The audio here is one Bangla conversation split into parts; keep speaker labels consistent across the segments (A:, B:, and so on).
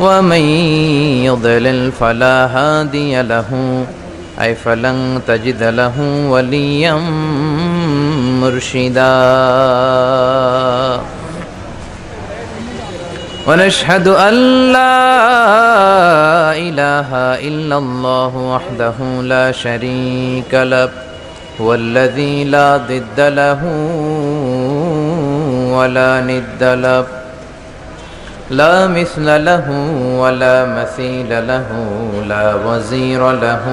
A: ومن يضلل فلا هادي له. أي فلن تجد له وليا مرشدا. ونشهد أن لا إله إلا الله وحده لا شريك له. هو الذي لا ضد له ولا ند له. لا مثل له ولا مثيل له لا وزير له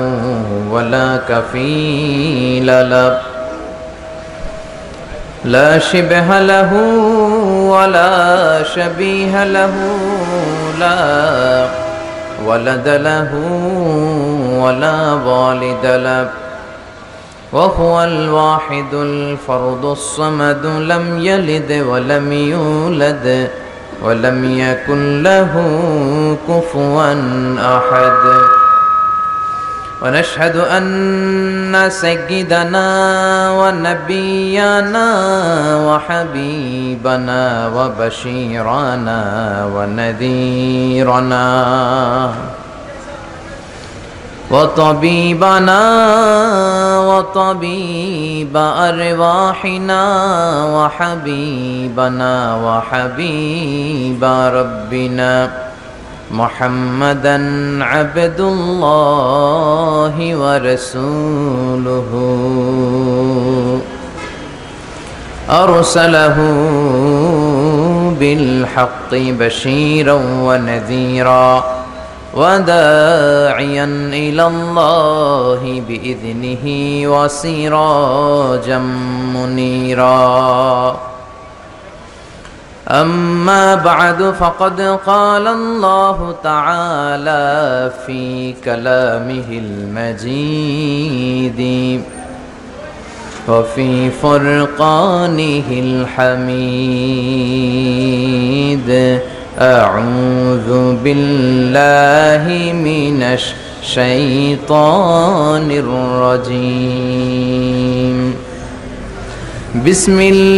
A: ولا كفيل له. لا شبه له ولا شبيه له لا ولد له ولا والد له. وهو الواحد الفرد الصمد لم يلد ولم يولد. ولم يكن له كفوا أحد. ونشهد أن سيدنا ونبينا وحبيبنا وبشيرنا ونذيرنا. وطبيبنا وطبيب أرواحنا وحبيبنا وحبيب ربنا محمدا عبد الله ورسوله. أرسله بالحق بشيرا ونذيرا. وداعيا إلى الله بإذنه وسراجا منيرا. أما بعد فقد قال الله تعالى في كلامه المجيد وفي فرقانه الحميد. أعوذ بالله من الشيطان الرجيم. بسم الله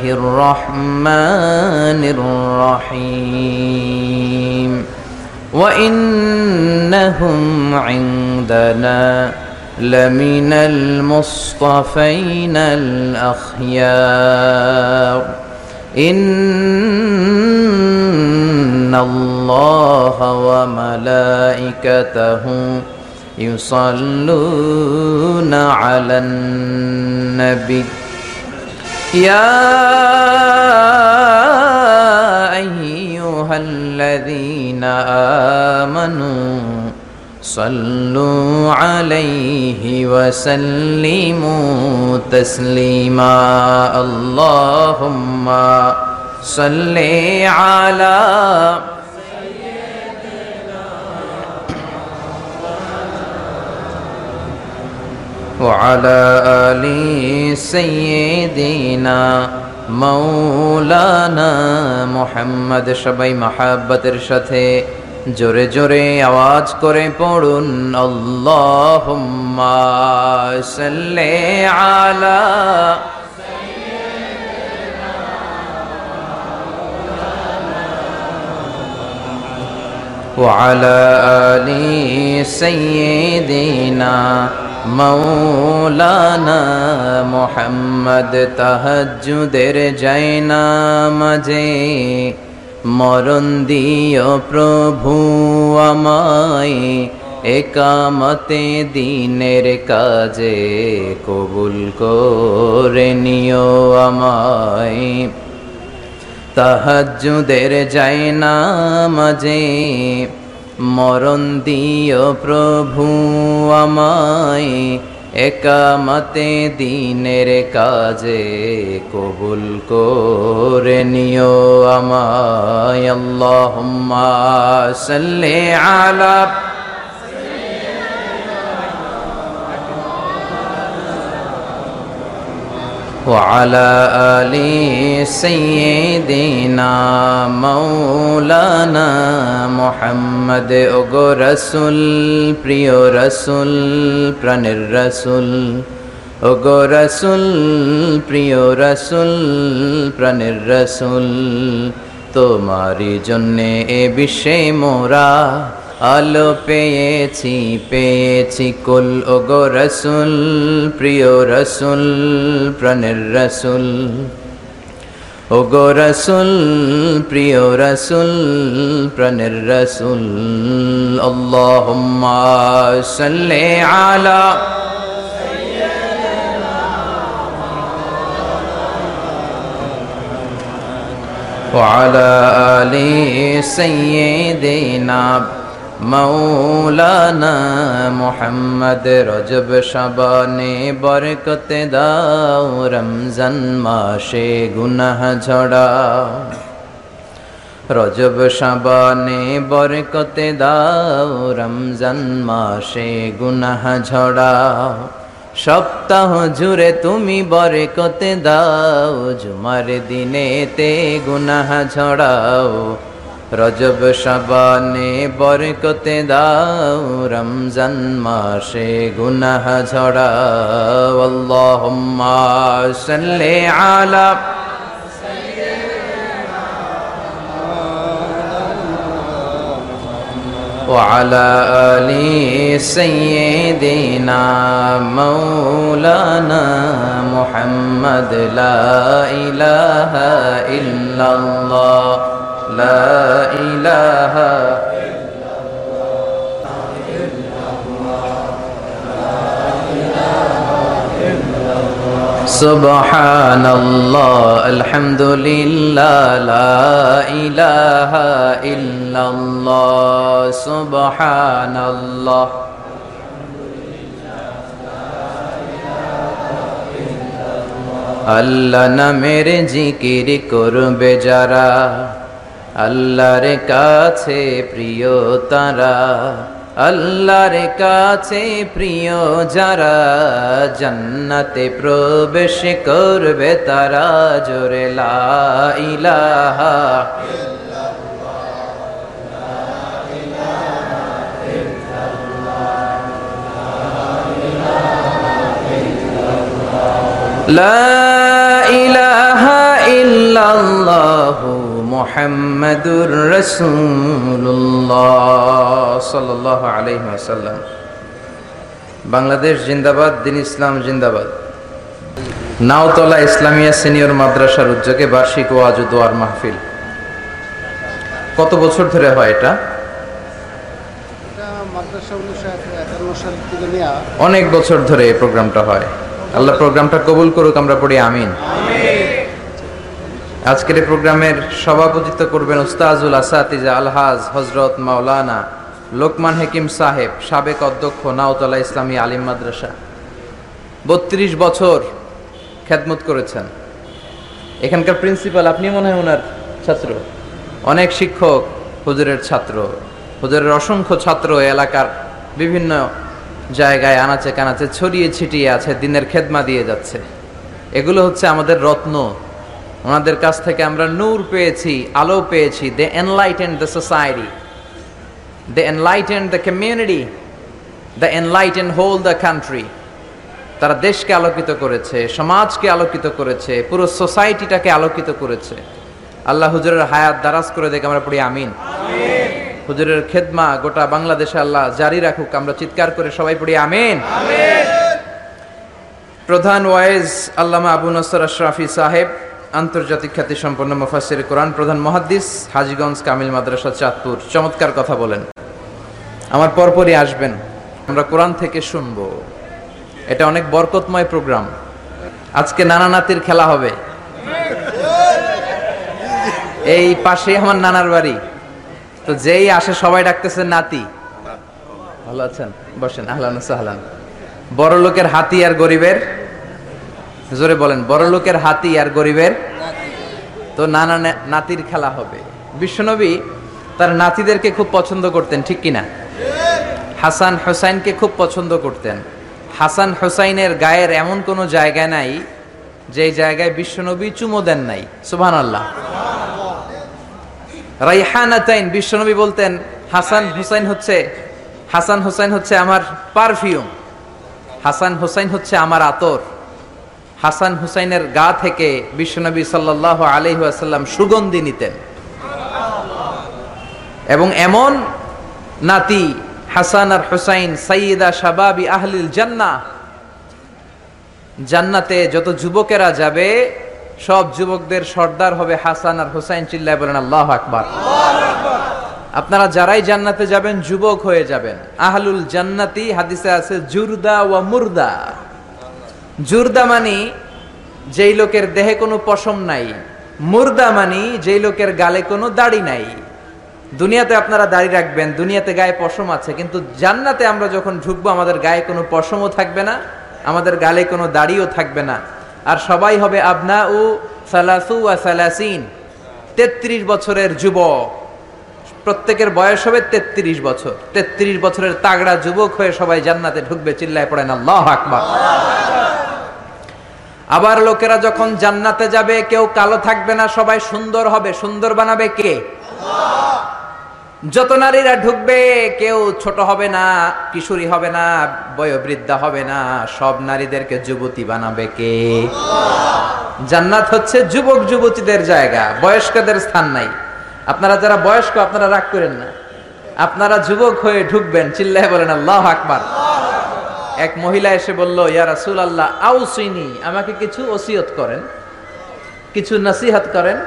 A: الرحمن الرحيم. وإنهم عندنا لمن المصطفين الأخيار. إن الله وملائكته يصلون على النبي يا أيها الذين آمنوا صلوا عليه وسلموا تسليما اللهم صل على وعلى آل سيدنا মৌলানা মোহাম্মদ সবাই মাহাব্বতের সাথে জোরে জোরে আওয়াজ করে পড়ুন আল্লাহ সাল্লে আলা وعلى آل سيدنا মৌলানা মোহাম্মদ তাহাজুদের যায়না মাঝে মরণ দিও প্রভু আমায়, একামতে দিনের কাজে কবুল করে নিও আমায়। তাহাজুদের যায়না মাঝে মরণ দিও প্রভু আমায় একামতে দিনের কাজে কবুল করে নিও আমায়। আল্লাহ সাল্লে আলা وعلى آل سيدنا مولانا মোহাম্মদ ওগো রসুল প্রিয় রসুল প্রাণের রসুল ওগো রসুল প্রিয় রসুল প্রাণের রসুল তোমারই জন্যে এ বিশ্বে মোরা আলো পেয়েছি পেয়েছি কুল ওগো রসুল প্রিয় রসুল প্রাণের রসুল ওগো রসুল প্রিয় রসুল প্রাণের রসুল আল্লাহুম্মা সাল্লি আলা وعلى آل سيدنا মৌলানা মোহাম্মদ রজব শাবানে বরকতে দাও, রমজান মাসে গুনাহ ঝড়াও। রজব শাবানে বরকতে দাও, রমজান মাসে গুনাহ ঝড়াও। সপ্তাহ জুড়ে তুমি বরকতে দাও, জুমার দিনেতে গুনাহ ঝড়াও। রজব শাবানে বরকতে দাও রমজান মাসে গুনাহ ঝড়াও আল্লাহুম্মা সাল্লি আলা وعلى آل سيدنا مولانا محمد لا إله إلا الله لا إله سبحان الله الحمد لله لا إله إلا الله سبحان الله আল্লাহ নামের জিকির করবে যারা আল্লাহর কাছে প্রিয় তারা, আল্লাহর কাছে প্রিয় যারা, জান্নাতে প্রবেশ করবে তারা জোরে লা ইলাহা لا মোহাম্মদুর রসুল্লাহ সাল্লাহ আলহিম বাংলাদেশ জিন্দাবাদ দিন ইসলাম জিন্দাবাদ। নাওতলা ইসলামিয়া সিনিয়র মাদ্রাসার উদ্যোগে বার্ষিক ওয়াজ দোয়ার মাহফিল। কত বছর ধরে হয় এটা? অনেক বছর ধরে এই প্রোগ্রামটা হয়। আল্লাহ প্রোগ্রামটা কবুল করুক আমরা পড়ি আমিন। আজকের প্রোগ্রামের সভাপতিত্ব করবেন উস্তাজুল আসাতিজা আলহাজ হজরত মাওলানা লোকমান হেকিম সাহেব, সাবেক অধ্যক্ষ নাওতলা ইসলামী আলিম মাদ্রাসা। বত্রিশ বছর খেদমত করেছেন। এখানকার প্রিন্সিপাল, আপনি মনে হয় ওনার ছাত্র? অনেক শিক্ষক, হুজুরের ছাত্র, হুজুরের অসংখ্য ছাত্র এলাকার বিভিন্ন জায়গায় আনাচে কানাচে ছড়িয়ে ছিটিয়ে আছে, দিনের খেদমা দিয়ে যাচ্ছে। এগুলো হচ্ছে আমাদের রত্ন। ওনাদের কাছ থেকে আমরা নূর পেয়েছি আলো পেয়েছি they enlighten the society they enlighten the community the enlighten whole the country তারা দেশকে আলোকিত করেছে সমাজকে আলোকিত করেছে পুরো সোসাইটিটাকে আলোকিত করেছে। আল্লাহ হুজুরের হায়াত দারাজ করে দেখে আমরা পড়ি আমিন। হুজুরের খেদমা গোটা বাংলাদেশে আল্লাহ জারি রাখুক আমরা চিৎকার করে সবাই পড়ি আমিন। প্রধান ওয়াইজ আল্লামা আবু নসর আশরাফি সাহেব আন্তর্জাতিক খ্যাতি সম্পন্ন মুফাসির কোরআন প্রধান মহাদ্দিস হাজিগঞ্জ কামিল মাদ্রাসা, চাঁদপুর। চমৎকার কথা বলেন। আমার পরপরই আসবেন। আমরা কোরআন থেকে শুনব। এটা অনেক বরকতময় প্রোগ্রাম। আজকে নানা নাতির খেলা হবে। এই পাশে আমার নানার বাড়ি। তো যেই আসে সবাই ডাকতেছে নাতি। ভালো আছেন? বসেন। আহলান বড় লোকের হাতি আর গরিবের জোরে বলেন, বড় লোকের হাতি আর গরিবের? তো নানা নাতির খেলা হবে। বিশ্বনবী তার নাতিদেরকে খুব পছন্দ করতেন, ঠিক কিনা? হাসান হোসাইনকে খুব পছন্দ করতেন। হাসান হোসাইনের গায়ের এমন কোনো জায়গা নাই যে জায়গায় বিশ্বনবী চুমো দেন নাই। সুবহান আল্লাহ রাইহানাতাইন, বিশ্বনবী বলতেন, হাসান হুসাইন হচ্ছে হাসান হুসাইন হচ্ছে আমার পারফিউম। হাসান হুসাইন হচ্ছে আমার আতর। হাসান হুসাইনের গা থেকে বিশ্বনবী সাল্লাহ আলহাসাল্লাম সুগন্ধি নিতেন। এবং এমন নাতি হাসান আর হুসাইন সাইয়দা শাবাবি আহলিল জান্না, জান্নাতে যত যুবকেরা যাবে, সব যুবকদের সর্দার হবে হাসান আর হুসাইন চিল্লায় বলেন, আল্লাহ আকবার। আপনারা যারাই জান্নাতে যাবেন, যুবক হয়ে যাবেন। আহলুল জান্নাতি হাদিসে আছে, জুরদা ওয়া মুরদা। জুরদা মানি যেই লোকের দেহে কোনো পশম নাই। মুর্দা মানি যেই লোকের গালে কোনো দাড়ি নাই। দুনিয়াতে আপনারা দাড়ি রাখবেন, দুনিয়াতে গায়ে পশম আছে, কিন্তু জান্নাতে আমরা যখন ঢুকবো, আমাদের গায়ে কোনো পশমও থাকবে না, আমাদের গালে কোনো দাড়িও থাকবে না। আর সবাই হবে আবনা ও সালাসু আর সালাসিন, তেত্রিশ বছরের যুবক। প্রত্যেকের বয়স হবে তেত্রিশ বছর। তেত্রিশ বছরের তাগড়া যুবক হয়ে সবাই জান্নাতে ঢুকবে, চিল্লায় পড়েন, আল্লাহ আকবার। আবার লোকেরা যখন জান্নাতে যাবে, কেউ কালো থাকবে না, সবাই সুন্দর হবে। সুন্দর বানাবে কে? যত নারীরা ঢুকবে, কেউ ছোট হবে না, কিশোরী হবে না, বয়োবৃদ্ধা হবে না, সব নারীদেরকে যুবতী বানাবে কে? জান্নাত হচ্ছে যুবক যুবতীদের জায়গা, বয়স্কদের স্থান নাই। আপনারা যারা বয়স্ক, আপনারা রাগ করেন না। আপনারা যুবক হয়ে ঢুকবেন, চিল্লায় বলেন, আল্লাহ আকবার। এক মহিলা এসে বলল, ইয়া রাসূল আল্লাহ আউসিনি। আমাকে কিছু ওসিয়ত করেন, কিছু নসিহত করেন,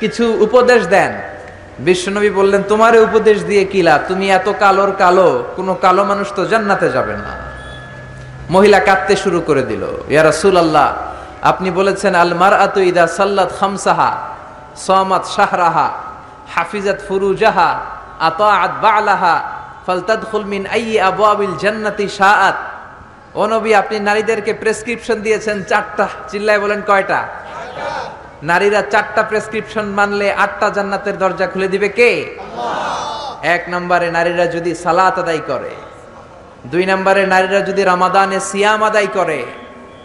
A: কিছু উপদেশ দেন। বিশ্বনবী বললেন, তোমারে উপদেশ দিয়ে কি লাভ? তুমি এত কালোর কালো, কোনো কালো মানুষ তো জান্নাতে যাবে না। মহিলা কাঁদতে শুরু করে দিল, ইয়া রাসূল আল্লাহ আপনি বলেছেন, আল মারআতু ইদা সাল্লাত খামসাহা, সামাত শাহরাহা, হাফিজাত ফুরুজাহা, আতাআত বালাহা ফালতাদখুল মিন আইয়ি আবওয়াবিল জান্নাতি শাআত। ও নবী আপনি নারীদেরকে প্রেসক্রিপশন দিয়েছেন চারটা। চিল্লায় বলেন কয়টা? নারীরা চারটা প্রেসক্রিপশন মানলে আটটা জান্নাতের দরজা খুলে দিবে কে? এক নম্বরে নারীরা যদি সালাত আদায় করে দুই নম্বরে নারীরা যদি রমাদানে সিয়াম আদায় করে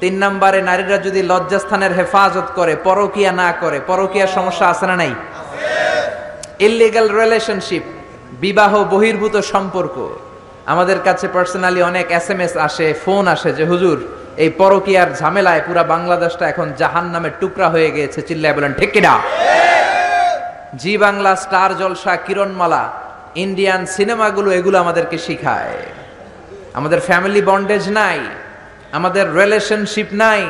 A: তিন নম্বরে নারীরা যদি লজ্জাস্থানের হেফাজত করে পরকিয়া না করে পরকিয়ার সমস্যা আছে না নাই? ইলিগাল রিলেশনশিপ বিবাহ বহির্ভূত সম্পর্ক। আমাদের কাছে পার্সোনালি অনেক এস এম এস আসে ফোন আসে যে, হুজুর, এই পরকিয়ার ঝামেলায় পুরা বাংলাদেশটা এখন জাহান নামের টুকরা হয়ে গিয়েছে। চিল্লায় বলেন, ঠিক কিনা? জি বাংলা, স্টার জলসা, কিরণমালা ইন্ডিয়ান সিনেমাগুলো এগুলো আমাদেরকে শিখায়। আমাদের ফ্যামিলি বন্ডেজ নাই, আমাদের রিলেশনশিপ নাই,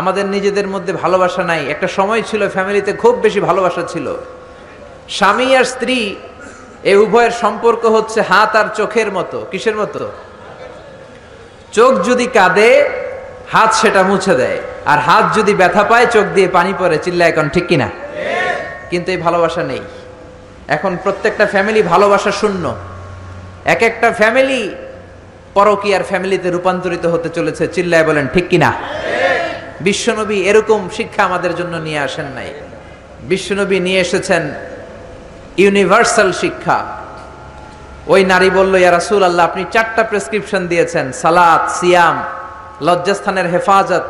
A: আমাদের নিজেদের মধ্যে ভালোবাসা নাই। একটা সময় ছিল ফ্যামিলিতে খুব বেশি ভালোবাসা ছিল। স্বামী আর স্ত্রী এই উভয়ের সম্পর্ক হচ্ছে হাত আর চোখের মতো। কিসের মতো? চোখ যদি কাঁদে, হাত সেটা মুছে দেয়। আর হাত যদি ব্যথা পায়, চোখ দিয়ে পানি পড়ে। চিল্লা এখন ঠিক কিনা? কিন্তু এই ভালোবাসা নেই। এখন প্রত্যেকটা ফ্যামিলি ভালোবাসা শূন্য। এক একটা ফ্যামিলি পরকীয়ার ফ্যামিলিতে রূপান্তরিত হতে চলেছে। চিল্লায় বলেন, ঠিক কিনা? বিশ্বনবী এরকম শিক্ষা আমাদের জন্য নিয়ে আসেন নাই। বিশ্বনবী নিয়ে এসেছেন ইউনিভার্সাল শিক্ষা। ওই নারী বলল, ইয়া রাসূল আল্লাহ আপনি চারটা প্রেসক্রিপশন দিয়েছেন, সালাত, সিয়াম, লজ্জাস্থানের হেফাজত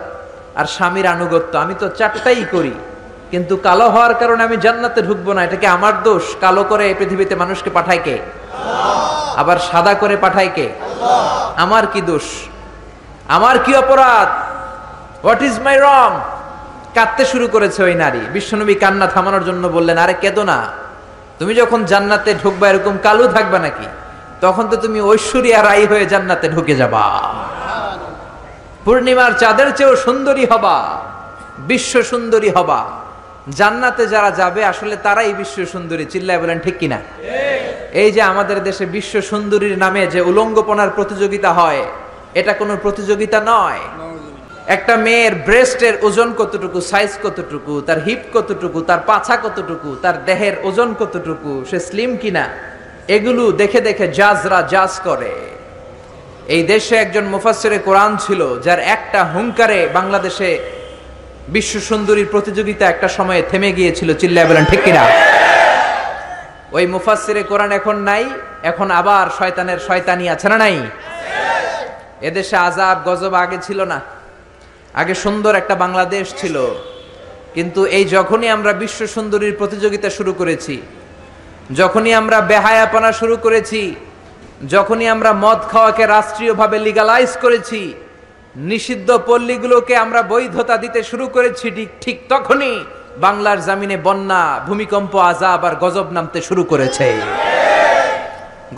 A: আর স্বামীর আনুগত্য। আমি তো চারটাই করি, কিন্তু কালো হওয়ার কারণে আমি জান্নাতে ঢুকবো না। এটাকে আমার দোষ? কালো করে এই পৃথিবীতে মানুষকে পাঠায় কে? আবার সাদা করে পাঠায় কে? আমার কি দোষ? আমার কি অপরাধ? হোয়াট ইজ মাই রং কাঁদতে শুরু করেছে ওই নারী। বিশ্বনবী কান্না থামানোর জন্য বললেন, আরে কেদো না। তুমি যখন জান্নাতে ঢুকবা এরকম কালো থাকবা নাকি, তখন তো তুমি ঐশ্বরিয়া রাই হয়ে জান্নাতে ঢুকে যাবা। পূর্ণিমার চাঁদের চেয়েও সুন্দরী হবা, বিশ্ব সুন্দরী হবা। জান্নাতে যারা যাবে, আসলে তারাই বিশ্ব সুন্দরী। চিল্লায় বলেন, ঠিক কিনা? এই যে আমাদের দেশে বিশ্ব সুন্দরীর নামে যে উলঙ্গপনার প্রতিযোগিতা হয়, এটা কোনো প্রতিযোগিতা নয়। একটা মেয়ের ব্রেস্টের ওজন কতটুকু সাইজ কতটুকু, তার হিপ কতটুকু, তার পাছা কতটুকু, তার দেহের ওজন কতটুকু, সে স্লিম কিনা, এগুলো দেখে দেখে জাজরা জাজ করে। এই দেশে একজন মুফাসসিরে কোরআন ছিল, যার একটা হুঙ্কারে বাংলাদেশে বিশ্ব সুন্দরীর প্রতিযোগিতা একটা সময়ে থেমে গিয়েছিল, চিল্লায় বলেন, ঠিক কিনা? ওই মুফাসসিরে কোরআন এখন নাই, এখন আবার শয়তানের শয়তানি আছে না নাই? এদেশে আজাব গজব আগে ছিল না। আগে সুন্দর একটা বাংলাদেশ ছিল, কিন্তু এই যখনই আমরা বিশ্ব সুন্দরীর প্রতিযোগিতা শুরু করেছি, যখনই আমরা বেহায়াপনা শুরু করেছি, যখনই আমরা মদ খাওয়াকে রাষ্ট্রীয়ভাবে লিগালাইজ করেছি, নিষিদ্ধ পল্লীগুলোকে আমরা বৈধতা দিতে শুরু করেছি, ঠিক ঠিক তখনই বাংলার জামিনে বন্যা, ভূমিকম্প, আজাব আর গজব নামতে শুরু করেছে।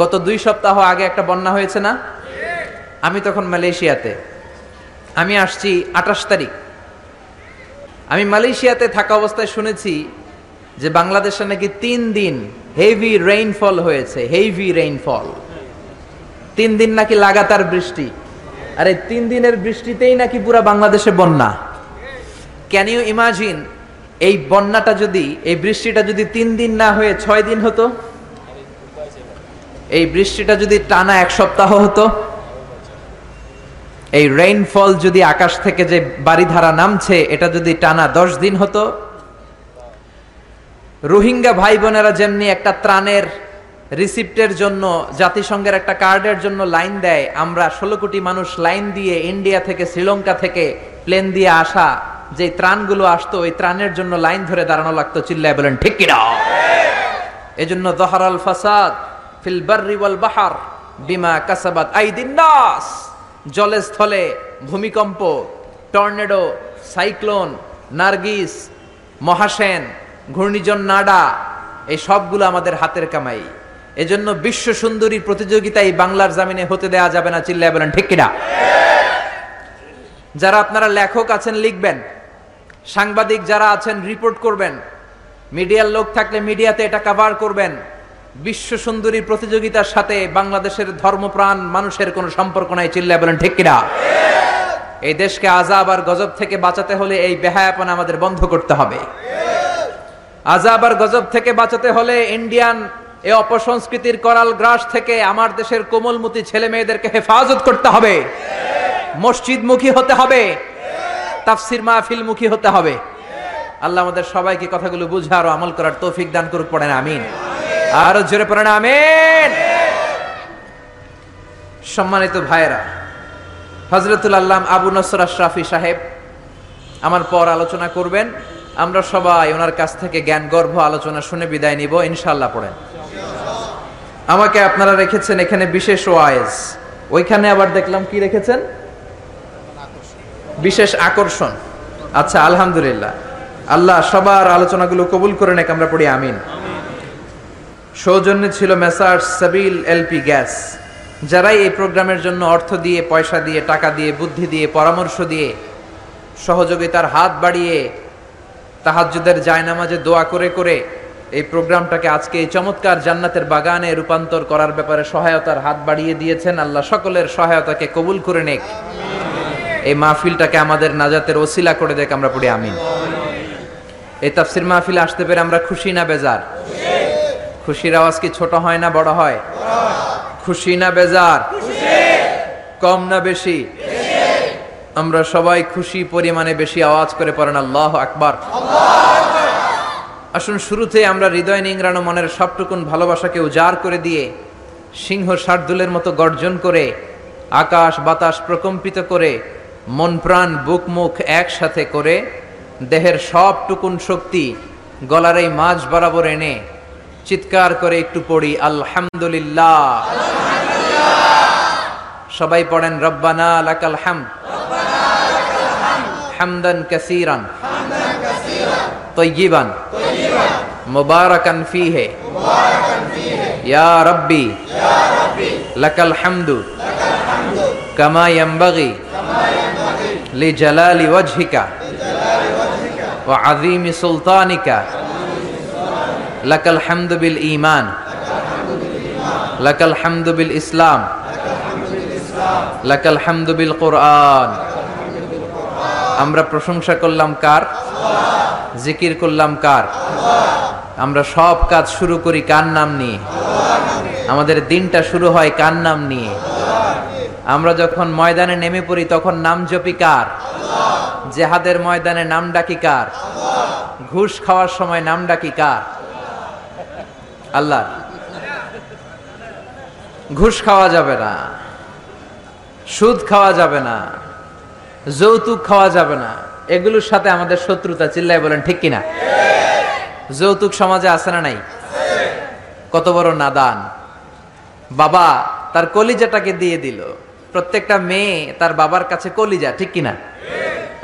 A: গত দুই সপ্তাহ আগে একটা বন্যা হয়েছে না? আমি তখন মালয়েশিয়াতে। আমি আসছি আঠাশ তারিখ। আমি মালয়েশিয়াতে থাকা অবস্থায় শুনেছি যে বাংলাদেশে নাকি তিন দিন হেভি রেইনফল হয়েছে হেভি রেইনফল তিন দিন নাকি লাগাতার বৃষ্টি। আর এই তিন দিনের বৃষ্টিতেই নাকি পুরো বাংলাদেশে বন্যা। ক্যান ইউ ইমাজিন এই বন্যাটা যদি, এই বৃষ্টিটা যদি তিন দিন না হয়ে ছয় দিন হতো? এই বৃষ্টিটা যদি টানা এক সপ্তাহ হতো? এই রেইনফল যদি আকাশ থেকে যে বাড়িধারা নামছে, এটা যদি টানা দশ দিন হতো, রোহিঙ্গা ভাই বোনেরা যেমনি একটা ত্রাণের রিসিপ্টের জন্য, জাতিসংঘের একটা কার্ডের জন্য লাইন দেয়, আমরা ষোলো কোটি মানুষ লাইন দিয়ে ইন্ডিয়া থেকে, শ্রীলঙ্কা থেকে প্লেন দিয়ে আসা যে ত্রাণগুলো আসতো, ওই ত্রাণের জন্য লাইন ধরে দাঁড়ানো লাগতো, চিল্লায় বলেন, ঠিক কিনা? এজন্য দহরাল ফাসাদ ফিল বাহার বিমা কাসাবাত আইদিন নাস। জলে স্থলে ভূমিকম্প, টর্নেডো, সাইক্লোন, নার্গিস, মহাসেন, ঘূর্ণিঝড় নাডা, এই সবগুলো আমাদের হাতের কামাই। এজন্য বিশ্ব সুন্দরী প্রতিযোগিতায় বাংলার জামিনে হতে দেয়া যাবে না, চিল্লায় বলেন, ঠিক কিনা? যারা আপনারা লেখক আছেন, লিখবেন। সাংবাদিক যারা আছেন রিপোর্ট করবেন। মিডিয়ার লোক থাকলে মিডিয়াতে এটা কাভার করবেন। বিশ্ব সুন্দরী প্রতিযোগিতার সাথে বাংলাদেশের ধর্মপ্রাণ মানুষের কোনো সম্পর্ক নাই, চিল্লায় বলেন, ঠিক কিনা? এই দেশকে আজাব আর গজব থেকে বাঁচাতে হলে এই বেহায়াপনা আমাদের বন্ধ করতে হবে। আজাব আর গজব থেকে বাঁচাতে হলে ইন্ডিয়ান এ অপসংস্কৃতির করাল গ্রাস থেকে আমার দেশের কোমলমতি ছেলে মেয়েদেরকে হেফাজত করতে হবে। মসজিদমুখী হতে হবে। তাফসির মাহফিল মুখী হতে হবে। আল্লাহ আমাদের সবাইকে কথাগুলো বুঝে আরও আমল করার তৌফিক দান করুক, পড়েন, আমিন। আরও জোরে পড়েন আমিন। সম্মানিত ভাইয়েরা হজরতুল আল্লাহ আবু নসর আশরাফি সাহেব আমার পর আলোচনা করবেন। আমরা সবাই ওনার কাছ থেকে জ্ঞান গর্ভ আলোচনা শুনে বিদায় নিব ইনশাল্লাহ পড়েন। আমাকে আপনারা রেখেছেন এখানে বিশেষ ওয়াইজ। ওইখানে আবার দেখলাম কি রেখেছেন? বিশেষ আকর্ষণ। আচ্ছা আলহামদুলিল্লাহ। আল্লাহ সবার আলোচনাগুলো কবুল করে নেক, আমরা পড়ি আমিন। সৌজন্যে ছিল মেসার সাবিল এলপি গ্যাস, যারাই এই প্রোগ্রামের জন্য অর্থ দিয়ে, পয়সা দিয়ে, টাকা দিয়ে, বুদ্ধি দিয়ে, পরামর্শ দিয়ে সহযোগিতার হাত বাড়িয়ে তাহাজ্জুদের জায়নামাজে দোয়া করে করে এই প্রোগ্রামটাকে আজকে এই চমৎকার জান্নাতের বাগানে রূপান্তর করার ব্যাপারে সহায়তার হাত বাড়িয়ে দিয়েছেন। আল্লাহ সকলের সহায়তাকে কবুল করে নেক। এই মাহফিলটাকে আমাদের নাজাতের ওসিলা করে দেখ আমরা পড়ি আমিন। এই তাফসির মাহফিলে আসতে পেরে আমরা খুশি না বেজার। খুশির আওয়াজ কি ছোট হয় না বড় হয়? খুশি না বেজার? কম না বেশি? আমরা সবাই খুশি পরিমাণে বেশি আওয়াজ করে পড়েন, আল্লাহ আকবার। আসুন শুরুতে আমরা হৃদয় নিংড়ানো মনের সবটুকুন ভালোবাসাকে উজাড় করে দিয়ে, সিংহ শার্দুলের মতো গর্জন করে, আকাশ বাতাস প্রকম্পিত করে, মন প্রাণ বুক মুখ একসাথে করে, দেহের সবটুকুন শক্তি গলার এই মাঝ বরাবর এনে চিৎকার করে একটু পড়ি, আলহামদুলিল্লাহ। সবাই পড়েন, রব্বানা লাকাল হাম। হামদান কাসিরান। তৈগিবান মুবারাকান ফিহে। ইয়া রব্বি। লাকাল হামদু। কামা ইয়ামবাগি লিজালালি ওয়াজহিকা। ওয়া আযীমি সুলতানিকা। লাকাল হামদুবিল ইমান লাকাল হামদুবিল ইসলাম। লাকাল হামদুবিল কোরআন। আমরা প্রশংসা করলাম কার? জিকির করলাম কার? আমরা সব কাজ শুরু করি কার নাম নিয়ে? আমাদের দিনটা শুরু হয় কার নাম নিয়ে? আমরা যখন ময়দানে নেমে পড়ি তখন নাম জপি কার? জেহাদের ময়দানে নাম ডাকি কার? ঘুষ খাওয়ার সময় নাম ডাকি কার? আল্লাহ, ঘুষ খাওয়া যাবে না, সুদ খাওয়া যাবে না, যৌতুক খাওয়া যাবে না, এগুলোর সাথে আমাদের শত্রুতা চিল্লাই বলেন, ঠিক কিনা? যৌতুক সমাজে আছে না নাই? কত বড় নাদান। বাবা তার কলিজাটাকে দিয়ে দিল। প্রত্যেকটা মেয়ে তার বাবার কাছে কলিজা, ঠিক কিনা?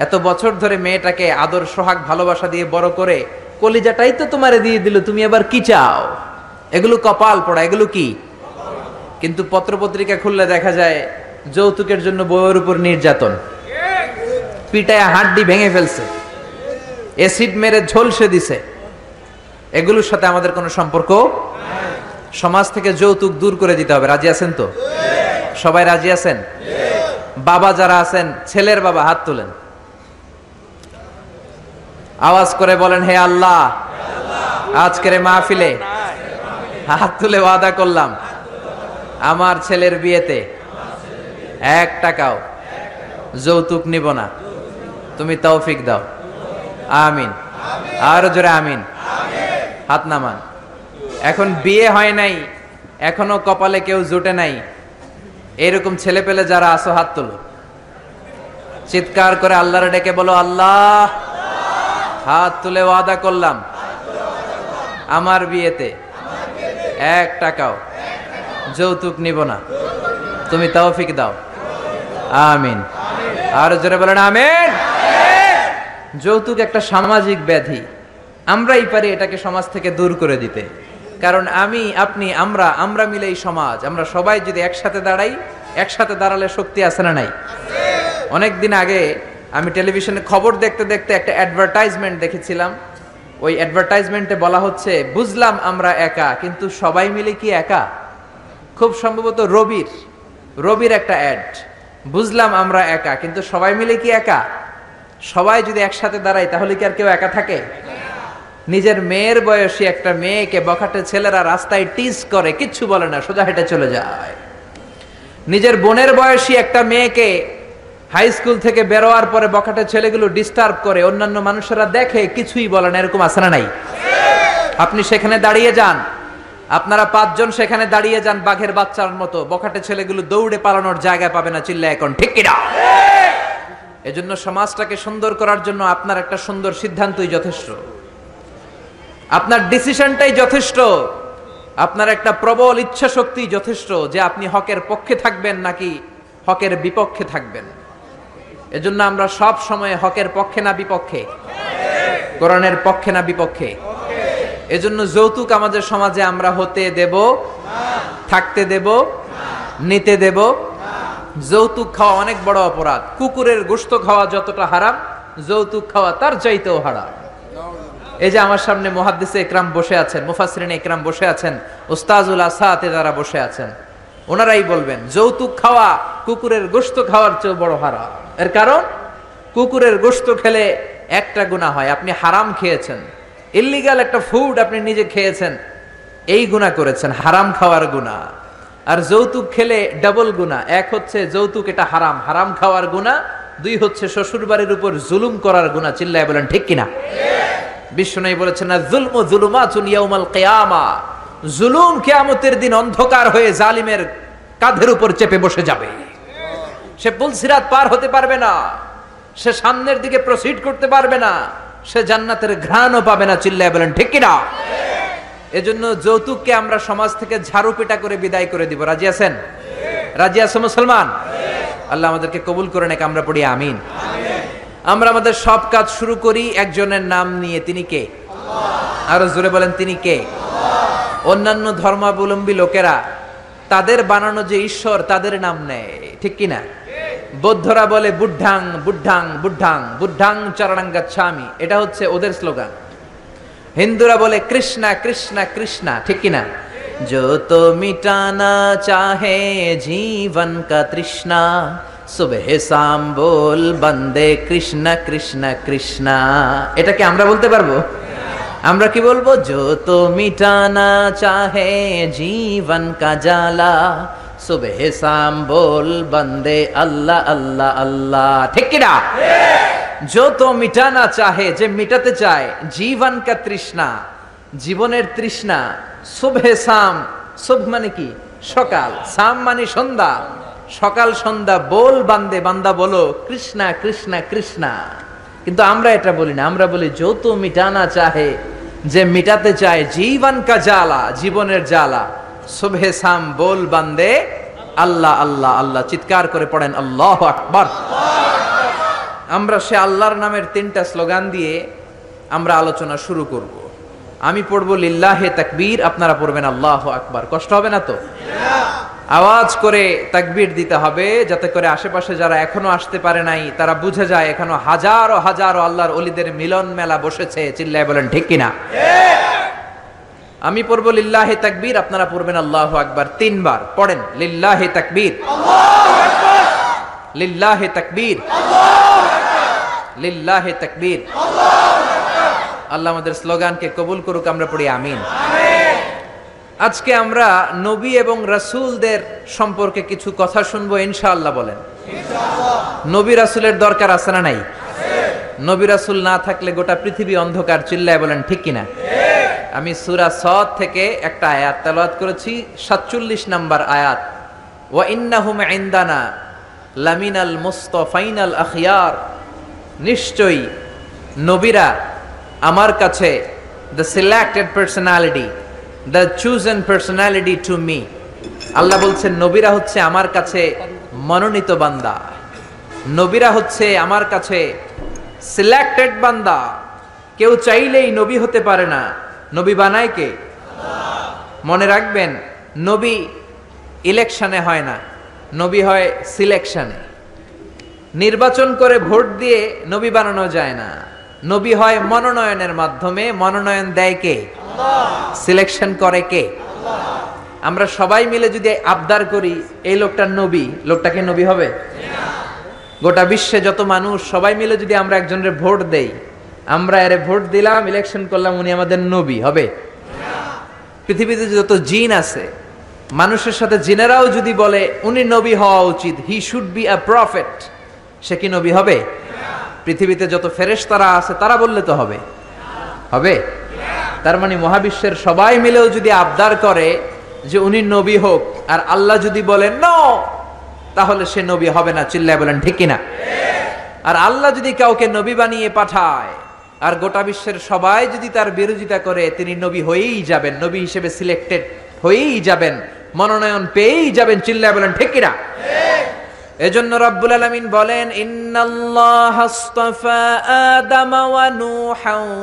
A: এত বছর ধরে মেয়েটাকে আদর, সোহাগ, ভালোবাসা দিয়ে বড় করে কলিজাটাই তো তোমারে দিয়ে দিল, তুমি এবার কি চাও? এগুলো কপাল পড়া, এগুলো কি? কিন্তু পত্রপত্রিকা খুললে দেখা যায় যৌতুকের জন্য বউয়ের উপর নির্যাতন। পিটায় হাড্ডি ভেঙে ফেলছে। এসিড মেরে ঝলসে দিছে। এগুলোর সাথে আমাদের কোনো সম্পর্ক সমাজ থেকে যৌতুক দূর করে দিতে হবে। রাজি আছেন তো? সবাই রাজি আছেন? বাবা যারা আছেন, ছেলের বাবা হাত তোলেন। আওয়াজ করে বলেন, হে আল্লাহ, আজকের মাহফিলে হাত তুলে ওয়াদা করলাম। আমার ছেলের বিয়েতে এক টাকাও যৌতুক নিব না। তুমি তৌফিক দাও। আমিন। আর জোরে আমিন। হাত নামান। এখন বিয়ে হয় নাই, এখনও কপালে কেউ জুটে নাই। এরকম ছেলে পেলে যারা আসো হাত তোলো। চিৎকার করে আল্লাহর ডেকে বলো, আল্লাহ! হাত তুলে ওয়াদা করলাম। আমার বিয়েতে এক টাকাও। যৌতুক নিব না। তুমি তৌফিক দাও। আমিন। আর জোরে বলেন আমিন। যৌতুক একটা সামাজিক ব্যাধি। আমরাই পারি এটাকে সমাজ থেকে দূর করে দিতে। কারণ আমি, আপনি, আমরা আমরা মিলে এই সমাজ। আমরা সবাই যদি একসাথে দাঁড়াই, একসাথে দাঁড়ালে শক্তি আছে না নাই? অনেক দিন আগে আমি টেলিভিশনে খবর দেখতে দেখতে একটা অ্যাডভার্টাইজমেন্ট দেখেছিলাম। ওই অ্যাডভার্টাইজমেন্টে বলা হচ্ছে, বুঝলাম আমরা একা, কিন্তু সবাই মিলে কি একা? খুব সম্ভবত রবির রবির একটা অ্যাড বুঝলাম আমরা একা, কিন্তু সবাই মিলে কি একা? সবাই যদি একসাথে দাঁড়াই তাহলে কি আর কেউ একা থাকে? নিজের মেয়ের বয়সী একটা মেয়েকে বখাটে ছেলেরা রাস্তায় টিজ করে, কিচ্ছু বলে না, সোজা হেঁটে চলে যায়। নিজের বোনের বয়সী একটা মেয়েকে হাই স্কুল থেকে বেরোয়ার পরে বখাটে ছেলেগুলো ডিস্টার্ব করে, অন্যান্য মানুষেরা দেখে, কিছুই বলে না, এরকম আসে নাই? আপনি সেখানে দাঁড়িয়ে যান। আপনারা পাঁচজন সেখানে দাঁড়িয়ে যান বাঘের বাচ্চার মতো। বখাটে ছেলেগুলো দৌড়ে পালানোর জায়গা পাবে না চিল্লা এখন, ঠিক কিনা? এজন্য সমাজটাকে সুন্দর করার জন্য আপনার একটা সুন্দর সিদ্ধান্তই যথেষ্ট। আপনার ডিসিশনটাই যথেষ্ট। আপনার একটা প্রবল ইচ্ছা শক্তি যথেষ্ট যে আপনি হকের পক্ষে থাকবেন নাকি হকের বিপক্ষে থাকবেন। এজন্য আমরা সব সময় হকের পক্ষে না বিপক্ষে? কোরআনের পক্ষে না বিপক্ষে? এজন্য যৌতুক আমাদের সমাজে আমরা হতে দেব, থাকতে দেব, নিতে দেব। যৌতুক খাওয়া অনেক বড় অপরাধ। কুকুরের গোস্ত খাওয়া যতটা হারাম, যৌতুক খাওয়া তার চাইতেও হারাম। এই যে আমার সামনে মহাদ্দিসে একরাম বসে আছেন মুফাসরিন একরাম বসে আছেন ওস্তাজুল আসাতে যারা বসে আছেন, ওনারাই বলবেন, যৌতুক খাওয়া কুকুরের গোস্ত খাওয়ার চেয়েও বড় হারাম। এর কারণ, কুকুরের গোস্ত খেলে একটা গুণা হয়, আপনি হারাম খেয়েছেন। ইল্লিগাল একটা ফুড আপনি নিজে খেয়েছেন, এই গুণা করেছেন, হারাম খাওয়ার গুণা। আর যৌতুক খেলে ডাবল গুণা, এক হচ্ছে যৌতুক এটা হারাম হারাম খাওয়ার গুণা, দুই হচ্ছে শ্বশুর বাড়ির উপর জুলুম করার গুণা, চিল্লায় বলেন, ঠিক কিনা? বিষ্ণু বলেছেন, না জুলম জুলুমা চুনিয়াউমাল কেয়ামা। জুলুম কেয়ামতের দিন অন্ধকার হয়ে জালিমের কাঁধের উপর চেপে বসে যাবে। সে পুলসিরাত পার হতে পারবে না। সে সামনের দিকে প্রসিড করতে পারবে না। সে জান্নাতের ঘ্রাণও পাবে না, চিল্লায় বলেন, ঠিক কিনা? এজন্য যৌতুককে আমরা সমাজ থেকে ঝাড়ু পেটা করে বিদায় করে দিব। রাজি আছেন? রাজি আছে মুসলমান? আল্লাহ আমাদেরকে কবুল করে নাকি, আমরা পড়ি আমিন। আমরা আমাদের সব কাজ শুরু করি একজনের নাম নিয়ে, তিনি কে? আরও জোরে বলেন, তিনি কে? অন্যান্য ধর্মাবলম্বী লোকেরা, তাদের বানানো যে ঈশ্বর, তাদের নাম নেয়, ঠিক কিনা? বৌদ্ধরা বলে বুদ্ধাং বুদ্ধাং বুদ্ধাং বুদ্ধাং চরণাঙ্গাচ্ছামি এটা হচ্ছে ওদের স্লোগান হিন্দুরা বলে কৃষ্ণা কৃষ্ণা কৃষ্ণা ঠিক কিনা जो तो मिटाना चाहे जीवन का तृष्णा सुबह शाम बोल बंदे কৃষ্ণ কৃষ্ণ কৃষ্ণ এটা কি আমরা বলতে পারবো আমরা কি বলবো जो तो मिटाना चाहे जीवन का जाला বল, বন্দে আল্লাহ আল্লাহ আল্লাহ। ঠিক কিনা মিটানা চাহে, যে মিটাতে চায়, জীবন কা তৃষ্ণা, জীবনের তৃষ্ণা। মানে কি? সকাল। সাম মানে সন্ধ্যা। সকাল, সন্ধ্যা, বল, বান্দে, বান্দা বলো, কৃষ্ণা কৃষ্ণা কৃষ্ণা। কিন্তু আমরা এটা বলি না, আমরা বলি যত মিটানা চাহে, যে মিটাতে চায়, জীবন কা জ্বালা, জীবনের জ্বালা। শুভে সাম বল, বান্দে আল্লাহ আল্লাহ আল্লাহ। চিৎকার করে পড়েন, আল্লাহ আকবর। আমরা সে আল্লাহর নামের তিনটা স্লোগান দিয়ে আমরা আলোচনা শুরু করব। আমি পড়ব, লিল্লাহে তাকবীর। আপনারা পড়বেন, আল্লাহ আকবার। কষ্ট হবে না তো? আওয়াজ করে তাকবীর দিতে হবে, যাতে করে আশেপাশে যারা এখনও আসতে পারে নাই, তারা বুঝে যায় এখনও হাজারো হাজারো আল্লাহর অলিদের মিলন মেলা বসেছে। চিল্লায় বলেন, ঠিক কিনা? আমি পড়ব লিল্লাহে তাকবীর, আপনারা পড়বেন আল্লাহ আকবার তিনবার। পড়েন, লিল্লাহে তাকবীর। লিল্লাহে তাকবীর। লিল্লাহে তাকবীর। আল্লাহ আমাদের স্লোগানকে কবুল করুক, আমরা পড়ি আমিন। আজকে আমরা নবী এবং রাসূলদের সম্পর্কে কিছু কথা শুনব, ইনশাআল্লাহ বলেন। নবী রাসূলের দরকার আছে না নাই? নবী রাসূল না থাকলে গোটা পৃথিবী অন্ধকার, চিল্লায় বলেন, ঠিক কিনা? আমি সুরা সদ থেকে একটা আয়াত তেলাওয়াত করেছি 47 নাম্বার আয়াত। ওয়া ইন্নাহুম ইনদানা লামিনাল মুস্তাফাইনাল আখিয়ার। নিশ্চয়ই নবীরা আমার কাছে the selected personality the chosen personality to me আল্লাহ বলছেন, নবীরা হচ্ছে আমার কাছে মনোনীত বান্দা। নবীরা হচ্ছে আমার কাছে সিলেক্টেড বান্দা। কেউ চাইলেই নবী হতে পারে না। নবী বানায় কে? মনে রাখবেন, নবী ইলেকশনে হয় না, নবী হয় সিলেকশনে নির্বাচন করে ভোট দিয়ে নবী বানানো যায় না। নবী হয় মনোনয়নের মাধ্যমে মনোনয়ন দেয় কে? সিলেকশন করে কে? আমরা সবাই মিলে যদি আবদার করি, এই লোকটা নবী লোকটাকে নবী হবে? গোটা বিশ্বে যত মানুষ, সবাই মিলে যদি আমরা একজনের ভোট দেই আমরা এর ভোট দিলাম ইলেকশন করলাম, উনি আমাদের নবী, হবে? পৃথিবীতে যত জিন আছে, মানুষের সাথে জিনেরাও যদি বলে, উনি নবী হওয়া উচিত he should be a prophet সে কি নবী হবে? পৃথিবীতে যত ফেরেশ তারা আছে, তারা বললে তো হবে। হবে? তার মানে মহাবিশ্বের সবাই মিলেও যদি আবদার করে যে উনি নবী হোক, আর আল্লাহ যদি বলেন ন, তাহলে সে নবী হবে না, চিল্লায় বলেন, ঠিক কিনা? আর আল্লাহ যদি কাউকে নবী বানিয়ে পাঠায় আর গোটা বিশ্বের সবাই যদি তার বিরোধিতা করে, তিনি নবী হয়েই যাবেন, নবী হিসেবে সিলেক্টেড হয়েই যাবেন, মনোনয়ন পেয়েই যাবেন, চিল্লায় বলেন, ঠিক এজন্য রব্বুল আলামিন বলেন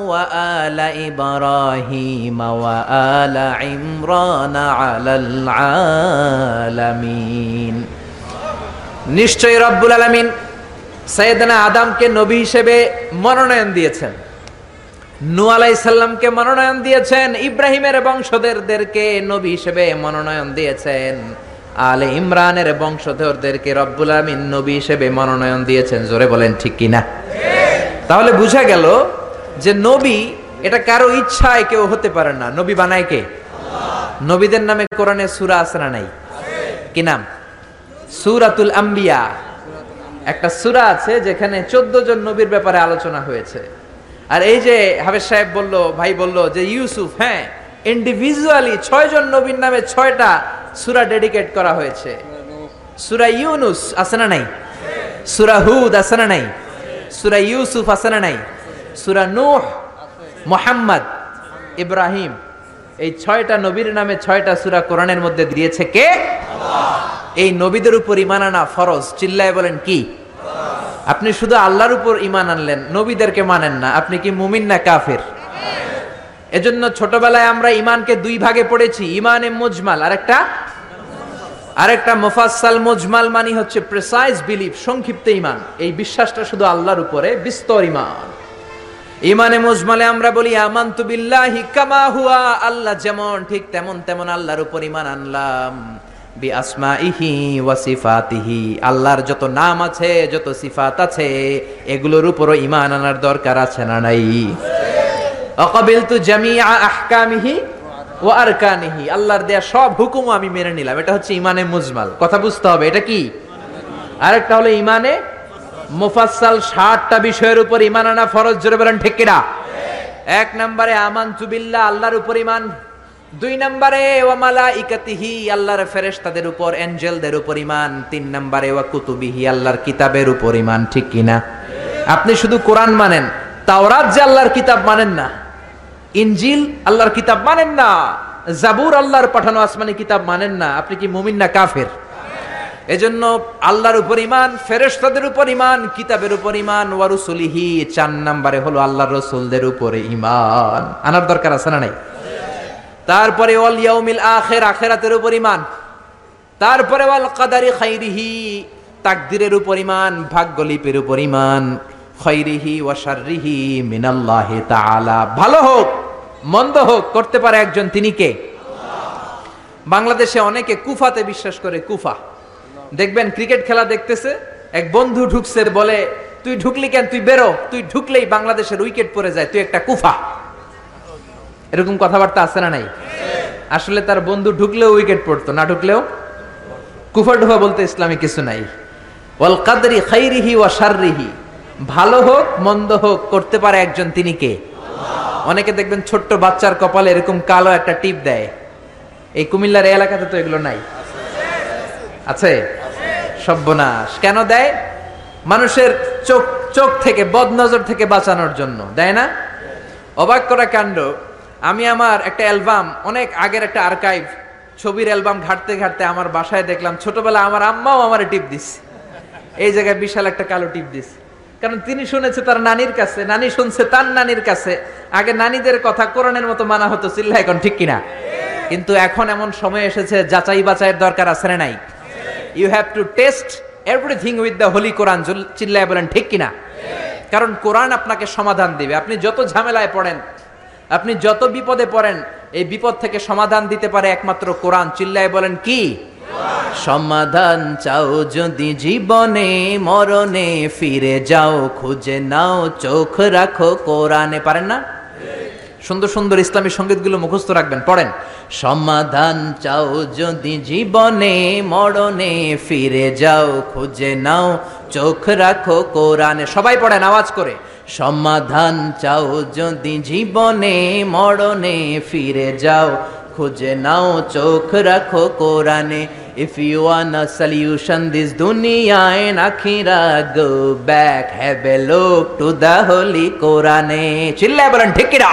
A: ওয়া আলা আলা রব্বুল আলামিন সৈয়দনা আদমকে নবী হিসেবে মনোনয়ন দিয়েছেন। নূ আলাইহিস সালামকে মনোনয়ন দিয়েছেন ইব্রাহিমের বংশধরদেরকে, নবী হিসেবে মনোনয়ন দিয়েছেন। আলে ইমরানের বংশধরদেরকে রব্বুল আমিন নবী হিসেবে মনোনয়ন দিয়েছেন। জোরে বলেন, ঠিক কিনা? তাহলে বুঝা গেল যে নবী এটা কারও ইচ্ছায় কেউ হতে পারে না। নবী বানায় কে? নবীদের নামে কোরআনে সূরা না নাই? কি নাম? সূরাতুল আম্বিয়া। একটা সূরা আছে যেখানে 14 জন নবীর ব্যাপারে আলোচনা হয়েছে। আর এই যে হাফেজ সাহেব বলল, ভাই বলল যে ইউসুফ হ্যাঁ ইন্ডিভিজুয়ালি ছয় জন নবীর নামে ছয়টা সুরা ডেডিকেট করা হয়েছে। সুরা ইউনুস আছে না নাই? সুরা হুদ আছে না নাই? সুরা ইউসুফ আছে না নাই? সুরা নূহ, মোহাম্মদ, ইব্রাহিম, এই ছয়টা নবীর নামে ছয়টা সুরা কোরআনের মধ্যে দিয়েছে কে? এই নবীদের উপর ইমান আনা ফরজ। চিল্লায় বলেন কি? আপনি শুধু আল্লাহর উপর ইমান আনলেন, নবীদেরকে মানেন না। আপনি কি মুমিন না কাফের? এজন্য ছোটবেলায় আমরা ইমানকে দুই ভাগে পড়েছি ইমানে মুজমাল। আরেকটা? আরেকটা মুফাসসাল মুজমাল মানে হচ্ছে প্রেসাইজ বিলিফ সংক্ষিপ্ত ইমান এই বিশ্বাসটা শুধু আল্লাহর উপরে বিস্তর ইমান ইমানে মুজমালে আমরা বলি, আমানতু বিল্লাহি কামা হুয়া। আল্লাহ যেমন ঠিক তেমন তেমন আল্লাহর উপর ইমান আনলাম। ওয়া আল্লাহর যত নাম আছে, যত সিফাত আছে, এগুলোর উপরও ইমান আনার দরকার আছে না নাই? অকবিলতু জামিআ আহকামিহি ও আর কানিহি আল্লাহর দেয়া সব হুকুমও আমি মেনে নিলাম। এটা হচ্ছে ইমানে মুজমাল। কথা বুঝতে হবে, এটা কি? আরেকটা হলো ইমানে মুফাসসাল ষাটটা বিষয়ের উপর ইমান আনা ফরজ। জোরে বলেন, ঠিক কিনা? এক নম্বরে আমান বিল্লাহ, আল্লাহর উপর ইমান দুই নম্বরে ওয়ামালা ইকাতিহি আল্লাহর ফেরেশতাদের উপর, এঞ্জেলদের উপর ইমান তিন নম্বরে, ওয়া কুতুবিহি, আল্লাহর কিতাবের উপর ইমান ঠিক কিনা আপনি শুধু কোরআন মানেন, তাওরাত যে আল্লাহর কিতাব মানেন না, ইনজিল আল্লাহর কিতাব মানেন না, জাবুর আল্লাহর পাঠানো আসমানি কিতাব মানেন না, আপনি কি মুমিন না কাফের? এজন্য আল্লাহর উপর ইমান ফেরেশতাদের উপর ইমান কিতাবের উপর ইমান ওয়ারুসুলিহি চার নম্বরে হলো আল্লাহর রসুলদের উপরে ইমান আনার দরকার আছে না নাই? তারপরে ওয়াল ইয়াউমিল আখির, আখিরাতের উপর ইমান তারপরে ওয়াল কাদারি খাইরিহি, তাকদিরের উপর ইমান ভাগ্যলিপির উপর ইমান খৈরিহি ওয়া শাররিহি মিনাল্লাহি তাআলা। ভালো হোক, মন্দ হোক, করতে পারে একজন, তিনি কে? বাংলাদেশে অনেকে কুফাতে বিশ্বাস করে, কুফা। দেখবেন ক্রিকেট খেলা দেখতেছে, এক বন্ধু ঢুকছে, বলে, তুই ঢুকলি কেন? তুই বেরো। তুই ঢুকলেই বাংলাদেশের উইকেট পড়ে যায়, তুই একটা কুফা। এরকম কথাবার্তা আছে না নাই? আসলে তার বন্ধু ঢুকলেও উইকেট পড়তো, না ঢুকলেও কুফা ডুফা বলতে ইসলামে কিছু নাই। ওয়াল কাদরি খাইরিহি ভালো হোক, মন্দ হোক, করতে পারে একজন তিনি কে? অনেকে দেখবেন ছোট্ট বাচ্চার কপালে এরকম কালো একটা টিপ দেয়। এই কুমিল্লার এলাকাতে তো এগুলো নাই। আছে? সর্বনাশ। কেন দেয়? মানুষের চোখ চোখ থেকে, বদনজর থেকে বাঁচানোর জন্য। দেয় না? অবাক করা কাণ্ড। আমি আমার একটা অ্যালবাম, অনেক আগের একটা আর্কাইভ ছবির অ্যালবাম ঘাটতে ঘাটতে আমার বাসায় দেখলাম ছোটবেলা আমার আম্মাও আমার টিপ দিস এই জায়গায় বিশাল একটা কালো টিপ দিস কারণ তিনি শুনেছে তার নানির কাছে, নানি শুনছে তার নানির কাছে। আগে নানিদের কথা কোরআনের মতো মানা হতো চিল্লা এখন ঠিক কিনা? কিন্তু এখন এমন সময় এসেছে, যাচাই বাছাইয়ের দরকার আছে না নাই? You have to test everything with the holy Quran চিল্লায় বলেন ঠিক কিনা? কারণ কোরআন আপনাকে সমাধান দিবে। আপনি যত ঝামেলায় পড়েন আপনি যত বিপদে পড়েন, এই বিপদ থেকে সমাধান দিতে পারে একমাত্র কোরআন। চিল্লায় বলেন কি? সমাধান চাও যদি জীবনে, মরণে ফিরে যাও, খুঁজে নাও, চোখ রাখো, কোরআনে। পারেন না? সুন্দর সুন্দর ইসলামী সঙ্গীতগুলো মুখস্থ রাখবেন, পড়েন। সমাধান চাও যদি জীবনে, মরণে ফিরে যাও, খুঁজে নাও, চোখ রাখো, কোরআনে। সবাই পড়েন, আওয়াজ করে। সমাধান চাও যদি জীবনে, মরণে ফিরে যাও। খুঁজে নাও, চোখ রাখো কোরআনে। If you want a solution this দুনিয়ায় নাখিরা go back have a look to the holy কোরআনে চিল্লায় বলেন ঠিকিরা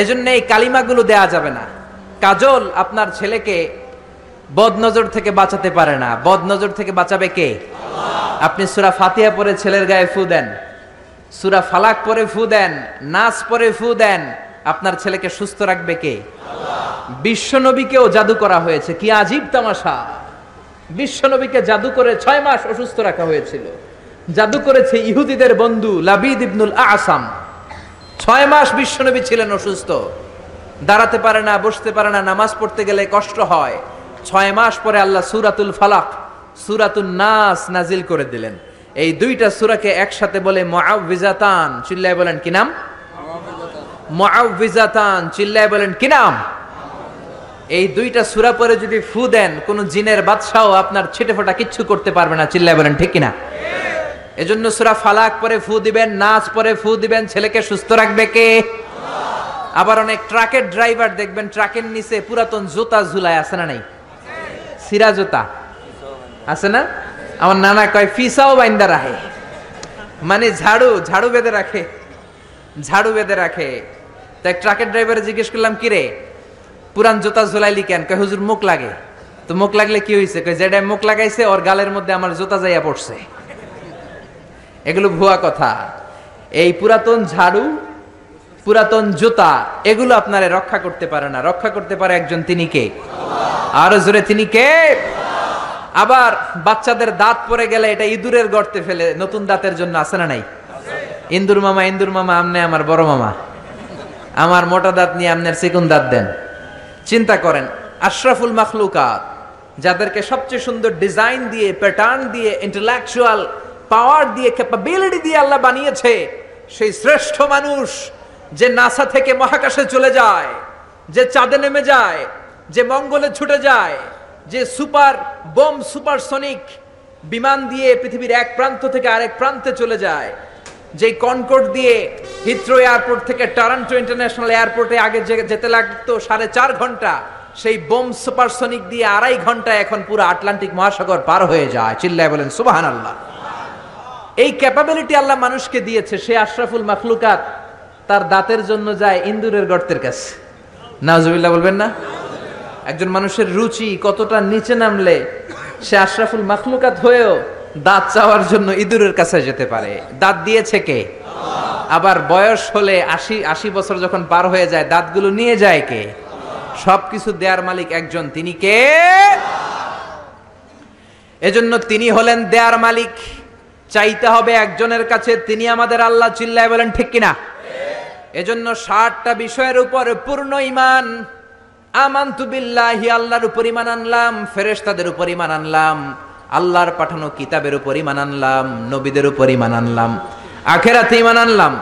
A: এজন্য এই কালিমাগুলো দেয়া যাবে না। কাজল আপনার ছেলেকে বদনজর থেকে বাঁচাতে পারে না। বদনজর থেকে বাঁচাবে কে? আপনি সুরা ফাতিহা পরে ছেলের গায়ে ফু দেন। সুরা ফালাক পরে ফু দেন নাচ পরে ফু দেন, আপনার ছেলেকে সুস্থ রাখবে কে? বিশ্বনবীকেও জাদু করা হয়েছে, কি আজীব তামাশা। বিশ্বনবীকে জাদু করে ছয় মাস অসুস্থ রাখা হয়েছিল। জাদু করেছে ইহুদিদের বন্ধু লাবিদ ইবনুল আসাম। ছয় মাস বিশ্বনবী ছিলেন অসুস্থ। দাঁড়াতে পারে না, বসতে পারে না, নামাজ পড়তে গেলে কষ্ট হয়। ছয় মাস পরে আল্লাহ সুরাতুল ফালাক সুরাতুল নাস নাজিল করে দিলেন। এই দুইটা সুরাকে একসাথে বলে মুআউযিজাতান চিল্লায় বলেন কি নাম? মুআউযিজাতান চিল্লায় বলেন কি নাম? এই দুইটা সুরা পরে যদি ফু দেন, কোন জিনের বাদশাও আপনার ছিটে ফোটা কিচ্ছু করতে পারবে না। চিল্লায় বলেন ঠিক কিনা? এজন্য সুরা ফালাক পরে ফু দিবেন, নাচ পরে ফু দিবেন, ছেলেকে সুস্থ রাখবে কে? আবার অনেক ট্রাকের ড্রাইভার দেখবেন, ট্রাকের নিচে পুরাতন জুতা ঝুলায়, আছে না নাই? সিরা জুতা। আছে না? আমার নানা কয়, ফিসাও বাইন্দা রাখে। মানে ঝাড়ু ঝাড়ু বেঁধে রাখে, ঝাড়ু বেঁধে রাখে। তাই ট্রাকের ড্রাইভারে জিজ্ঞেস করলাম, কি রে? পুরান জুতা ঝুলাইলি কেন? কয়, হুজুর, মুখ লাগে। তো মুখ লাগলে কি হয়েছে কয় যেটা মুখ লাগাইছে, ওর গালের মধ্যে আমার জুতা যাইয়া পড়ছে। এগুলো ভুয়া কথা। এই পুরাতন ঝাড়ু, পুরাতন জুতা, এগুলো আপনারা রক্ষা করতে পারে না। রক্ষা করতে পারে একজন তিনি কে? আরও জোরে, তিনি কে? আবার বাচ্চাদের দাঁত পরে গেলে এটা ইঁদুরের গর্তে ফেলে, নতুন দাঁতের জন্য আসে না নাই? ইন্দুর মামা ইন্দুর মামা, আমনে আমার বড় মামা। আমার মোটা দাঁত নিয়ে আপনার চিকুন দাঁত দেন। চিন্তা করেন, আশরাফুল মাখলুকাত, যাদেরকে সবচেয়ে সুন্দর ডিজাইন দিয়ে, প্যাটার্ন দিয়ে, ইন্টেলেকচুয়াল পাওয়ার দিয়ে, ক্যাপাবিলিটি দিয়ে আল্লাহ বানিয়েছে, সেই শ্রেষ্ঠ মানুষ যে নাসা থেকে মহাকাশে চলে যায়, যে চাঁদে নেমে যায়, যে মঙ্গলে ছুটে যায় যে সুপার বোম সুপারসনিক বিমান দিয়ে পৃথিবীর এক প্রান্ত থেকে আরেক প্রান্তে চলে যায় যে কনকোর্ড দিয়ে হিথ্রো এয়ারপোর্ট থেকে টরন্টো ইন্টারন্যাশনাল এয়ারপোর্টে আগে যেতে লাগতো সাড়ে চার ঘণ্টা, সেই বোম সুপারসনিক দিয়ে আড়াই ঘণ্টা এখন পুরো আটলান্টিক মহাসাগর পার হয়ে যায়। চিল্লায় বলেন সুবাহান আল্লাহ এই ক্যাপাবিলিটি আল্লাহ মানুষকে দিয়েছে, সে আশরাফুল মাখলুকাত তার দাঁতের জন্য যায় ইন্দুরের গর্তের কাছে। নাজুবিল্লাহ বলবেন না? একজন মানুষের রুচি কতটা নিচে নামলে সে আশরাফুল মাখলুকাত হয়েও দাঁত চাওয়ার জন্য ইঁদুরের কাছে যেতে পারে। দাঁত দিয়েছে কে? আবার বয়স হলে আশি আশি বছর যখন পার হয়ে যায়, দাঁতগুলো নিয়ে যায় কে? সবকিছু দেয়ার মালিক একজন। তিনি কে? এজন্য তিনি হলেন দেয়ার মালিক। চাইতে হবে একজনের কাছে, তিনি আমাদের আল্লাহ চিল্লায় বলেন, ঠিক কিনা? এজন্য ষাটটা বিষয়ের উপর পূর্ণ ইমান আমান্তু বিল্লাহি, আল্লাহর উপর ইমান আনলাম, ফেরেশতাদের উপর ইমান আনলাম, আল্লাহর পাঠানো কিতাবের উপর ইমান আনলাম, নবীদের উপর ইমান আনলাম, আখেরাতে ইমান আনলাম,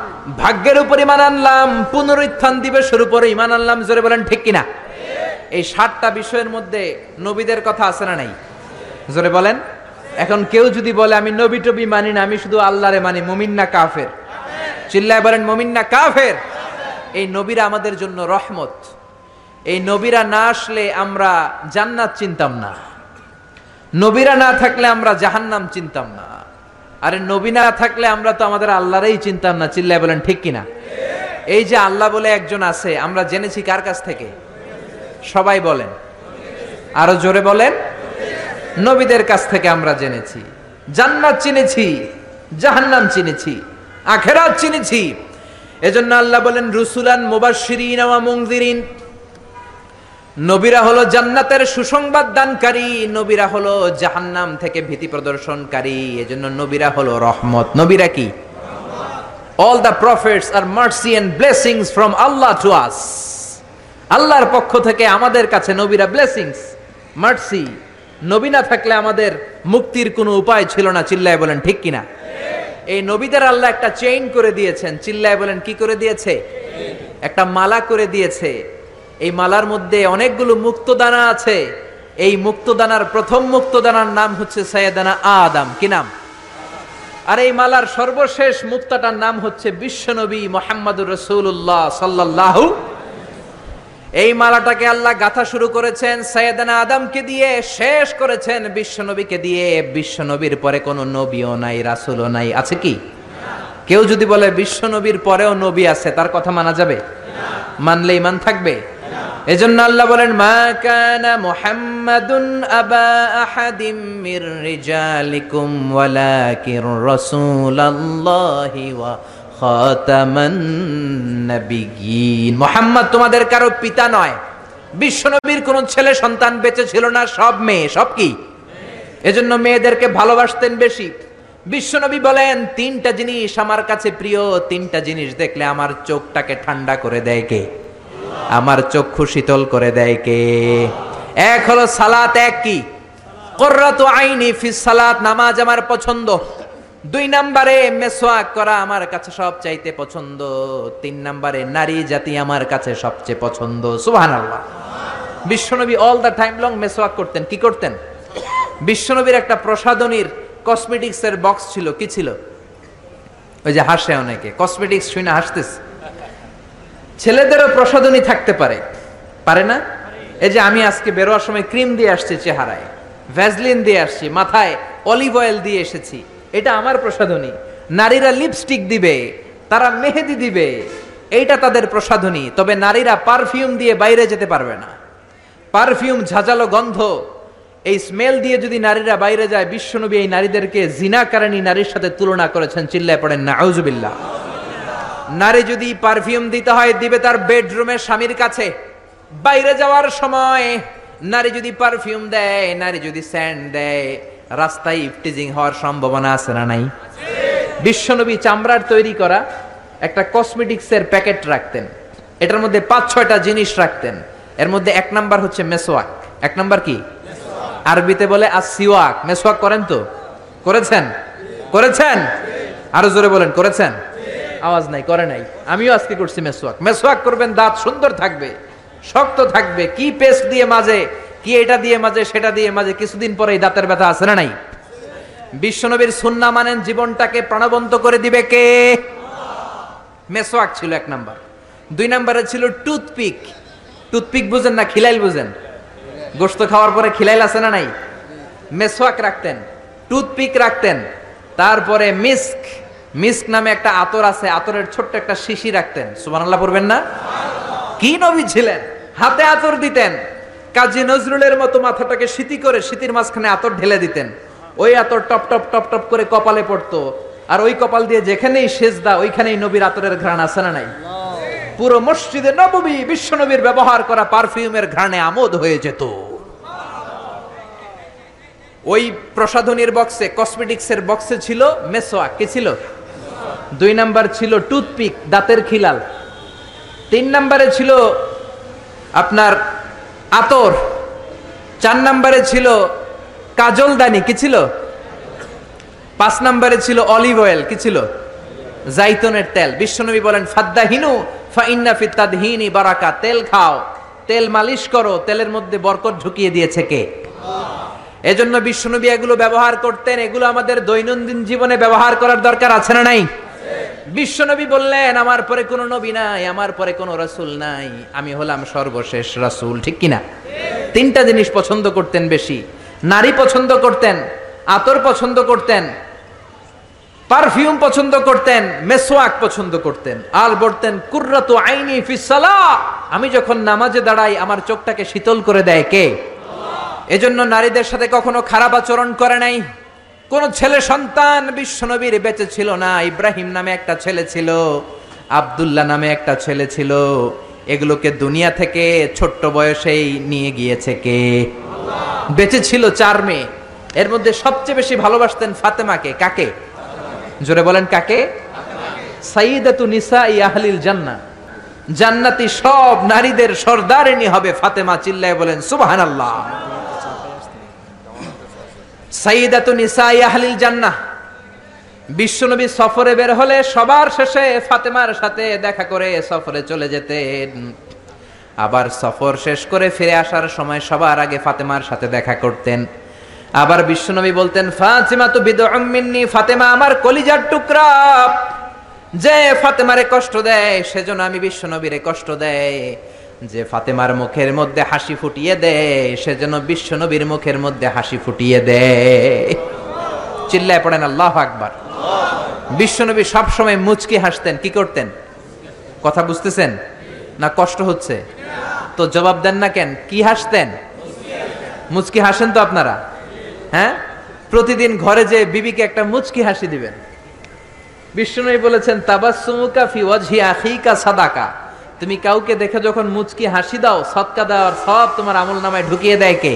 A: ভাগ্যের উপর ইমান আনলাম, পুনরুত্থান দিবসের উপর ইমান আনলাম, জোরে বলেন ঠিক কিনা? এই সাতটা বিষয়ের মধ্যে নবীদের কথা আছে না নাই? জোরে বলেন? এখন কেউ যদি বলে, আমি নবী টবি মানি না, আমি শুধু আল্লাহরে মানি, মুমিন না কাফের। চিল্লায় বলেন, মুমিন কাফের? এই নবীরা আমাদের জন্য রহমত। এই নবীরা না আসলে আমরা জান্নাত চিনতাম না। নবীরা না থাকলে আমরা জাহান্নাম চিনতাম না। আরে নবী না থাকলে আমরা তো আমাদের আল্লাহরই চিনতাম না। চিল্লায় বলেন, ঠিক কিনা? এই যে আল্লাহ বলে একজন আছে, আমরা জেনেছি কার কাছ থেকে? সবাই বলেন। আরও জোরে বলেন। নবীদের কাছ থেকে আমরা জেনেছি। জান্নাত চিনেছি, জাহান্নাম চিনেছি, আখেরাত চিনেছি। এজন্য আল্লাহ বলেন, রুসুলান মুবাশশিরিন ওয়া মুনজিরিন। নবীরা হলো জান্নাতের সুসংবাদ দানকারী, নবীরা হলো জাহান্নাম থেকে ভীতি প্রদর্শনকারী, এজন্য নবীরা হলো রহমত। নবীরা কি? All the prophets are mercy and blessings from Allah to us আল্লাহর পক্ষ থেকে আমাদের কাছে নবীরা ব্লেসিংস মার্সি নবী না থাকলে আমাদের মুক্তির কোনো উপায় ছিল না, চিল্লায় বলেন, ঠিক কিনা? এই নবীদের আল্লাহ একটা চেইন করে দিয়েছেন, চিল্লায় বলেন, কি করে দিয়েছে? একটা মালা করে দিয়েছে। এই মালার মধ্যে অনেকগুলো মুক্তদানা আছে। এই মুক্তদানার প্রথম মুক্তদানার নাম হচ্ছে সৈয়দানা আদাম। কি নাম? আর এই মালার সর্বশেষ মুক্তাটার নাম হচ্ছে বিশ্বনবী মোহাম্মদুর রসুল্লাহ সাল্লাল্লাহু এই মালাটাকে আল্লাহ গাথা শুরু করেছেন সৈয়দানা আদমকে দিয়ে, শেষ করেছেন বিশ্বনবীকে দিয়ে। বিশ্বনবীর পরে কোনো নবীও নাই, রাসূলও নাই, আছে কি? কেউ যদি বলে বিশ্বনবীর পরেও নবী আছে, তার কথা মানা যাবে? মানলে ইমান থাকবে? এজন্য আল্লাহ বলেন, মা কানা মুহাম্মাদুন আবা আহাদিম মির রিজালিকুম ওয়ালাকিন রাসূলুল্লাহি ওয়া খাতামান নাবিয়্যিন। মুহাম্মদ তোমাদের কারও পিতা নয়। বিশ্বনবীর কোন ছেলে সন্তান বেঁচে ছিল না, সব মেয়ে, সব কি? এজন্য মেয়েদেরকে ভালোবাসতেন বেশি। বিশ্বনবী বলেন, তিনটা জিনিস আমার কাছে প্রিয়, তিনটা জিনিস দেখলে আমার চোখটাকে ঠান্ডা করে দেয় কে? আমার চক্ষু শীতল করে দেয় কে? এক হলো সালাত, এক কি? আইনি সালাত, নামাজ আমার পছন্দ। দুই নাম্বারে মেসোয়াক করা আমার কাছে সব চাইতে পছন্দ। তিন নাম্বারে নারী জাতি আমার কাছে সবচেয়ে পছন্দ। সুবহানাল্লাহ। বিশ্বনবী অল দ্য টাইম লং মেসোয়াক করতেন। কি করতেন? বিশ্বনবীর একটা প্রসাধনীর কসমেটিক্স এর বক্স ছিল। কি ছিল? ওই যে হাসে অনেকে। কসমেটিক্স শুনে হাসতেছে। ছেলেদেরও প্রসাধনী থাকতে পারে। পারে না? এই যে আমি আজকে বেরোয়ার সময় ক্রিম দিয়ে আসছি চেহারায় ভ্যাজলিন দিয়ে আসছি, মাথায় অলিভ অয়েল দিয়ে এসেছি, এটা আমার প্রসাধনী নারীরা লিপস্টিক দিবে, তারা মেহেদি দিবে, এইটা তাদের প্রসাধনী তবে নারীরা পারফিউম দিয়ে বাইরে যেতে পারবে না। পারফিউম, ঝাঁঝালো গন্ধ, এই স্মেল দিয়ে যদি নারীরা বাইরে যায়, বিশ্বনবী এই নারীদেরকে জিনাকারানি নারীর সাথে তুলনা করেছেন, চিল্লায় পড়েন না আউজুবিল্লাহ নারী যদি পারফিউম দিতে হয়, দিবে তার বেডরুমে স্বামীর কাছে। বাইরে যাওয়ার সময় নারী যদি পারফিউম দেয়, নারী যদি স্যান্ড দেয়, রাস্তায় ইফটিজিং হওয়ার সম্ভাবনা আছে না নাই? বিশ্বনবী চামড়ার তৈরি করা একটা কসমেটিক্সের প্যাকেট রাখতেন। এটার মধ্যে পাঁচ, ছয়টা জিনিস রাখতেন। এর মধ্যে এক নাম্বার হচ্ছে মেসোয়াক এক নাম্বার কি? আরবিতে বলে আসিওয়াক মেসোয়াক করেন তো? করেছেন? করেছেন? আরও জোরে বলেন, করেছেন? আওয়াজ নাই, করে নাই। আমিও আজকে করছি মেসোয়াক মেসোয়াক করবেন, দাঁত সুন্দর থাকবে, শক্ত থাকবে। কি পেস্ট দিয়ে মাঝে, কি এটা দিয়ে মাঝে, সেটা দিয়ে মাঝে, কিছুদিন পরে এই দাঁতের ব্যথা আছে না নাই? বিশ্বনবীর সুন্না মানেন জীবনটাকে প্রাণবন্ত করে দিবে কে? মেসোয়াক ছিল এক নাম্বার। দুই নাম্বারে ছিল টুথপিক। টুথপিক বুঝেন না, খিলাইল বুঝেন? গোস্ত খাওয়ার পরে খিলাইল আছে না নাই? মেসোয়াক রাখতেন, টুথপিক রাখতেন, তারপরে মিস্ক মিস্ক নামে একটা আতর আছে, আতরের ছোট্ট একটা শিশি রাখতেন। সুবহানাল্লাহ পড়বেন না? কি নবী ছিলেন? হাতে আতর দিতেন। কাজী নজরুলের মতো মাথাটাকে শীতি করে শীতির মাঝখানে আতর ঢেলে দিতেন। ওই আতর টপ টপ টপ টপ করে কপালে পড়তো। আর ওই কপাল দিয়ে যেখানেই সেজদা, ওইখানেই নবীর আতরের ঘ্রাণ আছে না নাই? পুরো মসজিদে নববী বিশ্ব নবীর ব্যবহার করা পারফিউমের ঘ্রাণে আমোদ হয়ে যেত। ওই প্রসাধনীর বক্সে কসমেটিক্সের বক্সে ছিল মেসোয়া। কি ছিল? দুই নাম্বার ছিল টুথপিক, দাঁতের খিলাল। তিন নাম্বারে ছিল আপনার আতর। চার নাম্বারে ছিল কাজলদানি কি ছিল? পাঁচ নাম্বারে ছিল অলিভ অয়েল, কি ছিল? জাইতনের তেল। বিশ্বনবী বলেন, ফাদ্দাহিনু ফাইন্না ফিত্তাদহিনী বারাকা, তেল খাও, তেল মালিশ করো, তেলের মধ্যে বরকত ঢুকিয়ে দিয়েছে কে? এজন্য বিশ্বনবী এগুলো ব্যবহার করতেন, এগুলো আমাদের দৈনন্দিন জীবনে ব্যবহার করার দরকার আছে না নাই? বিশ্বনবী বললেন, আমার পরে কোনো নবী নাই, আমার পরে কোনো রাসূল নাই, আমি হলাম সর্বশেষ রাসূল। ঠিক কিনা? তিনটা জিনিস পছন্দ করতেন বেশি। নারী পছন্দ করতেন, আতর পছন্দ করতেন, পারফিউম পছন্দ করতেন মেসোয়াক পছন্দ করতেন। আর বলতেন, কুর্রাতু আইনি ফিসালা আমি যখন নামাজে দাঁড়াই, আমার চোখটাকে শীতল করে দেয় কে? এজন্য নারীদের সাথে কখনো খারাপ আচরণ করে নাই। কোন ছেলে সন্তান বিশ্বনবীর বেঁচে ছিল না, ইব্রাহিম নামে একটা ছেলে ছিল, আব্দুল্লাহ নামে একটা ছেলে ছিল। এগুলোকে দুনিয়া থেকে ছোট্ট বয়সেই নিয়ে গিয়েছে কে? বেঁচে ছিল চার মেয়ে। এর মধ্যে সবচেয়ে বেশি ভালোবাসতেন ফাতেমাকে, কাকে? জোরে বলেন কাকে? নিসা ইয়াহলিল জান্নাহ। জান্নাতি সব নারীদের সর্দারিনী হবে ফাতেমা, চিল্লায় বলেন সুবহানাল্লাহ। সাইদাতু নিসা ইয়াহলিল জান্নাহ। বিশ্বনবী সফরে বের হলে সবার শেষে ফাতেমার সাথে দেখা করে সফরে চলে যেতেন। আবার সফর শেষ করে ফিরে আসার সময় সবার আগে ফাতেমার সাথে দেখা করতেন। আবার বিশ্বনবী বলতেন, ফাতিমা তো বিদমিন্নি ফাতেমা আমার কলিজার টুকরা। যে ফাতেমারে কষ্ট দেয়, সেজন্য আমি বিশ্বনবীরে কষ্ট দেয়। যে ফাতেমার মুখের মধ্যে হাসি ফুটিয়ে দেয় সেজন্য বিশ্বনবীর মুখের মধ্যে হাসি ফুটিয়ে দেয় চিল্লায় পড়েন, আল্লাহ আকবার। বিশ্বনবী সবসময় মুচকি হাসতেন, কি করতেন? কথা বুঝতেছেন? না কষ্ট হচ্ছে? তো জবাব দেন না কেন? কি হাসতেন? মুচকি হাসেন তো আপনারা। হ্যাঁ? প্রতিদিন ঘরে যে বিবিকে একটা মুচকি হাসি দিবেন। বিষ্ণুই বলেছেন তাবাসুমুকা ফি ওয়াজহি আখিকা সাদাকা। তুমি কাউকে দেখে যখন মুচকি হাসি দাও, সৎকা দেওয়ার সব তোমার আমল নামায় ঢুকিয়ে দেয় কে?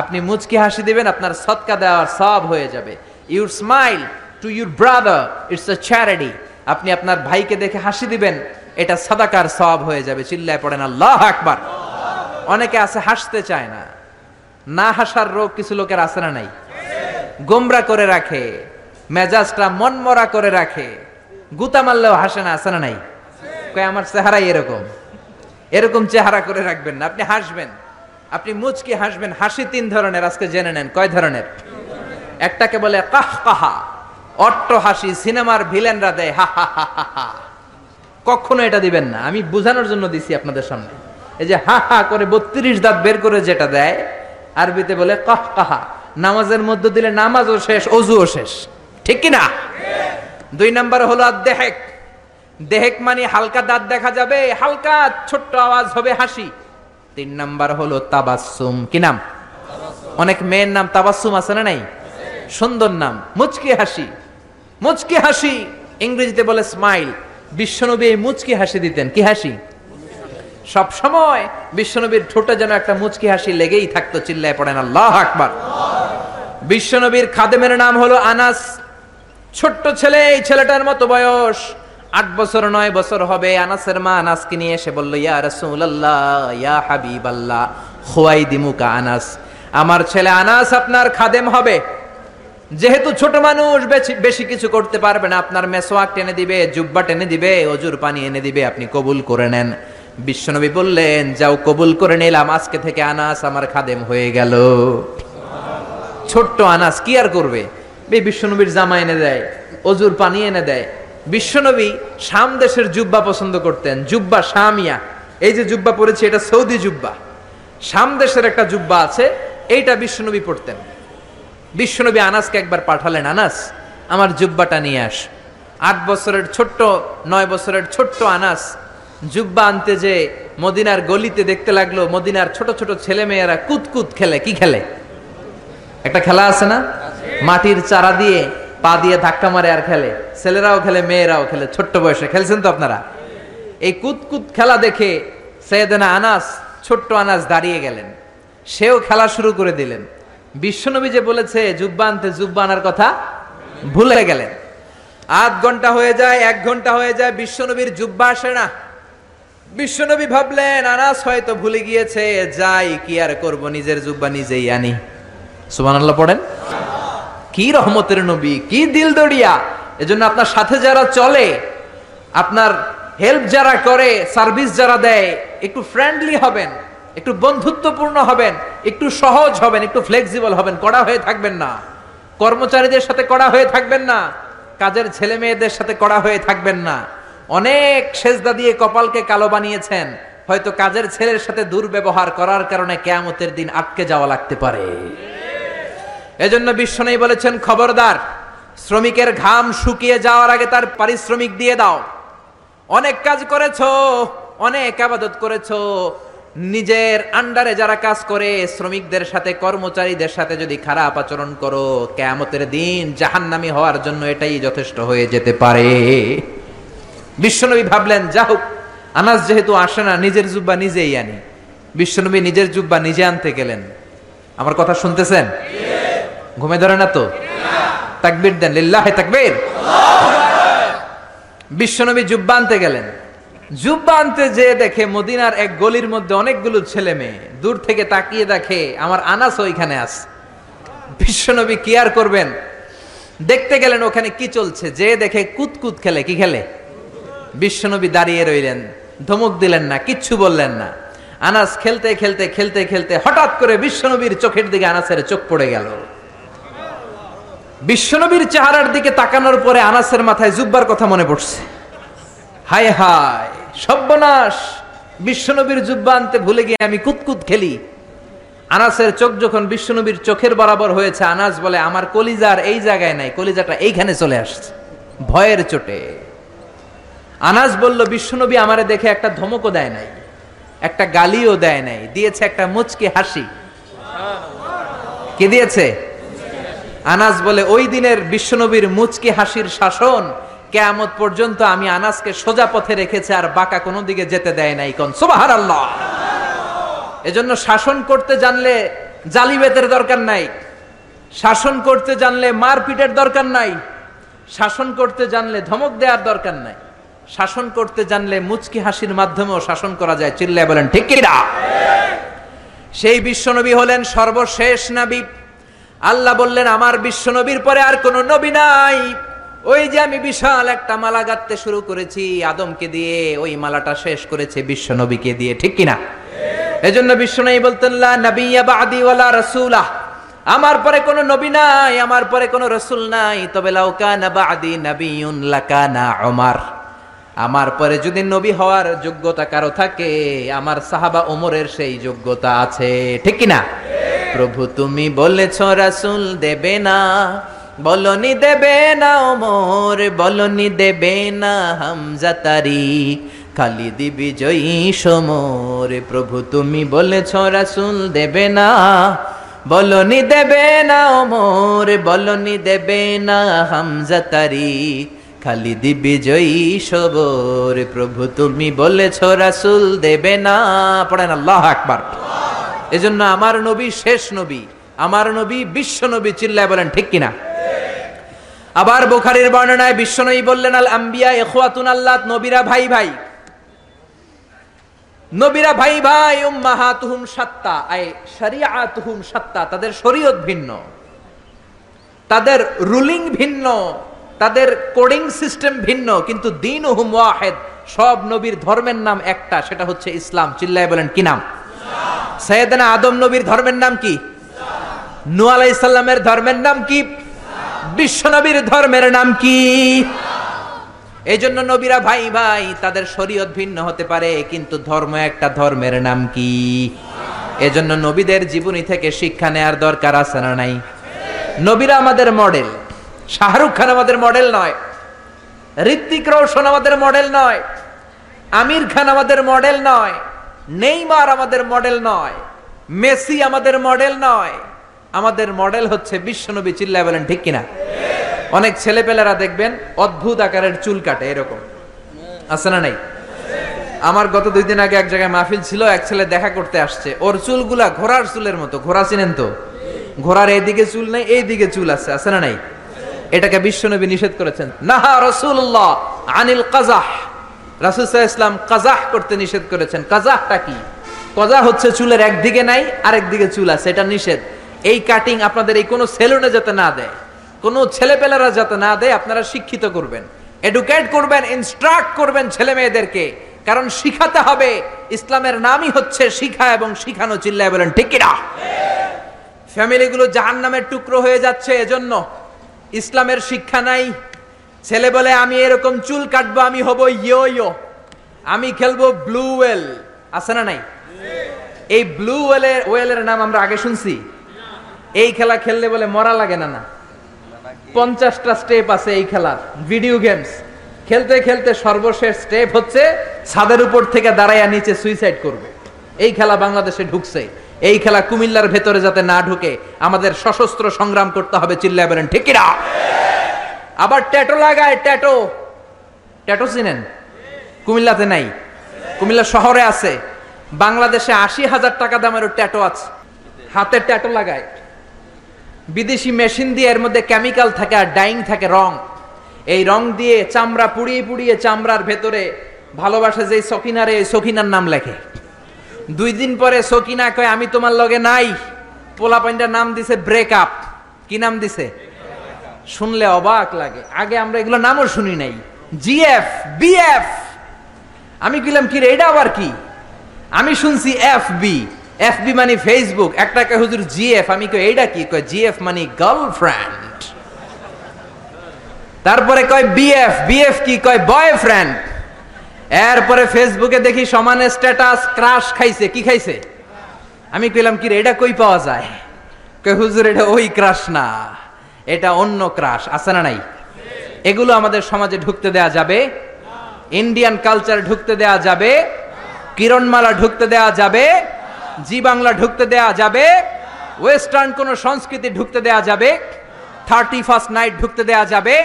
A: আপনি মুচকি হাসি দিবেন, আপনার সৎকা দেওয়ার সব হয়ে যাবে। Your smile to your brother it's a charity আপনি আপনার ভাইকে দেখে হাসি দিবেন, এটা সাদাকার সব হয়ে যাবে। চিল্লায় পড়েন, আল্লাহ আকবার! অনেকে আছে, হাসতে চায় না। না হাসার রোগ কিছু লোকের আছে না নাই? গোমরা করে রাখে, মেজাজটা মনমরা করে রাখে। গুতা মারলেও হাসে না, আছে না নাই? কয়, আমার চেহারাই এরকম। এরকম চেহারা করে রাখবেন না। আপনি হাসবেন। আপনি মুচকি হাসবেন। হাসি তিন ধরনের আজকে জেনে নেন। কয় ধরনের? একটাকে বলে কাহ কাহা, অট্ট হাসি, সিনেমার ভিলেনরা দেয়, হা হা হা হা কখনো এটা দিবেন না। আমি বোঝানোর জন্য দিছি আপনাদের সামনে। এই যে হা হা করে বত্রিশ দাঁত বের করে যেটা দেয়, আরবিতে বলে কাহ কাহা, নামাজের মধ্যে দিলে নামাজও শেষ, অজুও শেষ। ঠিক কি না দুই নাম্বার হলো আর দেহেক দেহেক মানে হালকা দাঁত দেখা যাবে, হালকা ছোট্ট আওয়াজ হবে হাসি। তিন নাম্বার হলো তাবাসুম কি নাম? অনেক মেয়ের নাম তাবাসুম আছে না নাই? সুন্দর নাম, মুচকি হাসি। মুচকি হাসি, ইংরেজিতে বলে স্মাইল বিশ্বনবী মুচকি হাসি দিতেন, কি হাসি? সব সময় বিশ্বনবীর ঠোঁটে যেন একটা মুচকি হাসি লেগেই থাকতো, চিল্লায় পড়েন, আল্লাহ আকবার। বিশ্বনবীর খাদেমের নাম হলো আনাস। ছোট্ট ছেলে, এই ছেলেটার মতো বয়স। আট বছর, নয় বছর হবে, আনাসের মা আনাসকে নিয়ে এসে বলল, ইয়া রাসূলুল্লাহ, ইয়া হাবিবাল্লাহ খোয়াই দিমুকা আনাস, আমার ছেলে আনাস আপনার খাদেম হবে। যেহেতু ছোট মানুষ বেশি- কিছু করতে পারবে না, আপনার মেসোয়াক টেনে দিবে, জুব্বা টেনে দিবে, অজুর পানি এনে দিবে, আপনি কবুল করে নেন। বিশ্বনবী বললেন, যাও, কবুল করে নিলাম, আজকে থেকে আনাস আমার খাদেম হয়ে গেল। ছোট্ট আনাস কি আর করবে? বিশ্বনবীর জামা এনে দেয়, অজুর পানি এনে দেয়। বিশ্বনবী শাম দেশের জুব্বা পছন্দ করতেন, জুব্বা শামিয়া। এই যে জুব্বা পরেছে, এটা সৌদি জুব্বা। শাম দেশের একটা জুব্বা আছে, এইটা বিশ্বনবী পড়তেন বিশ্বনবী আনাসকে একবার পাঠালেন, আনাস, আমার জুব্বাটা নিয়ে আস। আট বছরের ছোট্ট, নয় বছরের ছোট্ট আনাস জুব্বা আনতে যে মদিনার গলিতে দেখতে লাগল, মদিনার ছোট ছোট ছেলে মেয়েরা কুতকুত খেলে, কি খেলে? একটা খেলা আছে না? মাটির চারা দিয়ে পা দিয়ে ধাক্কা মারে আর খেলে। ছেলেরাও খেলে, মেয়েরাও খেলে, ছোট্ট বয়সে। খেলছেন তো আপনারা? এই কুতকুত খেলা দেখে সৈয়দনা আনাস, ছোট্ট আনাস দাঁড়িয়ে গেলেন। সেও খেলা শুরু করে দিলেন। বিশ্বনবী যে বলেছে জুব্বা আনতে জুব্বা আনার কথা ভুলে গেলেন। আধ ঘণ্টা হয়ে যায়, এক ঘণ্টা হয়ে যায়, বিশ্বনবীর জুব্বা আসে না। বিশ্বনবী ভাবলেন, আনাস হয়তো ভুলে গিয়েছে, যাই, কি আর করব? নিজের জুব্বা নিজেই আনি। সুবহানাল্লাহ পড়েন। কি রহমতের নবী, কি দিল দড়িয়া। এজন্য আপনার সাথে যারা চলে, আপনার হেল্প যারা করে, সার্ভিস যারা দেয়, একটু ফ্রেন্ডলি হবেন, একটু বন্ধুত্বপূর্ণ হবেন, একটু সহজ হবেন, একটু ফ্লেক্সিবল হবেন, কড়া হয়ে থাকবেন না। কর্মচারীদের সাথে কড়া হয়ে থাকবেন না, কাজের ছেলে মেয়েদের সাথে কড়া হয়ে থাকবেন না। অনেক সেজদা দিয়ে কপালকে কালো বানিয়েছেন, হয়তো কাজের ছেলের সাথে দুর্ব্যবহার করার কারণে কেয়ামতের দিন আটকে যাওয়া লাগতে পারে। এজন্য বিশ্বনবী বলেছেন খবরদার, শ্রমিকের ঘাম শুকিয়ে যাওয়ার আগে তার পারিশ্রমিক দিয়ে দাও। অনেক কাজ করেছ, অনেক আবাদত করেছ, নিজের আন্ডারে যারা কাজ করে, শ্রমিকদের সাথে, কর্মচারীদের সাথে যদি খারাপ আচরণ করো, কেয়ামতের দিন জাহান্নামি হওয়ার জন্য এটাই যথেষ্ট হয়ে যেতে পারে। বিশ্বনবী ভাবলেন, যা হোক, আনাস যেহেতু আসে না, নিজের জুব্বা নিজেই আনি। বিশ্বনবী নিজের জুব্বা নিজে আনতে গেলেন। আমার কথা শুনতেছেন? ঘুমে ধরে না তো? তাকবির দেন, লিল্লাহে তাকবির। বিশ্বনবী জুব্বা আনতে গেলেন। জুব্বা আনতে যে দেখে মদিনার এক গলির মধ্যে অনেকগুলো ছেলে মেয়ে। দূর থেকে তাকিয়ে দেখে, আমার আনাস ওইখানে আস। বিশ্বনবী কি আর করবেন? দেখতে গেলেন ওখানে কি চলছে? যে দেখে কুতকুত খেলে, কি খেলে? বিশ্বনবী দাঁড়িয়ে রইলেন, ধমক দিলেন না, কিচ্ছু বললেন না। আনাস খেলতে খেলতে খেলতে খেলতে হঠাৎ করে বিশ্বনবীর চোখের দিকে আনাসের চোখ পড়ে গেল। বিশ্বনবীর চেহারার দিকে তাকানোর পরে আনাসের মাথায় জুব্বার কথা মনে পড়ছে। হায় হায়, সর্বনাশ! বিশ্বনবীর জুব্বা আনতে ভুলে গিয়ে আমি কুতকুত খেলি। আনাসের চোখ যখন বিশ্বনবীর চোখের বরাবর হয়েছে, আনাস বলে, আমার কলিজার এই জায়গায় নাই, কলিজাটা এইখানে চলে আসছে, ভয়ের চোটে। আনাস বলল, বিশ্বনবী আমারে দেখে একটা ধমকও দেয় নাই, একটা গালিও দেয় নাই, দিয়েছে একটা মুচকি হাসি। কে দিয়েছে? আনাস বলে, ওই দিনের বিশ্বনবীর মুচকি হাসির শাসন, কেয়ামত পর্যন্ত আমি আনাসকে সোজা পথে রেখেছে আর বাঁকা কোনো দিকে যেতে দেয় নাই কোন। আল্লাহ এজন্য শাসন করতে জানলে জালিবেতের দরকার নাই। শাসন করতে জানলে মারপিটের দরকার নাই। শাসন করতে জানলে ধমক দেওয়ার দরকার নাই। শাসন করতে জানলে মুচকি হাসির মাধ্যমেও শাসন করা যায়। চিল্লায় বলেন, ঠিক সেই বিশ্বনবী হলেন সর্বশেষ নবী আল্লাহ বললেন, আমার বিশ্বনবীর পরে আর কোনো নবী নাই। ওই যে আমি বিশাল একটা মালা গাঁথতে শুরু করেছি, আদমকে দিয়ে, ওই মালাটা শেষ করেছে বিশ্বনবীকে দিয়ে। ঠিক কিনা? এজন্য বিশ্বনবী বলতেন, লা নাবিয়্যা বাদি ওয়ালা রাসূলা। আমার পরে কোনো নবী নাই, আমার পরে কোনো রসুল নাই। তবে লাউকানা বাদি নাবিয়ুন লাকানা ওমর আমার পরে যদি নবী হওয়ার যোগ্যতা কারও থাকে, আমার সাহাবা ওমরের সেই যোগ্যতা আছে। ঠিক কিনা? প্রভু, তুমি বলেছ রাসুল দেবে না। বলনি দেবে না ওমর, বলনি দেবে না হামজা তারিক খালিদি বিজয়ী সমর। প্রভু, তুমি বলেছ রাসুল দেবে না। বলনি দেবে না ওমর, বলনি দেবে না হামজা তারিক খালিদি বিজয়ী সবর প্রভু, তুমি বলেছ রাসুল দেবে না। পড়েন আল্লাহ আকবার। এজন্য আমার নবী শেষ নবী, আমার নবী বিশ্ব নবী চিল্লায় বলেন, ঠিক কিনা? আবার বোখারির বর্ণনায় বিশ্বনবী বললেন, আল আম্বিয়া ইখওয়াতুন আল্লাহ, নবীরা ভাই ভাই। নবীরা ভাই ভাই, উম্মাহাতুহুম সাত্তা, আই শরিয়াতুহুম সাত্তা, তাদের শরীয়ত ভিন্ন। তাদের রুলিং ভিন্ন, তাদের কোডিং সিস্টেম ভিন্ন, কিন্তু দিন ওয়াহেদ, সব নবীর ধর্মের নাম একটা, সেটা হচ্ছে ইসলাম, চিল্লায় বলেন, কি নাম? সৈয়দনা আদম নবীর ধর্মের নাম কি? নু আলাইসাল্লামের ধর্মের নাম কি? বিশ্ব নবীর ধর্মের নাম কি? এই জন্য নবীরা ভাই ভাই তাদের শরীয়ত ভিন্ন হতে পারে, কিন্তু ধর্ম একটা ধর্মের নাম কি? এজন্য নবীদের জীবনী থেকে শিক্ষা নেয়ার দরকার আছে না নাই? নবীরা আমাদের মডেল শাহরুখ খান আমাদের মডেল নয়। ঋত্বিক রোশন আমাদের মডেল নয়। আমির খান আমাদের মডেল নয়। নেইমার আমাদের মডেল নয়, মেসি আমাদের মডেল নয়, আমাদের মডেল হচ্ছে বিশ্বনবী চিল্লায় বলেন, ঠিক কিনা? অনেক ছেলেপেলেরা দেখবেন অদ্ভুত আকারের চুল কাটে এরকম। আছে না নাই? আমার গত দুই দিন আগে এক জায়গায় মাহফিল ছিল, এক ছেলে দেখা করতে আসছে। ওর চুলগুলা ঘোড়ার চুলের মতো, ঘোড়া চিনেন তো? ঘোড়ার এইদিকে চুল নেই, এইদিকে চুল আছে আছে না নাই? এটাকে বিশ্বনবী নিষেধ করেছেন। নাহা রসুল্লাহ আনিল কাজাহ রাসুল ইসলাম কাজাহ করতে নিষেধ করেছেন। কাজাহটা কি? কজা হচ্ছে চুলের একদিকে নাই আরেক দিকে চুল আছে, এটা নিষেধ। এই কাটিং আপনাদের এই কোনো সেলুনে যাতে না দেয়, কোনো ছেলেপেলেরা যাতে না দেয়, আপনারা শিক্ষিত করবেন। এডুকেট করবেন ইনস্ট্রাক্ট করবেন ছেলে মেয়েদেরকে কারণ শিখাতে হবে। ইসলামের নামই হচ্ছে শিখা এবং শিখানো চিল্লায় বলেন, ঠিক কিনা? ফ্যামিলিগুলো জাহান নামের টুকরো হয়ে যাচ্ছে, এজন্য ইসলামের শিক্ষা নাই ছেলে বলে, আমি এরকম চুল কাটবো, আমি হব ইয়ো ইয়ো আমি খেলব ব্লু ওয়েল। আছে না নাই? এই ব্লু ওয়েলের ওয়েলের নাম আমরা আগে শুনছি। এই খেলা খেললে বলে, মরা লাগে না না। পঞ্চাশটা স্টেপ আছে এই খেলার, ভিডিও গেমস। খেলতে খেলতে সর্বশেষ স্টেপ হচ্ছে, ছাদের উপর থেকে দাঁড়াইয়া নিচে সুইসাইড করবে। এই খেলা বাংলাদেশে ঢুকছে। এই খেলা কুমিল্লার ভেতরে যাতে না ঢুকে, আমাদের সশস্ত্র সংগ্রাম করতে হবে, চিল্লায় বলেন ঠিকিরা আবার ট্যাটো লাগায়, ট্যাটো। ট্যাটো চিনেন? কুমিল্লাতে নাই। কুমিল্লা শহরে আছে। বাংলাদেশে আশি হাজার টাকা দামের ট্যাটো আছে। হাতে ট্যাটো লাগায়। বিদেশি মেশিন দিয়ে এর মধ্যে কেমিক্যাল থাকে আর ডাইং থাকে রং। এই রং দিয়ে চামড়া পুড়িয়ে পুড়িয়ে চামড়ার ভেতরে ভালোবাসে যে সকিনারে, এই সকিনার নাম লেখে। দুই দিন পরে সকিনা কয়, আমি তোমার লগে নাই। পোলা পাইন্টার নাম দিছে ব্রেক আপ। কি নাম দিছে? শুনলে অবাক লাগে। আগে আমরা এগুলো নামও শুনি নাই। GF, BF. আমি কিলাম কি রে এটা আবার কি? আমি শুনছি এফ বি এফ বি মানে ফেসবুক। একটা কে হুজুর, জিএফ। আমি কই এইটা কি? কয়, জিএফ মানে গার্লফ্রেন্ড। তারপরে কয়, বিএফ। বিএফ কি? কয়, বয়ফ্রেন্ড। এরপরে ফেসবুকে দেখি সমানে স্ট্যাটাস ক্রাশ খাইছে। কি খাইছে? আমি কইলাম কি রে এটা কই পাওয়া যায়? কই হুজুর, এটা ওই ক্রাশ না। এটা অন্য ক্রাশ আছে না নাই? এগুলো আমাদের সমাজে ঢুকতে দেয়া যাবে। ইন্ডিয়ান কালচার ঢুকতে দেয়া যাবে। কিরণমালা ঢুকতে দেয়া যাবে। জি বাংলা ঢুকতে দেয়া যাবে। ওয়েস্টার্ন কোন সংস্কৃতি ঢুকতে দেয়া যাবে। থার্টি ফার্স্ট নাইট ঢুকতে দেয়া যাবে।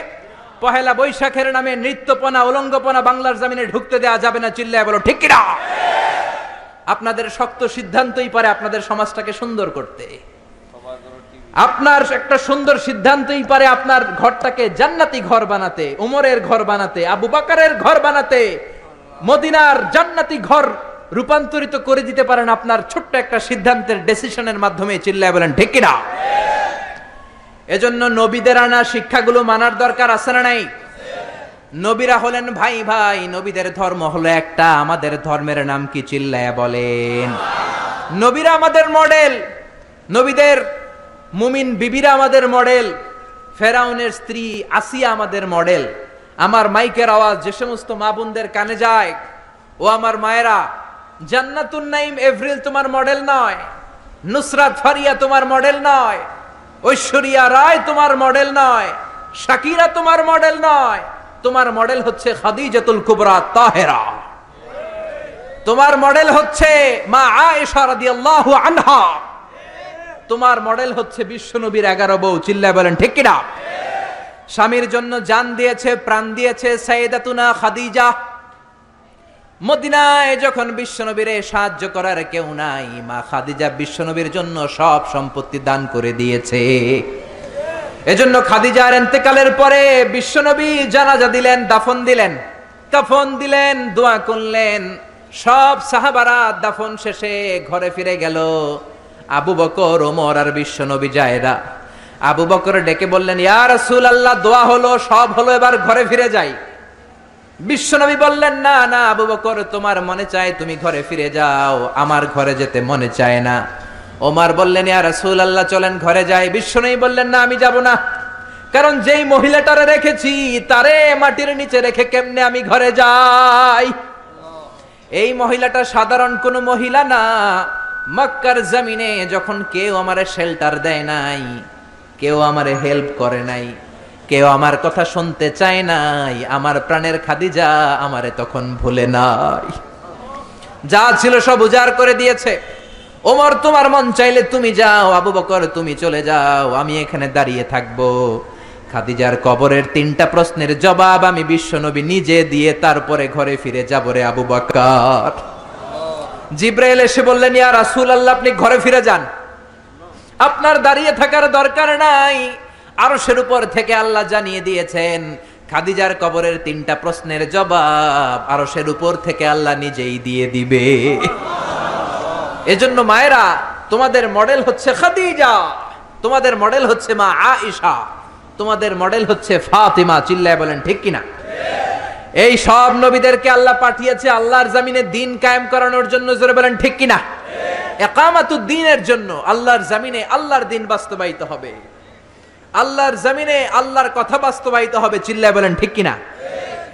A: পহেলা বৈশাখের নামে নৃত্যপনা, উলঙ্গপনা বাংলার জামিনে ঢুকতে দেয়া যাবে না, চিল্লায় বলো, ঠিক কিনা? আপনাদের শক্ত সিদ্ধান্তই পারে আপনাদের সমাজটাকে সুন্দর করতে। আপনার একটা সুন্দর সিদ্ধান্তই পারে আপনার ঘরটাকে জান্নাতি ঘর বানাতে, উমরের ঘর বানাতে, আবু বাকারের ঘর বানাতে, মদিনার জান্নাতি ঘর রূপান্তরিত করে দিতে পারেন আপনার ছোট্ট একটা সিদ্ধান্তের ডেসিশনের মাধ্যমে, চিল্লায় বলেন ঢেকিরা এজন্য নবীদের আনা শিক্ষাগুলো মানার দরকার আছে না নাই? নবীরা হলেন ভাই ভাই, নবীদের ধর্ম হলো একটা, আমাদের ধর্মের নাম কি, চিল্লায় বলেন। নবীরা আমাদের মডেল নবীদের মুমিন বিবিরা আমাদের মডেল, ফেরাউনের স্ত্রী আসিয়া আমাদের মডেল। আমার মাইকের আওয়াজ যে সমস্ত মা বোনদের কানে যায়, ও আমার মায়েরা, জান্নাতুন নাইম এভরিল তোমার মডেল নয়, নুসরাত ফারিয়া তোমার মডেল নয়, ঐশ্বরিয়া রায় তোমার মডেল নয়, শাকিরা তোমার মডেল নয়, তোমার মডেল হচ্ছে খাদিজাতুল কুবরা তাহেরা। তোমার মডেল হচ্ছে মা আয়েশা রাদিয়াল্লাহু আনহা। তোমার মডেল হচ্ছে বিশ্বনবীর এগারো বউ। চিল্লায় বলেন, ঠিক কিনা? স্বামীর জন্য জান দিয়েছে, প্রাণ দিয়েছে সাইদাতুনা খাদিজা। মদিনায় যখন বিশ্বনবীরে সাহায্য করার কেউ নাই, মা খাদিজা বিশ্বনবীর জন্য সব সম্পত্তি দান করে দিয়েছে। এজন্য খাদিজার এন্তেকালের পরে বিশ্বনবী জানাজা দিলেন, দাফন দিলেন। কাফন দিলেন, দোয়া করলেন। সব সাহাবারা দাফন শেষে ঘরে ফিরে গেল। আবু বকর, ওমর আর বিশ্বনবী জায়দা। আবু বকর ডেকে বললেন, ইয়া রাসূল আল্লাহ দোয়া হলো, সব হলো, এবার ঘরে ফিরে যাই। বিশ্বনবী বললেন, না না, আবু বকর, তোমার মনে চায় তুমি ঘরে ফিরে যাও, আমার ঘরে যেতে মনে চায় না। ওমার বললেন, ইয়া রাসূল আল্লাহ চলেন ঘরে যাই। বিশ্বনবী বললেন, না, আমি যাব না, কারণ যেই মহিলাটারে রেখেছি, তারে মাটির নিচে রেখে কেমনে আমি ঘরে যাই? এই মহিলাটা সাধারণ কোনো মহিলা না মক্কার জমিনে যখন কেউ আমারে শেল্টার দেয় নাই, কেউ আমারে হেল্প করে নাই, কেউ আমার কথা শুনতে চায় নাই, আমার প্রাণের খাদিজা আমারে তখন ভুলে নাই। যা ছিল সব উজাড় করে দিয়েছে। ওমর, তোমার মন চাইলে তুমি যাও, আবু বকর, তুমি চলে যাও, আমি এখানে দাঁড়িয়ে থাকব। খাদিজার কবরের তিনটা প্রশ্নের জবাব আমি বিশ্বনবী নিজে দিয়ে তারপরে ঘরে ফিরে যাব রে আবু বকর। জিব্রাইল এসে বললেন, ইয়া রাসূল আল্লাহ আপনি ঘরে ফিরে যান। আপনার দাঁড়িয়ে থাকার দরকার নাই। আরশের উপর থেকে আল্লাহ জানিয়ে দিয়েছেন, খাদিজার কবরের তিনটা প্রশ্নের জবাব আরশের উপর থেকে আল্লাহ নিজেই দিয়ে দিবে। এজন্য মায়েরা, তোমাদের মডেল হচ্ছে খাদিজা, তোমাদের মডেল হচ্ছে মা আয়েশা, তোমাদের মডেল হচ্ছে ফাতিমা। চিল্লায় বলেন, ঠিক কিনা? এই সব নবীদেরকে আল্লাহ পাঠিয়েছে, আল্লাহর জামিনে দিন কায়েম করানোর জন্য, জোরে বলেন, ঠিক কিনা? একামাতুদ দিনের জন্য আল্লাহর জামিনে আল্লাহর দিন বাস্তবায়িত হবে। আল্লাহর জমিনে আল্লাহর কথা বাস্তবায়িত হবে, চিল্লায় বলেন, ঠিক কিনা?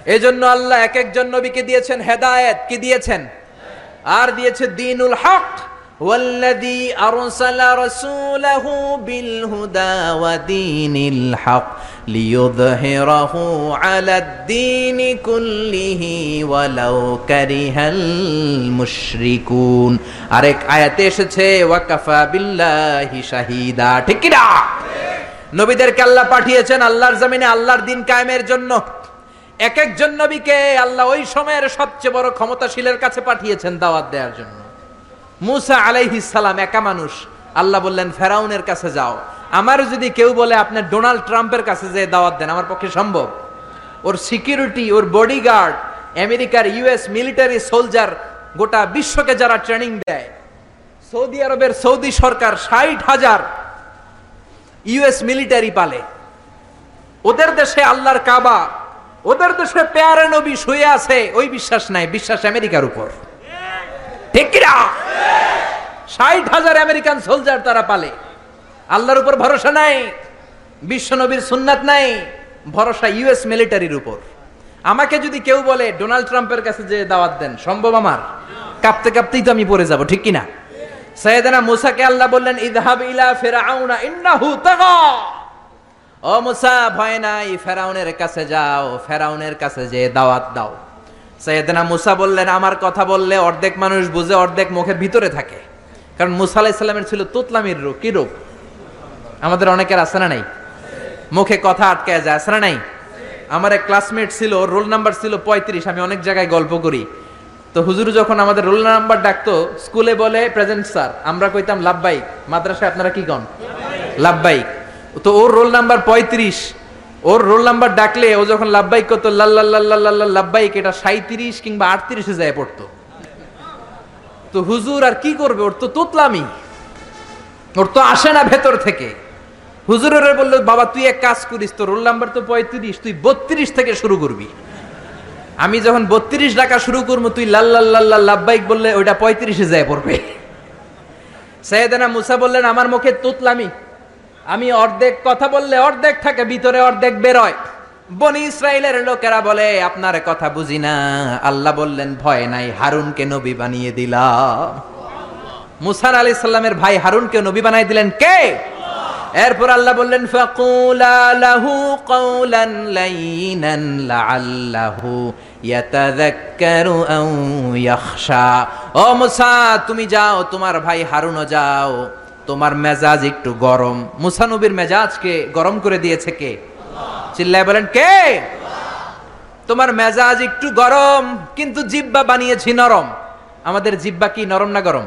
A: এজন্য আল্লাহ এক একজন নবীকে দিয়েছেন হেদায়েত। কি দিয়েছেন? আর দিয়েছে দিনুল হক। والذي أرسل رسوله بالهدى ودين الحق ليظهره على الدين كله ولو كره المشركون আরেক আয়াতে এসেছে ওয়াকাফা বিল্লাহি শাহিদা ঠিক কি না নবীদেরকে আল্লাহ পাঠিয়েছেন আল্লাহর জমিনে আল্লাহর দিন কায়েমের জন্য এক একজন নবীকে আল্লাহ ওই সময়ের সবচেয়ে বড় ক্ষমতাশীলের কাছে পাঠিয়েছেন দাওয়াত দেওয়ার জন্য মুসা সালাম একা মানুষ। আল্লাহ বললেন, ফেরাউনের কাছে যাও। আমার যদি কেউ বলে, আপনার ডোনাল্ড ট্রাম্পের কাছে যে দাওয়াত দেন, আমার পক্ষে সম্ভব। ওর সিকিউরিটি, ওর বডিগার্ড, আমেরিকার ইউএস মিলিটারি সোলজার গোটা বিশ্বকে যারা ট্রেনিং দেয়, সৌদি আরবের সৌদি সরকার ষাট হাজার ইউএস মিলিটারি পালে। ওদের দেশে আল্লাহর কাবা, ওদের দেশে পেয়ারে নবী শুয়ে আছে, ওই বিশ্বাস নাই, বিশ্বাস আমেরিকার উপর। ঠিক কিনা? ষাট হাজার আমেরিকান সোলজার তারা পালে। আল্লাহর উপর ভরসা নাই, বিশ্ব নবীর সুন্নাত নাই, ভরসা ইউএস মিলিটারির উপর। আমাকে যদি কেউ বলে, ডোনাল্ড ট্রাম্পের কাছে যে দাওয়াত দেন, সম্ভব আমার? কাঁপতে কাঁপতেই তো আমি পড়ে যাব, ঠিক কিনা? সৈয়দনা মুসাকে আল্লাহ বললেন, ইদহাব ইলা ফিরআউনা ইন্নাহু তাগা। ও মুসা, ভয় নাই, ফেরাউনের কাছে যাও, ফেরাউনের কাছে যে দাওয়াত দাও। সৈয়দনা মুসা বললেন, আমার কথা বললে অর্ধেক মানুষ বুঝে, অর্ধেক মুখের ভিতরে থাকে। কারণ মুসা আলাইসাল্লামের ছিল তুতলামির রূপ। কি রূপ? আমাদের অনেকের আছে না নাই? মুখে কথা আটকায় যায়, আছে না নাই? আমার এক ক্লাসমেট ছিল রোল নাম্বার ছিল পঁয়ত্রিশ, আমি অনেক জায়গায় গল্প করি। তো হুজুর যখন আমাদের রোল নাম্বার ডাকতো, স্কুলে বলে, প্রেজেন্ট স্যার, আমরা কইতাম লাভবাইক মাদ্রাসায় আপনারা কি কন? লাভবাইক তো ওর রোল নাম্বার পঁয়ত্রিশ ওর রোল নাম্বার ডাকলে ও যখন লাভবাইক করতো লাল্লাহ লাভবাইক এটা সাঁত্রিশ কিংবা আটত্রিশে যায় পড়তো। তো হুজুর আর কি করবে? ওর তো তোতলামি। ওর তো আসে না ভেতর থেকে। হুজুরের বলল, বাবা, তুই এক কাজ করিস তো রোল নাম্বার তো পঁয়ত্রিশ, তুই বত্রিশ থেকে শুরু করবি। আমি যখন বত্রিশ ডাকা শুরু করব, তুই লাল্লাহ লাভবাইক বললে ওইটা পঁয়ত্রিশে যায় পড়বে। সৈয়দানা মুসা বললেন, আমার মুখে তুতলামি। আমি অর্ধেক কথা বললে অর্ধেক থাকে, ভিতরে অর্ধেক বেরোয়। বনি ইসরায়েলের লোকেরা বলে, আপনার কথা বুঝি না। আল্লাহ বললেন, ভয় নাই, হারুনকে নবী বানিয়ে দিলাম। মুসার আলী সাল্লামের ভাই হারুনকে নবী বানাই দিলেন কে? এরপর আল্লাহ বললেন, ফাকুলা লাহু কাওলান লাইনান লাআল্লাহু ইয়াতাযাক্কারু আও ইয়াখশা। ও মুসা, তুমি যাও, তোমার ভাই হারুনও যাও। তোমার মেজাজ একটু গরম। মুসা নবীর মেজাজকে গরম করে দিয়েছে কে? চিল্লায় বলেন, কে? তোমার মেজাজ একটু গরম, কিন্তু জিব্বা বানিয়েছি নরম। আমাদের জিব্বা কি, নরম না গরম?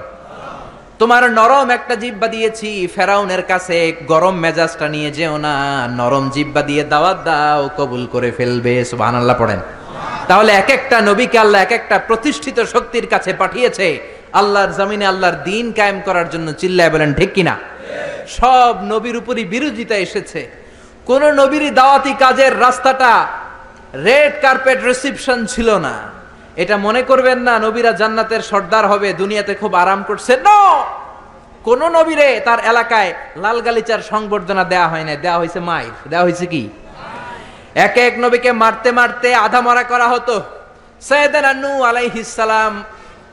A: তোমার নরম একটা জিব্বা দিয়েছি, ফেরাউনের কাছে। গরম মেজাজটা নিয়ে যেও না, নরম জিব্বা দিয়ে দাওয়াত দাও, কবুল করে ফেলবে, সুবহানাল্লাহ পড়েন। তাহলে এক একটা নবীকে আল্লাহ এক একটা প্রতিষ্ঠিত শক্তির কাছে পাঠিয়েছে। আল্লাহর জমিনে আল্লাহর দিন কায়েম করার জন্য চিল্লায় বলেন, ঠিক কিনা সব নবীর উপরই বিরোধিতা এসেছে। কোন নবীরই দাওয়াতি কাজের রাস্তাটা রেড কার্পেট রিসিপশন ছিল না। এটা মনে করবেন না, নবীরা জান্নাতের সর্দার হবে, দুনিয়াতে খুব আরাম করছে। নো! কোন নবীরে তার এলাকায় লাল গালিচার সংবর্ধনা দেয়া হয় না দেয়া হয়েছে মাইর। দেয়া হয়েছে কি? এক এক নবীকে মারতে মারতে আধা মরা করা হতো। সৈয়দানা নূ আলাইহিস সালাম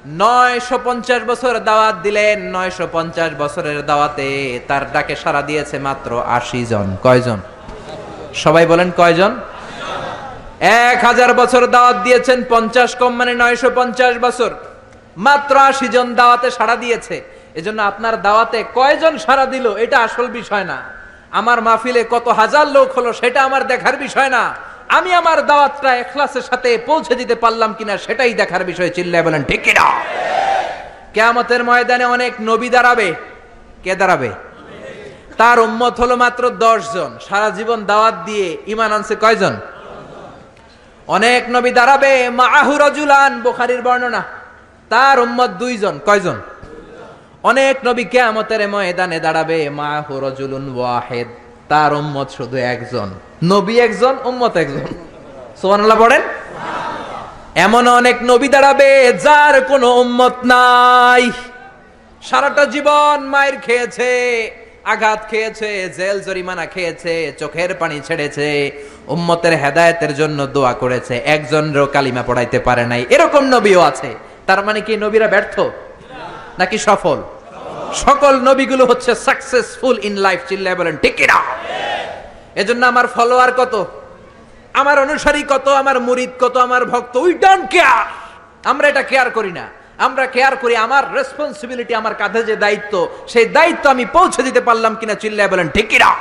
A: নয়শো পঞ্চাশ বছর দাওয়াত দিলেন নয়শো পঞ্চাশ বছরের দাওয়াতে তার ডাকে সারা দিয়েছে মাত্র আশি জন। কয়জন? সবাই বলেন কয়জন? এক হাজার বছর দাওয়াত দিয়েছেন পঞ্চাশ কম মানে নয়শো পঞ্চাশ বছর। মাত্র আশি জন দাওয়াতে সাড়া দিয়েছে। এজন্য আপনার দাওয়াতে কয়জন সাড়া দিল এটা আসল বিষয় না। আমার মাহফিলে কত হাজার লোক হলো সেটা আমার দেখার বিষয় না। আমি আমার দাওয়াতটা এখলাসের সাথে পৌঁছে দিতে পারলাম কিনা সেটাই দেখার বিষয় চিল্লায় বলেন, ঠিক কিনা? কেয়ামতের ময়দানে অনেক নবী দাঁড়াবে। কে দাঁড়াবে? তার উম্মত হলো মাত্র দশ জন। সারা জীবন দাওয়াত দিয়ে ইমান আনছে কয়জন? অনেক নবী দাঁড়াবে। মাহু রজুলান, বোখারির বর্ণনা। তার উম্মত দুইজন। কয়জন? অনেক নবী কেয়ামতের ময়দানে দাঁড়াবে। মাহু রজুলুন ওয়াহেদ। তার উম্মত শুধু একজন। নবী একজন, উম্মত একজন। সুবহানাল্লাহ পড়েন? এমন অনেক নবী দাঁড়াবে যার কোনো উম্মত নাই। সারাটা জীবন মায়ের খেয়েছে, আঘাত খেয়েছে, জেল জরিমানা খেয়েছে, চোখের পানি ছেড়েছে, উম্মতের হেদায়তের জন্য দোয়া করেছে একজন কালিমা পড়াইতে পারে নাই। এরকম নবীও আছে। তার মানে কি নবীরা ব্যর্থ? নাকি সফল? সকল নবীগুলো হচ্ছে সাকসেসফুল ইন লাইফ চিল্লায় বলেন, ঠিক কিনা? এজন্য আমার ফলোয়ার কত? আমার অনুসারী কত? আমার মুরিদ কত? আমার ভক্ত? We don't care. আমরা এটা কেয়ার করি না। আমরা কেয়ার করি আমার রেসপন্সিবিলিটি আমার কাঁধে যে দায়িত্ব, সেই দায়িত্ব আমি পৌঁছে দিতে পারলাম কিনা, চিল্লায় বলেন, ঠিক কিনা?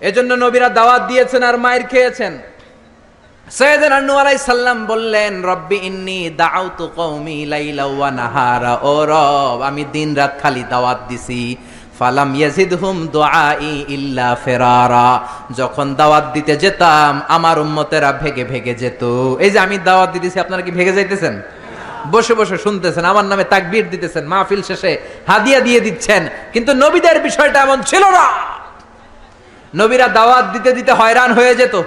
A: এজন্য নবীরা দাওয়াত দিয়েছেন আর মায়ের খেয়েছেন। সৈয়দনা নূহ আলাইহিস সালাম বললেন, রব্বি ইন্নি দাউতু কওমি লাইলা ওয়া নাহারা। ও রব, আমি দিন রাত খালি দাওয়াত দিছি। ফালাম ইয়াজিদহুম দুআই ইল্লা ফিরারা। যখন দাওয়াত দিতে যেতাম, আমার উম্মতেরা ভেগে ভেগে যেত। এই যে আমি দাওয়াত দিতেছি আপনারা কি ভেগে যাইতেছেন? বসে বসে শুনতেছেন, আমার নামে তাকবীর দিতেছেন, মাহফিল শেষে হাদিয়া দিয়ে দিচ্ছেন। কিন্তু নবীদের বিষয়টা এমন ছিল না। নবীরা দাওয়াত দিতে দিতে হয়রান হয়ে যেত।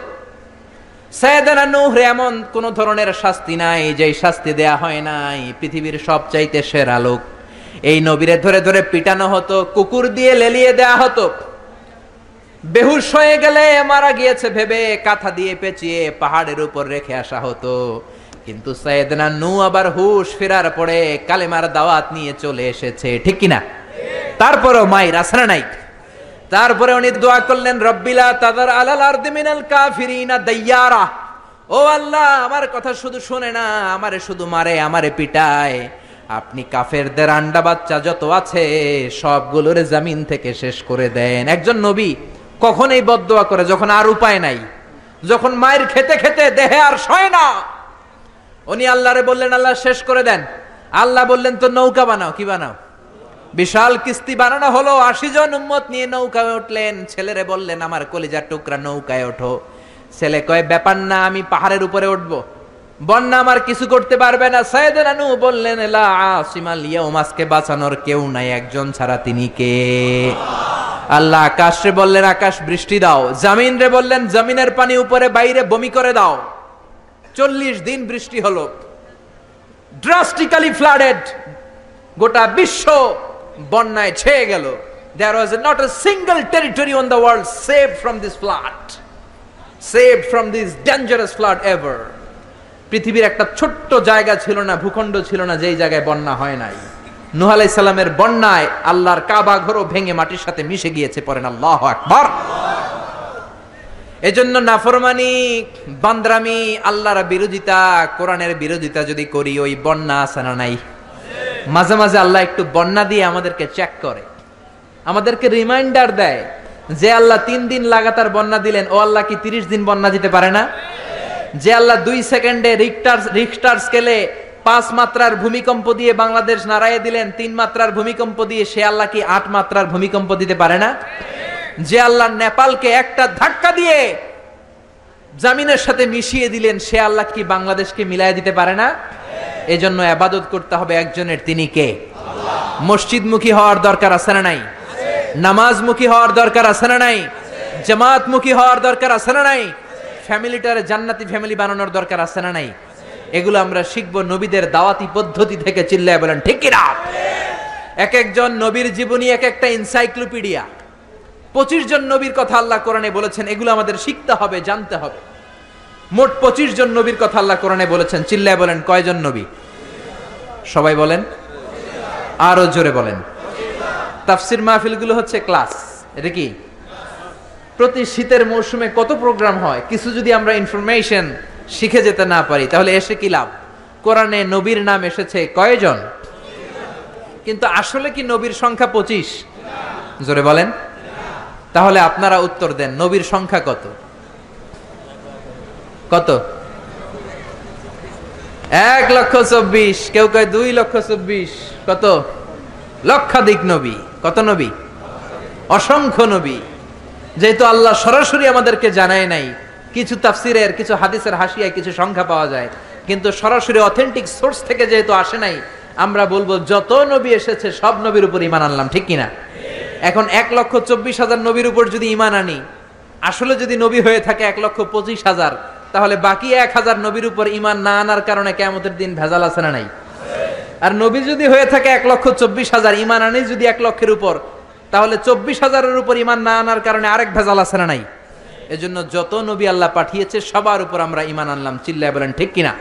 A: সৈয়দনা নূহরে এমন কোন ধরনের শাস্তি নাই, যেই শাস্তি দেয়া হয় নাই, পৃথিবীর সবচাইতে সেরা লোক। এই নবীরে ধরে ধরে পিটানো হতো, কুকুর দিয়ে লেলিয়ে দেয়া হতো। বেহুশ হয়ে গেলে মারা গিয়েছে ভেবে কাঁথা দিয়ে পেঁচিয়ে পাহাড়ের উপর রেখে আসা হতো। কিন্তু সৈয়দনা নু আবার হুশ ফেরার পরে কালেমার দাওয়াত নিয়ে চলে এসেছে, ঠিক কিনা? তারপরও মায়ের আসরা নাই। তারপরে উনি দোয়া করলেন, রব্বিলা তাদার আলাল আরদি মিনাল কাফিরিনা দাইয়ারা। ও আল্লাহ, আমার কথা শুধু শুনে না, আমারে শুধু মারে, আমারে পিটায়। আপনি কাফেরদের আন্ডা বাচ্চা যত আছে, সবগুলোরে জামিন থেকে শেষ করে দেন। একজন নবী কখন এই বদদোয়া করে, যখন আর উপায় নাই, যখন মায়ের খেতে খেতে দেহে আর সয় না, উনি আল্লাহরে বললেন, আল্লাহ শেষ করে দেন। আল্লাহ বললেন তো নৌকা বানাও। কি বানাও? বিশাল কিস্তি বানানো হলো, আশি জন উম্মত নিয়ে নৌকায় উঠলেন। ছেলেরে বললেন, আমার কলিজার টুকরা নৌকায় ওঠো। ছেলে কয়, ব্যাপার না, আমি পাহাড়ের উপরে উঠব। বন্যা আমার কিছু করতে পারবে না। সাইয়েদের আনু বললেন, লা আসিমাল ইয়াউমাসকে বাঁচানোর কেউ নাই, একজন ছাড়া তিনি কে? আল্লাহ আকাশ রে বললেন, আকাশ, বৃষ্টি দাও। জামিন রে বললেন, জমিনের পানি উপরে, বাইরে বমি করে দাও। চল্লিশ দিন বৃষ্টি হলো। ড্রাস্টিক্যালি ফ্লাডেড গোটা বিশ্ব বন্যায় ছেয়ে গেল। There was not a single territory on the world save from this flood save from this dangerous flood ever পৃথিবীর একটা ছোট্ট জায়গা ছিল না, ভূখণ্ড ছিল না, যেই জায়গায় বন্যা হয় নাই। নুহ সালামের বন্যায় আল্লাহর কাবা ঘরও ভেঙে মাটির সাথে মিশে গিয়েছে পরেন আল্লাহ আকবার। এজন্য নাফরমানি, বান্দ্রামি, আল্লাহর বিরোধিতা, কোরআনের বিরোধিতা যদি করি, ওই বন্যা আছে না নাই? মাঝে মাঝে আল্লাহ একটু বন্যা দিয়ে আমাদেরকে চেক করে। আমাদেরকে রিমাইন্ডার দেয় যে আল্লাহ তিন দিন লাগাতার বন্যা দিলেন, ও আল্লাহ কি তিরিশ দিন বন্যা দিতে পারে না? যে আল্লাহ দুই সেকেন্ডে রিক্টার স্কেলে পাঁচ মাত্রার ভূমিকম্প দিয়ে বাংলাদেশ নাড়াইয়ে দিলেন, তিন মাত্রার ভূমিকম্প দিয়ে সে আল্লাহ কি আট মাত্রার ভূমিকম্প দিতে পারে না? যে আল্লাহ নেপালকে একটা ধাক্কা দিয়ে জামিনের সাথে মিশিয়ে দিলেন, সে আল্লাহ কি বাংলাদেশকে মিলাই দিতে পারে না? এজন্য আবাদত করতে হবে একজনের তিনি কে? মসজিদমুখী হওয়ার দরকার আছে না নাই? নামাজমুখী হওয়ার দরকার আছে না নাই? জামাতমুখী হওয়ার দরকার আছে না নাই? ফ্যামিলিটারে জান্নাতি ফ্যামিলি বানানোর দরকার আছে না নাই? এগুলো আমরা শিখব নবীদের দাওয়াতি পদ্ধতি থেকে চিল্লায় বলেন ঠিক কিনা? এক একজন নবীর জীবনী এক একটা এনসাইক্লোপিডিয়া। পঁচিশ জন নবীর কথা আল্লাহ কোরআনে বলেছেন এগুলো আমাদের শিখতে হবে জানতে হবে। মোট পঁচিশ জন নবীর কথা আল্লাহ কোরআনে বলেছেন। চিল্লায় বলেন, কয়জন নবী? সবাই বলেন, আরও জোরে বলেন। তাফসির মাহফিলগুলো হচ্ছে ক্লাস। এটা কি? প্রতি শীতের মৌসুমে কত প্রোগ্রাম হয়? কিছু যদি আমরা ইনফরমেশন শিখে যেতে না পারি, তাহলে এসে কি লাভ? কোরআনে নবীর নাম এসেছে কয়জন? কিন্তু আসলে কি নবীর সংখ্যা পঁচিশ? জোরে বলেন। তাহলে আপনারা উত্তর দেন, নবীর সংখ্যা কত? কত? এক লক্ষ চব্বিশ, কেউ কয় দুই লক্ষ চব্বিশ, কত? লক্ষাধিক নবী, কত নবী? অসংখ্য নবী। যেহেতু আল্লাহ সরাসরি আমাদেরকে জানায় নাই, কিছু তাফসিরের, কিছু হাদিসের হাসিয়ায় কিছু সংখ্যা পাওয়া যায়, কিন্তু সরাসরি অথেন্টিক সোর্স থেকে যেহেতু আসে নাই, আমরা বলব যত নবী এসেছে, সব নবীর উপর ইমান আনলাম, ঠিক কিনা? এখন এক লক্ষ চব্বিশ হাজার নবীর উপর যদি ইমান আনি, আসলে যদি নবী হয়ে থাকে এক লক্ষ পঁচিশ হাজার তাহলে বাকি এক হাজার নবীর উপর ইমান না আনার কারণে কেমতের দিন ভেজাল আছে না নাই? আর নবী যদি হয়ে থাকে এক লক্ষ চব্বিশ হাজার ইমান আনি যদি এক লক্ষের উপর, তাহলে চব্বিশ হাজারের উপর ইমান না আনার কারণে আরেক ভেজাল আছে না নাই? এজন্য যত নবী আল্লাহ পাঠিয়েছে, সবার উপর আমরা ইমান আনলাম। চিল্লায় বলেন, ঠিক কিনা?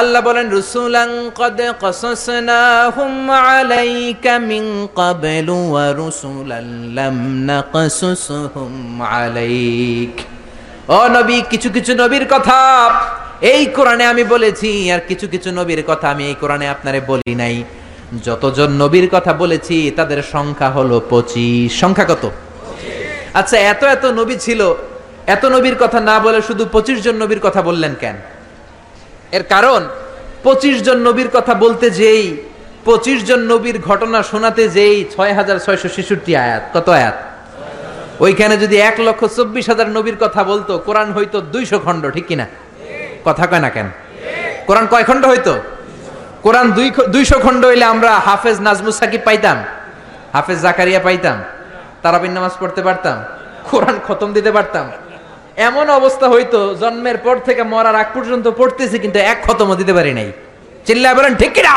A: আল্লাহ বলেন রুসুলাং কদ কসসনাহুম আলাইকা মিন ক্বাবলু ওয়া রুসুলান লাম নাকসুসহুম আলাইক। ও নবী, কিছু কিছু নবীর কথা এই কোরআনে আমি বলেছি, আর কিছু কিছু নবীর কথা আমি এই কোরআনে আপনারে বলি নাই। যতজন নবীর কথা বলেছি, তাদের সংখ্যা হলো পঁচিশ। সংখ্যা কত? আচ্ছা এত এত নবী ছিল, এত নবীর কথা না বলে শুধু পঁচিশ জন নবীর কথা বললেন কেন? এর কারণ, পঁচিশ জন নবীর কথা বলতে যেই, পঁচিশ জন নবীর ঘটনা শোনাতে যেই ছয় হাজার ছয়শো ছেষট্টি আয়াত। কত আয়াত? ওইখানে যদি এক লক্ষ চব্বিশ হাজার নবীর কথা বলতো, কোরআন হইতো দুইশো খণ্ড, ঠিক কিনা? কথা কয় না কেন? কোরআন কয় খণ্ড হইতো? কোরআন দুই দুইশো খণ্ড হইলে আমরা হাফেজ নাজমুস সাকিব পাইতাম, হাফেজ জাকারিয়া পাইতাম, তারাবিন নামাজ পড়তে পারতাম, কোরআন খতম দিতে পারতাম। এমন অবস্থা হইতো, জন্মের পর থেকে মরার আগ পর্যন্ত পড়তেছি, কিন্তু এক খতম দিতে পারি নাই। চিল্লা বলেন, ঠিক কিনা?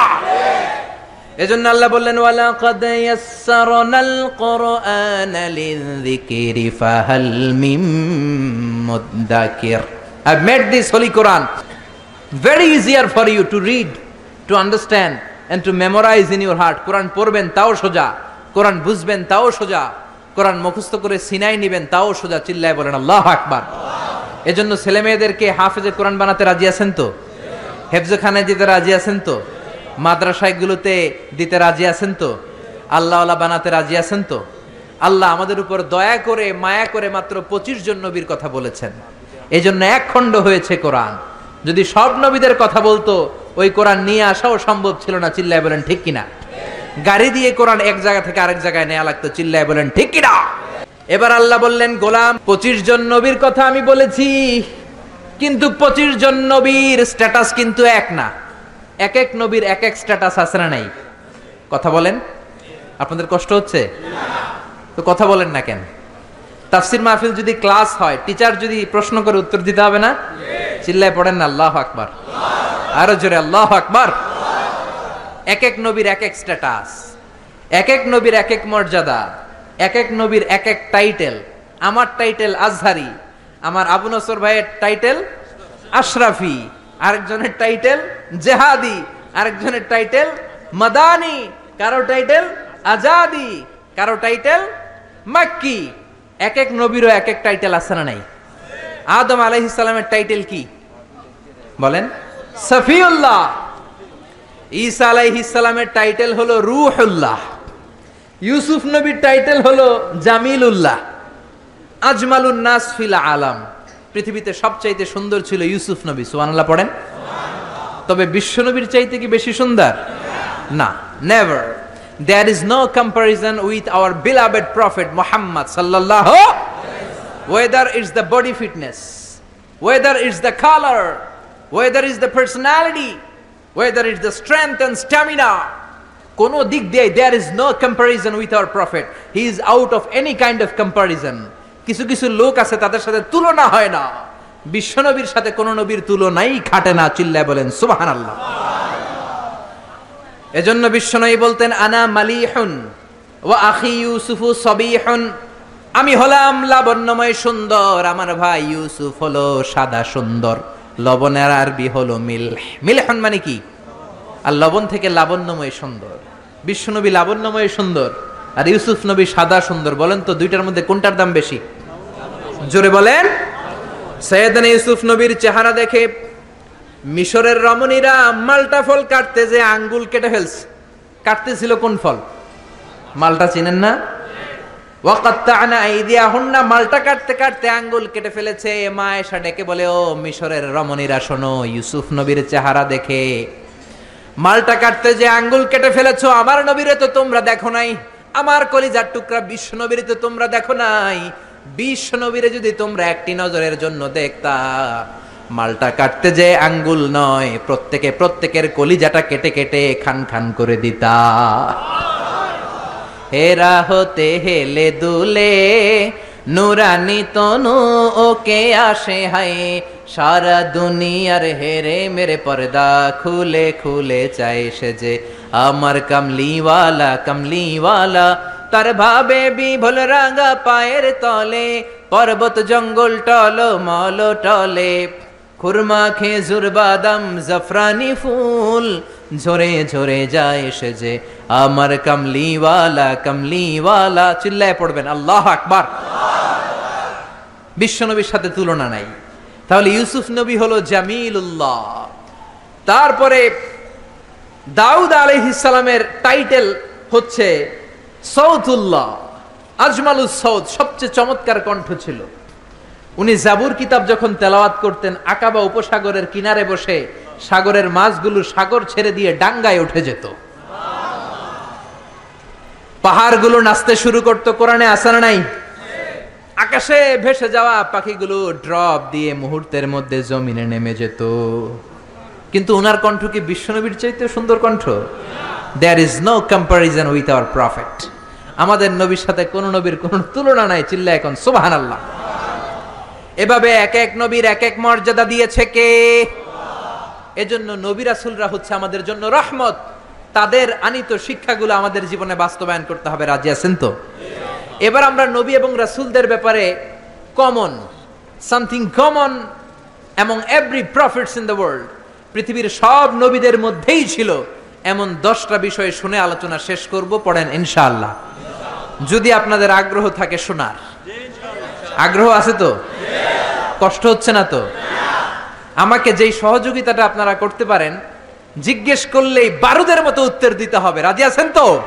A: এজন্য আল্লাহ বললেন ওয়ালা কদ ইয়াসসারনাল কুরআন লিযিকরি ফাহাল মিম মুদাক্কির I made this holy Quran very easier for you to read to understand and to memorise in your heart কোরআন পড়বেন, তাও সোজা। কোরআন বুঝবেন, তাও সোজা। কোরআন মুখস্থ করে সিনাই নিবেন, তাও সোজা। চিল্লায় বলেন, আল্লাহ আকবার। এজন্য ছেলে মেয়েদেরকে হাফেজে কোরআন বানাতে রাজি আছেন তো? হেফজে হেফজখানায় যেতে রাজি আছেন তো? মাদ্রাসাগুলোতে দিতে রাজি আছেন তো? আল্লাহ বানাতে রাজি আছেন তো? আল্লাহ আমাদের উপর দয়া করে, মায়া করে মাত্র পঁচিশ জন নবীর কথা বলেছেন। এই জন্য এক খণ্ড হয়েছে কোরআন। যদি সব নবীদের কথা বলতো, ওই কোরআন নিয়ে আসাও সম্ভব ছিল না, চিল্লায় বলেন, ঠিক কিনা? গাড়ি দিয়ে কোরআন এক জায়গা থেকে আরেক জায়গায় নেওয়া লাগতো, চিল্লায় বলেন, ঠিক কিনা? এবার আল্লাহ বললেন, গোলাম, পঁচিশ জন নবীর কথা আমি বলেছি, কিন্তু পঁচিশ জন নবীর স্ট্যাটাস কিন্তু এক না। এক এক নবীর এক এক স্ট্যাটাস আছে না নাই? কথা বলেন। আপনাদের কষ্ট হচ্ছে? তো কথা বলেন না কেন? তাফসির মাহফিল যদি ক্লাস হয় টিচার যদি প্রশ্ন করে উত্তর দিতে হবে না? চিল্লায় পড়েন না, আল্লাহ আকবার। আরও জোরে, আল্লাহ আকবার। এক এক নবীর এক এক স্ট্যাটাস এক এক নবীর এক এক মর্যাদা এক এক নবীর এক এক টাইটেল আমার টাইটেল আজহারি আমার আবু নসর ভাইয়ের টাইটেল আশরাফি আরেকজনের টাইটেল জেহাদি, আরেকজনের টাইটেল মাদানি, কারও টাইটেল আজাদি, কারও টাইটেল মাক্কি। এক এক নবীরও এক এক টাইটেল আছে না নাই? আদম আলাইহিস সালামের টাইটেল কি? বলেন, সফিউল্লাহ। ঈসা আলাইহিস সালামের টাইটেল হলো রুহুল্লাহ। ইউসুফ নবীর টাইটেল হলো জামিলুল্লাহ। আজমালুন নাস ফিল আলাম। পৃথিবীতে সবচাইতে সুন্দর ছিল ইউসুফ নবী, সুবহানাল্লাহ পড়েন। তবে বিশ্ব নবীর চাইতে কি বেশি সুন্দর? না never there is no comparison with our beloved prophet Muhammad সাল্লাল্লাহু whether it's the body fitness, whether it's the color, whether it's the personality, whether it's the strength and stamina. কোন দিক দিয়ে there is no comparison with our prophet he is out of any kind of comparison কিছু কিছু লোক আছে তাদের সাথে তুলনা হয় না। বিশ্বনবীর সাথে কোন নবীর তুলনাই খাটে না, চিল্লায় বলেন সুবাহান আল্লাহ এজন্য বিশ্বনবী বলতেন, আনা মালিহুন ও আখি ইউসুফু সবিহুন। আমি হলাম লাবণ্যময় সুন্দর, আমার ভাই ইউসুফ হলো সাদা সুন্দর, লবণের আরবি হলো মিল মিলহন মানে কি? আর লবণ থেকে লাবণ্যময় সুন্দর। বিশ্বনবী লাবণ্যময় সুন্দর, আর ইউসুফ নবী সাদা সুন্দর, বলেন তো দুইটার মধ্যে কোনটার দাম বেশি? জোরে বলেন। সৈয়দান ইউসুফ নবীর চেহারা দেখে মিশরের রমণীরা মালটা ফল কাটতে যে আঙ্গুল কেটে ফেলছে। কাটতেছিল কোন ফল? মালটা চিনেন না? মালটা কাটতে কাটতে আঙ্গুল কেটে ফেলেছে। মা এসা ডেকে বলে, ও মিশরের রমণীরা, শোনো, ইউসুফ নবীর চেহারা দেখে মালটা কাটতে যে আঙ্গুল কেটে ফেলেছো, আমার নবীরে তো তোমরা দেখো নাই। আমার কলিজার টুকরা বিশ্ব নবীরে তো তোমরা দেখো নাই। বিশ্ব নবীরে যদি তোমরা একটি নজরের জন্য দেখতা, মালটা কাটতে যে আঙ্গুল নয়, প্রত্যেকে প্রত্যেকের কলিজাটা কেটে কেটে খান খান করে দিতা। হেরা হতে হেলে দুলে, নুরানি তনু, ওকে আসে হায়, সারা দুনিয়ার হেরে মেরে পর্দা খুলে খুলে চাই সে যে, আমার কামলিওয়ালা কামলিওয়ালা তার ভাবে বিভোল রাঙা পায়ের তলে, পর্বত জঙ্গল টল মল টলে। খুরমা, খেজুর, বাদাম, জাফরানি ফুল, ঝরে ঝরে যায় সে যে আমার কামলিওয়ালা কামলিওয়ালা। চিল্লায় পড়বেন, আল্লাহ আকবার। বিশ্বনবীর সাথে তুলনা নাই। তাহলে ইউসুফ নবী হলো জামিলুল্লাহ। তারপরে দাউদ আলহিসালামের টাইটেল হচ্ছে সৌদুল্লাহ আজমালুস সৌদ সবচেয়ে চমৎকার কণ্ঠ ছিল। উনি জাবুর কিতাব যখন তেলাওয়াত করতেন, আকাবা উপসাগরের কিনারে বসে সাগরের মাছগুলো সাগর ছেড়ে দিয়ে ডাঙ্গায় উঠে যেত। পাহাড়গুলো নাচতে শুরু করতো, কোরআনে আসার নাই? আকাশে ভেসে যাওয়া পাখিগুলো ড্রপ দিয়ে মুহূর্তের মধ্যে জমিনে নেমে যেত। কিন্তু ওনার কণ্ঠ কি বিশ্বনবীর চাইতে সুন্দর কণ্ঠ? There is no comparison with our prophet আমাদের নবীর সাথে কোন নবীর কোন তুলনা নাই, চিল্লা এখন সুবাহান আল্লাহ এভাবে এক এক নবীর এক এক মর্যাদা দিয়েছে কে? এজন্য নবী রাসুলরা হচ্ছে আমাদের জন্য রহমত। তাদের আনিত শিক্ষাগুলো আমাদের জীবনে বাস্তবায়ন করতে হবে, রাজি আছেন তো? এবার আমরা নবী এবং রাসুলদের ব্যাপারে common something common among every prophets in the world পৃথিবীর সব নবীদের মধ্যেই ছিল এমন দশটা বিষয়ে শুনে আলোচনা শেষ করব, পড়েন ইনশাআল্লাহ। যদি আপনাদের আগ্রহ থাকে শোনার। আগ্রহ আছে তো? কষ্ট হচ্ছে না তো? আমাকে যেই সহযোগিতাটা আপনারা করতে পারেন, জিজ্ঞেস করলেই বারুদের মতো উত্তর দিতে হবে। রাজি আছেন তো?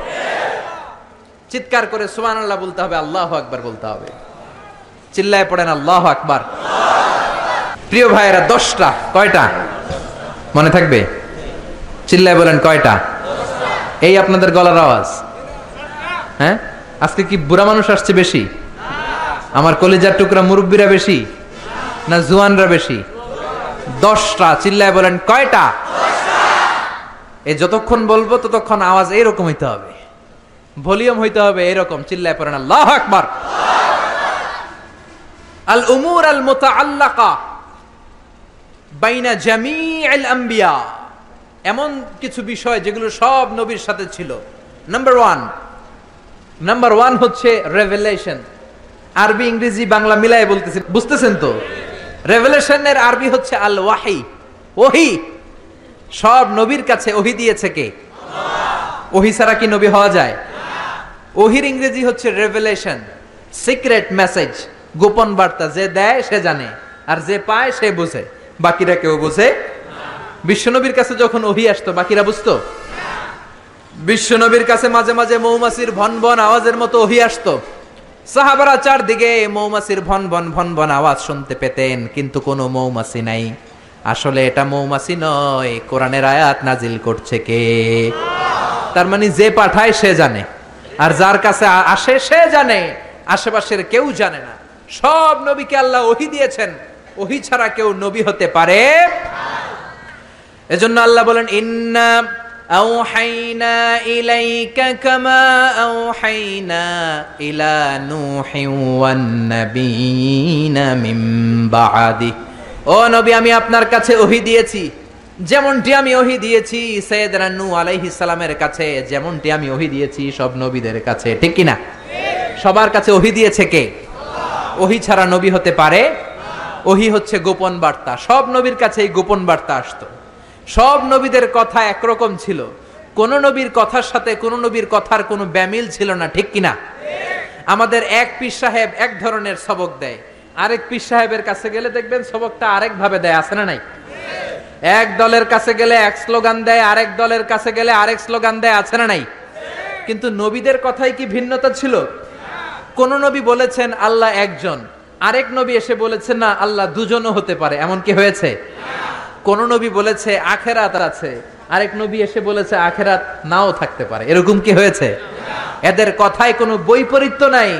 A: চিৎকার করে সুমান আল্লাহ বলতে হবে, আল্লাহ আকবার বলতে হবে। চিল্লায় পড়েন, আল্লাহ আকবার। প্রিয় ভাইয়েরা, দশটা, কয়টা? মনে থাকবে? চিল্লায় বলেন, কয়টা? এই আপনাদের গলার আওয়াজ। হ্যাঁ? আজকে কি বুড়া মানুষ আসছে বেশি? আমার কলেজার টুকরা মুরব্বীরা বেশি? না জুয়ানরা বেশি? দশটা, চিল্লায় বলেন, কয়টা? এই যতক্ষণ বলব, ততক্ষণ আওয়াজ এইরকম হইতে হবে। ভলিউম হইতে হবে এরকম, চিল্লায় পড়েন, আল্লাহ আকবার। আল উমুর আল মুতাআল্লাকা বাইনা জামিআল আম্বিয়া। এমন কিছু বিষয় যেগুলো সব নবীর সাথে ছিল। নাম্বার ওয়ান নাম্বার ওয়ান হচ্ছে রেভেলেশন আরবি, ইংরেজি, বাংলা মিলায় বলতেছে। বুঝতেছেন তো? রেভেলেশনের আরবি হচ্ছে আল ওয়াহি ওহি! সব নবীর কাছে ওহি দিয়েছে কে? ওহি ছাড়া কি নবী হওয়া যায়? ওহির ইংরেজি হচ্ছে রেভেলেশন সিক্রেট মেসেজ গোপন বার্তা। যে দেয়, সে জানে। আর যে পায়, সে বুঝে। বাকিরা কেউ বুঝে বিশ্বনবীর কাছে যখন ওহি আসতো, বাকিরা বুঝতো? বিশ্বনবীর কাছে মাঝে মাঝে মৌমাছির ভন ভন আওয়াজের মতো ওহি আসতো। সাহাবারা চারদিকে মৌমাছির ভন ভন ভন ভন আওয়াজ শুনতে পেতেন, কিন্তু কোনো মৌমাছি নাই। আসলে এটা মৌমাছি নয়, কোরআনের আয়াত নাজিল করছে কে? তার মানে যে পাঠায় সে জানে, আর যার কাছে আসে সে জানে, আশেপাশের কেউ জানে না। সব নবীকে আল্লাহ ওহি দিয়েছেন, ওহি ছাড়া কেউ নবী হতে পারে এজন্য আল্লাহ বলেন, ইন্না أوحينا إليك كما أوحينا إلى نوح والنبيين من بعده ও নবী আমি আপনার কাছে ওহি দিয়েছি যেমনটি আমি ওহি দিয়েছি সৈয়দনা নূহ আলাইহিস সালামের কাছে যেমনটি আমি ওহি দিয়েছি সব নবীদের কাছে ঠিক কি না সবার কাছে ওহি দিয়েছে কে ওহি ছাড়া নবী হতে পারে ওহি হচ্ছে গোপন বার্তা সব নবীর কাছে এই গোপন বার্তা আসতো সব নবীদের কথা একরকম ছিল। কোন নবীর কথার সাথে কোন নবীর কথার কোনো ব্যামিল ছিল না, ঠিক কিনা আমাদের এক পীর সাহেব এক ধরনের সবক দেয়। আরেক পীর সাহেবের কাছে গেলে দেখবেন সবকটা আরেক ভাবে দেয়, আছে না নাই? এক দলের কাছে গেলে এক স্লোগান দেয়, আরেক দলের কাছে গেলে আরেক স্লোগান দেয়, আছে না নাই? কিন্তু নবীদের কথাই কি ভিন্নতা ছিল? কোন নবী বলেছেন, আল্লাহ একজন। আরেক নবী এসে বলেছেন না, আল্লাহ দুজনও হতে পারে। এমন কি হয়েছে? কোন নবী বলেছে আখেরাত আছে, আরেক নবী এসে বলেছে আখেরাত নাও থাকতে পারে। এরকম কি হয়েছে? এদের কথায় কোনো বৈপরীত্য নাই,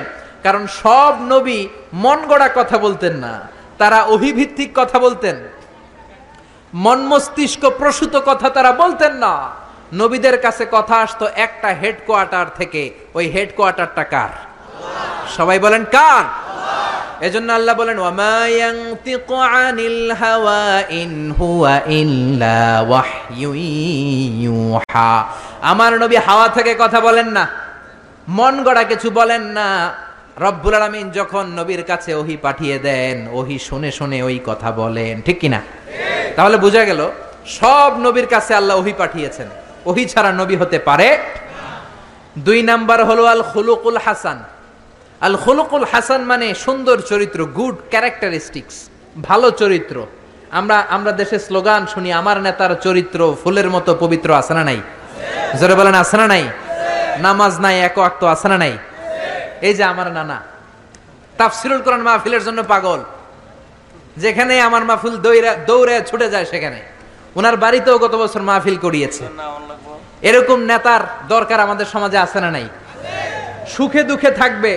A: কারণ সব নবী মন গড়া কথা বলতেন না, তারা অভিভিত্তিক কথা বলতেন। মন মস্তিষ্ক প্রসূত কথা তারা বলতেন না। নবীদের কাছে কথা আসতো একটা হেডকোয়ার্টার থেকে, ওই হেডকোয়ার্টারটা কার? সবাই বলেন কার? এজন্য আল্লাহ বলেন, ওয়ামা ইয়ানতিকু আনিল হাওয়া ইন হুয়া ইল্লা ওয়াহয়ু আমার নবী হাওয়া থেকে কথা বলেন না, মন গড়া কিছু বলেন না। রব্বুল আলামিন যখন নবীর কাছে ওহি পাঠিয়ে দেন, ওহি শুনে শুনে ওই কথা বলেন, ঠিক কিনা? তাহলে বোঝা গেল, সব নবীর কাছে আল্লাহ ওহি পাঠিয়েছেন। ওহি ছাড়া নবী হতে পারে? দুই নাম্বার হলো আল খুলুকুল হাসান। আল খুলুকুল হাসান মানে সুন্দর চরিত্র গুড ক্যারেক্টারিস্টিক্স ভালো চরিত্র। আমরা আমরা দেশে স্লোগান শুনি, আমার নেতার চরিত্র ফুলের মতো পবিত্র আছে না নাই? জোরে বলেন, আছে না নাই? নামাজ নাই, এক আক্ত আছে না নাই? এই যে আমার নানা, তাফসিরুল কোরআন মাহফিলের জন্য পাগল। যেখানে আমার মাহফিল দৌড়ে দৌড়ে ছুটে যায়, সেখানে। ওনার বাড়িতেও গত বছর মাহফিল করিয়েছে। এরকম নেতার দরকার আমাদের সমাজে আছে না নাই? সুখে দুঃখে থাকবে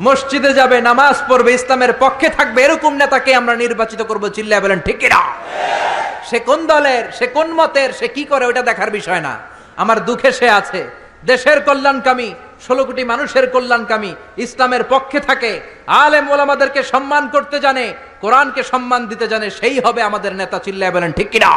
A: মসজিদে যাবে, নামাজ পড়বে, ইসলামের পক্ষে থাকবে, এরকম নেতাকে আমরা নির্বাচিত করব, চিল্লায় বলেন, ঠিক কিনা? সে কোন দলের, সে কোন মতের, সে কি করে ওটা দেখার বিষয় না। আমার দুঃখে সে আছে। দেশের কল্যাণকামী, ষোলো কোটি মানুষের কল্যাণকামী, ইসলামের পক্ষে থাকে। আলেম ওলামাদেরকে সম্মান করতে জানে, কোরআনকে সম্মান দিতে জানে, সেই হবে আমাদের নেতা, চিল্লায় বলেন, ঠিক কিনা?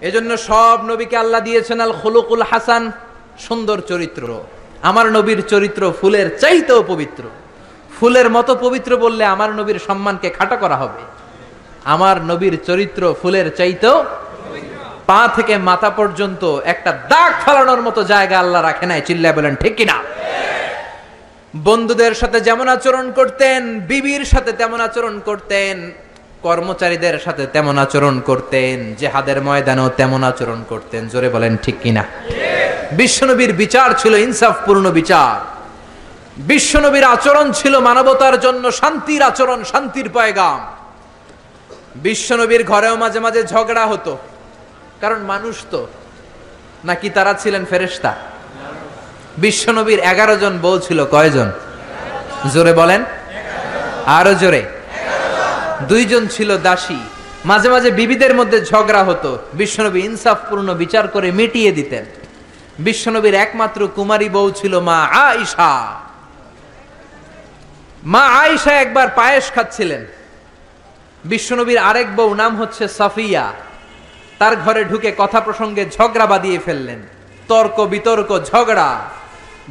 A: এজন্য সব নবীকে আল্লাহ দিয়েছেন আল খুলুকুল হাসান, সুন্দর চরিত্র। আমার নবীর চরিত্র ফুলের চাইতেও পবিত্র। ফুলের মতো পবিত্র বললে আমার নবীর সম্মানকে খাটো করা হবে। আমার নবীর চরিত্র ফুলের চাইতেও পা থেকে মাথা পর্যন্ত একটা দাগ ফেলানোর মতো জায়গা আল্লাহ রাখে নাই, চিল্লায় বলেন, ঠিক কিনা? বন্ধুদের সাথে যেমন আচরণ করতেন, বিবির সাথে তেমন আচরণ করতেন, কর্মচারীদের সাথে তেমন আচরণ করতেন, জেহাদের ময়দানেও তেমন আচরণ করতেন, জোরে বলেন, ঠিক কিনা? বিশ্বনবীর বিচার ছিল ইনসাফপূর্ণ বিচার। বিশ্বনবীর আচরণ ছিল মানবতার জন্য শান্তির আচরণ, শান্তির পয়গাম। বিশ্বনবীর ঘরেও মাঝে মাঝে ঝগড়া হতো। কারণ মানুষ তো, নাকি তারা ছিলেন ফেরেস্তা বিশ্বনবীর এগারো জন বউ ছিল, কয়জন? জোরে বলেন। আরও জোরে। দুইজন ছিল দাসী। মাঝে মাঝে বিবিদের মধ্যে ঝগড়া হতো। বিশ্বনবী ইনসাফপূর্ণ বিচার করে মিটিয়ে দিতেন। বিশ্বনবীর একমাত্র কুমারী বউ ছিল মা আইসা মা আইসা একবার পায়েস খাচ্ছিলেন। বিশ্বনবীর আরেক বউ নাম হচ্ছে সাফিয়া। তার ঘরে ঢুকে কথা প্রসঙ্গে ঝগড়া বাঁধিয়ে ফেললেন। তর্ক বিতর্ক, ঝগড়া।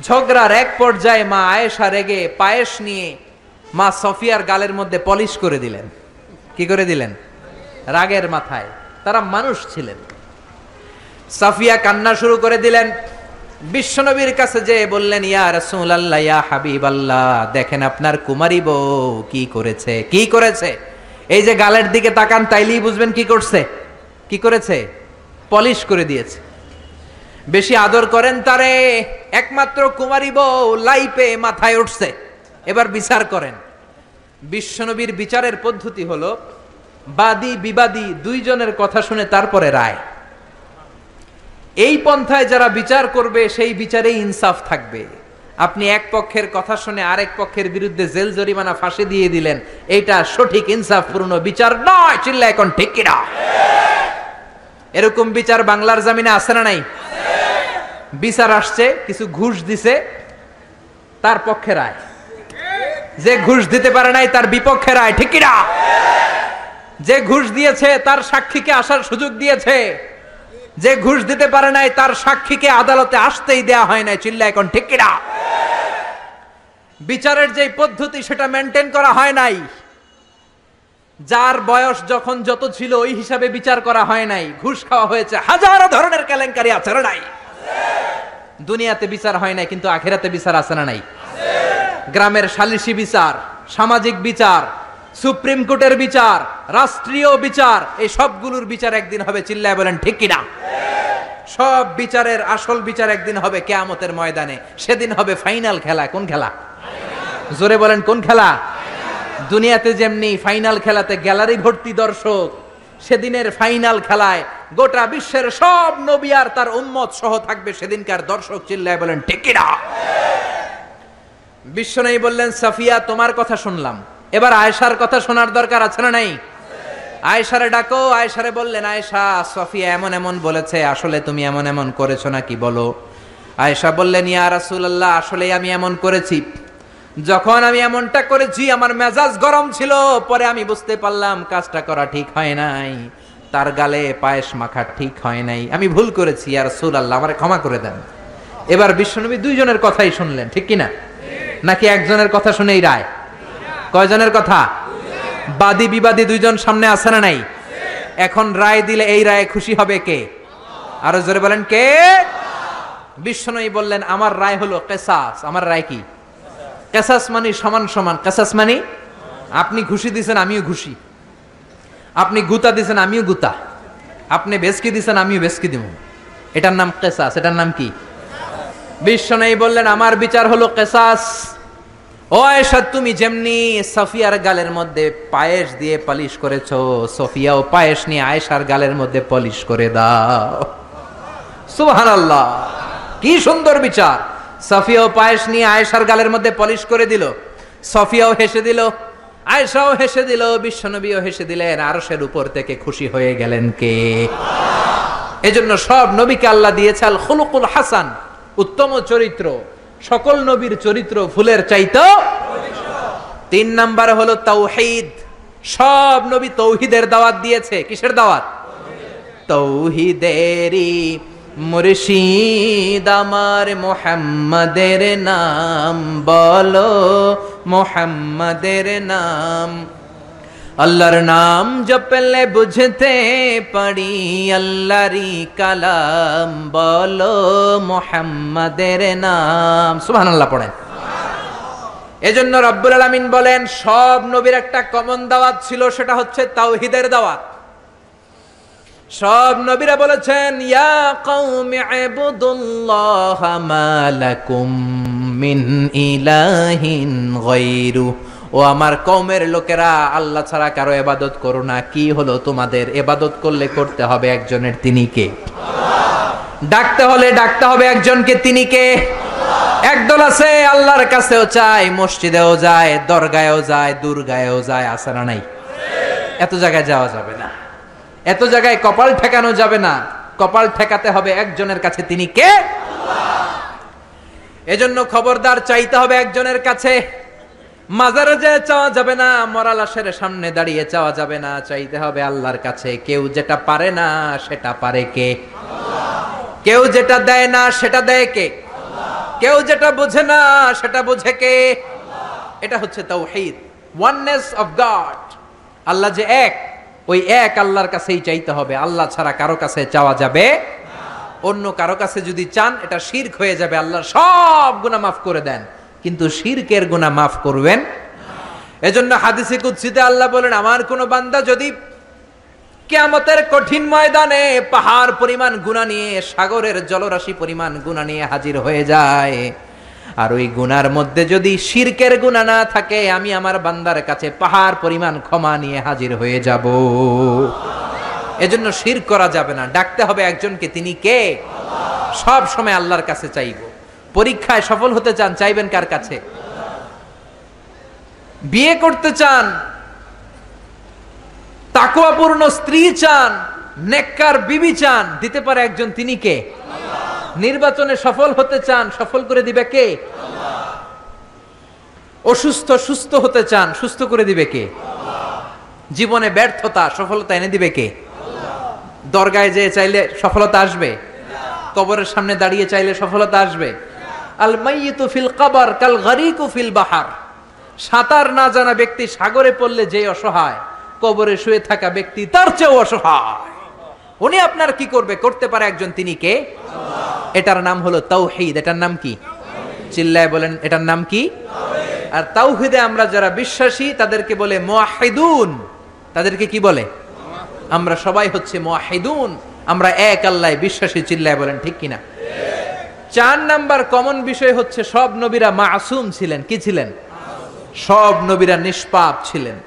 A: ঝগড়ার এক পর্যায়ে মা আয়েশা রেগে পায়েস নিয়ে মা সফিয়ার গালের মধ্যে পলিশ করে দিলেন। কি করে দিলেন? রাগের মাথায়। তারা মানুষ ছিলেন। সাফিয়া কান্না শুরু করে দিলেন। বিশ্বনবীর কাছে যে বললেন, ইয়া রাসূলুল্লাহ, ইয়া হাবিব আল্লাহ দেখেন আপনার কুমারী বউ কি করেছে কি করেছে? এই যে গালের দিকে তাকান, তাইলেই বুঝবেন কি করছে। কি করেছে? পলিশ করে দিয়েছে। বেশি আদর করেন তারে, একমাত্র কুমারী বউ লাইপে মাথায় উঠছে। এবার বিচার করেন। বিশ্বনবীর বিচারের পদ্ধতি হলো বাদী বিবাদী দুইজনের কথা শুনে তারপরে রায়। এই পন্থায় যারা বিচার করবে, সেই বিচারে ইনসাফ থাকবে। আপনি এক পক্ষের কথা শুনে আরেক পক্ষের বিরুদ্ধে জেল জরিমানা ফাঁসি দিয়ে দিলেন এইটা সঠিক ইনসাফপূর্ণ বিচার নয় চিল্লা এখন ঠিক কিনা? এরকম বিচার বাংলার জামিনে আছে না নাই? বিচার আসছে, কিছু ঘুষ দিছে, তার পক্ষে রায়। যে ঘুষ দিতে পারে নাই, তার বিপক্ষে রায়, ঠিক কিনা? যে ঘুষ দিয়েছে, তার সাক্ষীকে আসার সুযোগ দিয়েছে। যে ঘুষ দিতে পারে নাই, তার সাক্ষীকে আদালতে আসতেই দেয়া হয় নাই। চিল্লা এখন ঠিক কিনা? বিচারের যে পদ্ধতি, সেটা মেনটেন করা হয় নাই। যার বয়স যখন যত ছিল, ওই হিসাবে বিচার করা হয় নাই। ঘুষ খাওয়া হয়েছে, হাজারো ধরনের কেলেঙ্কারি আছে নাই? দুনিয়াতে বিচার হয় নাই, কিন্তু আখেরাতে বিচার আছে না নাই? গ্রামের সালিশি বিচার, সামাজিক বিচার সুপ্রিম কোর্টের বিচার, রাষ্ট্রীয় বিচার, এই সবগুলোর বিচার একদিন হবে, চিল্লায় বলেন, ঠিক কিনা সব বিচারের আসল বিচার একদিন হবে, কেয়ামতের ময়দানে। সেদিন হবে ফাইনাল খেলা, কোন খেলা? জোরে বলেন, কোন খেলা? দুনিয়াতে যেমনি ফাইনাল খেলাতে গ্যালারি ভর্তি দর্শক, সেদিনের ফাইনাল খেলায় গোটা বিশ্বের সব নবী আর তার উম্মত সহ থাকবে সেদিনকার দর্শক, চিল্লায় বলেন টেকিরা বিশ্বনয়ী বললেন, সাফিয়া, তোমার কথা শুনলাম। এবার আয়েশার কথা শোনার দরকার আছে না নাই? আয়েশারে ডাকো, আয়েশারে বললেন, আয়েশা, সফিয়া এমন এমন বলেছে, আসলে তুমি এমন এমন করেছ নাকি বলো? আয়েশা বললেন, ইয়া রাসূলুল্লাহ আসলে আমি এমন করেছি। যখন আমি এমনটা করেছি, আমার মেজাজ গরম ছিল, পরে আমি বুঝতে পারলাম কাজটা করা ঠিক হয় নাই, তার গালে পায়েস মাখা ঠিক হয় নাই। আমি ভুল করেছি আর সুল আল্লাহ আমার ক্ষমা করে দেন। এবার বিশ্বনবী দুইজনের কথাই শুনলেন, ঠিক কিনা? নাকি একজনের কথা শুনেই রায়? কয়জনের কথা? বাদী বিবাদী দুইজন সামনে আছে না নাই? এখন রায় দিলে এই রায়ে খুশি হবে কে? আরও জোরে বলেন কে? বিশ্বনবী বললেন, আমার রায় হলো কেসাস। আমার রায় কি? কেসাস মানে সমান সমান। কেসাস মানে আপনি ঘুষি দিছেন, আমিও ঘুষি। আপনি গুতা দিছেন, আমিও গুতা। আপনি বেসকি দিছেন, আমিও বেসকি দিব। এটার নাম কেসাস। এটার নাম কি? বিশ্বনয়ী বললেন, আমার বিচার হলো কেসাস। ও তুমি যেমনি সফিয়ার গালের মধ্যে পায়েস দিয়ে পালিশ করেছ, সফিয়াও পায়েস নিয়ে আয়েশার গালের মধ্যে পলিশ করে দাও। সুহান আল্লাহ কি সুন্দর বিচার। সফিয়াও পায়েস নিয়ে আয়েশার গালের মধ্যে পলিশ করে দিল, সফিয়াও হেসে দিল, আয়েশাও হেসে দিল, বিশ্বনবীও হেসে দিলেন, আরশের উপর থেকে খুশি হয়ে গেলেন কে? এজন্য সব নবীকে আল্লাহ দিয়েছে, আল খুলুকুল হাসান, উত্তম চরিত্র। সকল নবীর চরিত্র ফুলের চাইতো। তিন নাম্বার হলো তৌহিদ। সব নবী তৌহিদের দাওয়াত দিয়েছে। কিসের দাওয়াত? তৌহিদেরি মুর্শিদ আমার মোহাম্মদের নাম বলো, মোহাম্মদের নাম। আল্লাহর নাম জপলে বুঝতে পারি, আল্লাহরি কালাম বলো মোহাম্মদের নাম। সুবহান আল্লাহ পড়েন। এজন্য রব্বুল আলামিন বলেন, সব নবীর একটা কমন দাওয়াত ছিল, সেটা হচ্ছে তাওহিদের দাওয়াত। সব নবীরা বলেছেন, ইয়া কওমি ইবুদুল্লাহ মা লাকুম মিন ইলাহিন গায়রু। ও আমার কওমের লোকেরা, আল্লাহ ছাড়া কারও এবাদত করো না। কি হলো তোমাদের? এবাদত করলে করতে হবে একজনের তিনি কে? ডাকতে হলে ডাকতে হবে একজনকে তিনি কে? একদল আছে, আল্লাহর কাছেও চায় মসজিদেও যায়, দরগায়ও যায়, দুর্গায়ও যায়, আসারা নাই। এত জায়গায় যাওয়া যাবে না। এত জায়গায় কপাল ঠেকানো যাবে না। কপাল ঠেকাতে হবে একজনের কাছে তিনি কে? এজন্য খবরদার চাইতে হবে একজনের কাছে। মাজারে যে চাওয়া যাবে না মরা লাশের সামনে দাঁড়িয়ে চাওয়া যাবে না, চাইতে হবে আল্লাহর কাছে, কেউ যেটা পারে না, সেটা পারে কে? কেউ যেটা দেয় না, সেটা দেয় কে? কেউ যেটা বোঝে না, সেটা বোঝে কে? এটা হচ্ছে তাওহীদ ওয়াননেস অফ গড আল্লাহ যে এক, ওই এক আল্লাহর কাছেই চাইতে হবে। আল্লাহ ছাড়া কারও কাছে চাওয়া যাবে অন্য কারও কাছে যদি চান, এটা শিরক হয়ে যাবে। আল্লাহ সব গুনাহ মাফ করে দেন। কিন্তু শিরকের গুনাহ মাফ করবেন। এজন্য হাদিসে কুদসিতে আল্লাহ বলেন, আমার কোন বান্দা যদি কিয়ামতের কঠিন ময়দানে পাহাড় পরিমাণ গুণা নিয়ে, সাগরের জলরাশি পরিমাণ গুণা নিয়ে হাজির হয়ে যায়, আর ওই গুনার মধ্যে যদি শিরকের গুণা না থাকে, আমি আমার বান্দার কাছে পাহাড় পরিমাণ ক্ষমা নিয়ে হাজির হয়ে যাব। এজন্য শির করা যাবে না। ডাকতে হবে একজনকে, তিনি কে? সব সময় আল্লাহর কাছে চাইব। পরীক্ষায় সফল হতে চান, চাইবেন কার কাছে? বিয়ে করতে চান তাকুয়াপূর্ণ স্ত্রী চান, নেককার বিবি চান, দিতে পারে একজন তিনি কে? নির্বাচনে সফল হতে চান, সফল করে দিবে কে? অসুস্থ, সুস্থ হতে চান, সুস্থ করে দিবে কে? জীবনে ব্যর্থতা, সফলতা এনে দিবে কে? দরগায় যেয়ে চাইলে সফলতা আসবে, কবরের সামনে দাঁড়িয়ে চাইলে সফলতা আসবে। আল মাইয়িতু ফিল কবর কাল গরিকু ফিল বাহার। সাঁতার না জানা ব্যক্তি সাগরে পড়লে যে অসহায়, কবরে শুয়ে থাকা ব্যক্তি তার চেয়েও অসহায়। উনি আপনার কি করবে? করতে পারে একজন তিনি কে? এটার নাম হলো তাওহীদ। এটার নাম কি? চিল্লায় বলেন, এটার নাম কি? আর তাওহিদে আমরা যারা বিশ্বাসী, তাদেরকে বলে মুয়াহিদুন। তাদেরকে কি বলে? আমরা সবাই হচ্ছে মুয়াহিদুন। আমরা এক আল্লাহ বিশ্বাসী, চিল্লায় বলেন, ঠিক কিনা? চার নাম্বার কমন বিষয় হচ্ছে সব নবীরা মাসুম ছিলেন। কি ছিলেন? সব নবীরা নিষ্পাপ ছিলেন।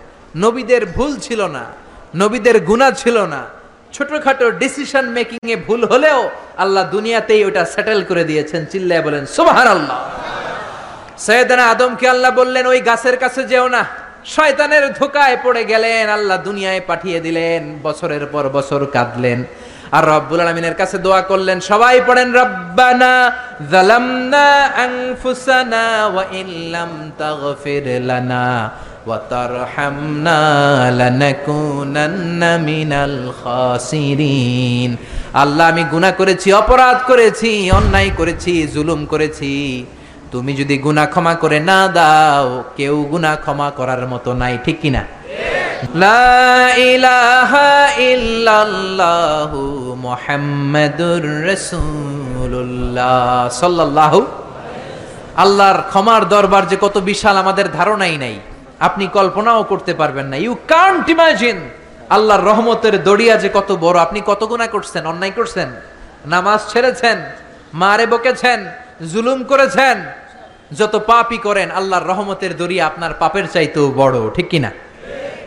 A: নবীদের ভুল ছিল না, নবীদের গুণা ছিল না। ছোটখাটো ডিসিশন মেকিং এ ভুল হলেও আল্লাহ দুনিয়াতেই ওটা সেটেল করে দিয়েছেন, চিল্লায় বলেন সুবাহান আল্লাহ সৈয়দানা আদমকে আল্লাহ বললেন, ওই গাছের কাছে যেও না। শয়তানের ধোকায় পড়ে গেলেন, আল্লাহ দুনিয়ায় পাঠিয়ে দিলেন, বছরের পর বছর কাঁদলেন। আর রব্বুল আলমিনের কাছে দোয়া করলেন, সবাই পড়েন, রব্বানা জালামনা আনফুসানা ওয়া ইল্লাম তাগফির লানা ওয়া তারহামনা লানাকুনান্না মিনাল খাসিরিন। আল্লাহ, আমি গুনাহ করেছি, অপরাধ করেছি, অন্যায় করেছি, জুলুম করেছি। তুমি যদি গুনাহ ক্ষমা করে না দাও, কেউ গুনাহ ক্ষমা করার মতো নাই, ঠিক কিনা? লা আল্লাহর ক্ষমার দরবার যে কত বিশাল আমাদের ধারণাই নাই, আপনি কল্পনাও করতে পারবেন না। ইউ কান্ট ইমাজিন আল্লাহর রহমতের দড়িয়া যে কত বড়। আপনি কত গুনাহ করছেন, অন্যায় করছেন, নামাজ ছেড়েছেন, মারে বকেছেন, জুলুম করেছেন, যত পাপই করেন, আল্লাহর রহমতের দড়িয়া আপনার পাপের চাইতেও বড়, ঠিক কিনা?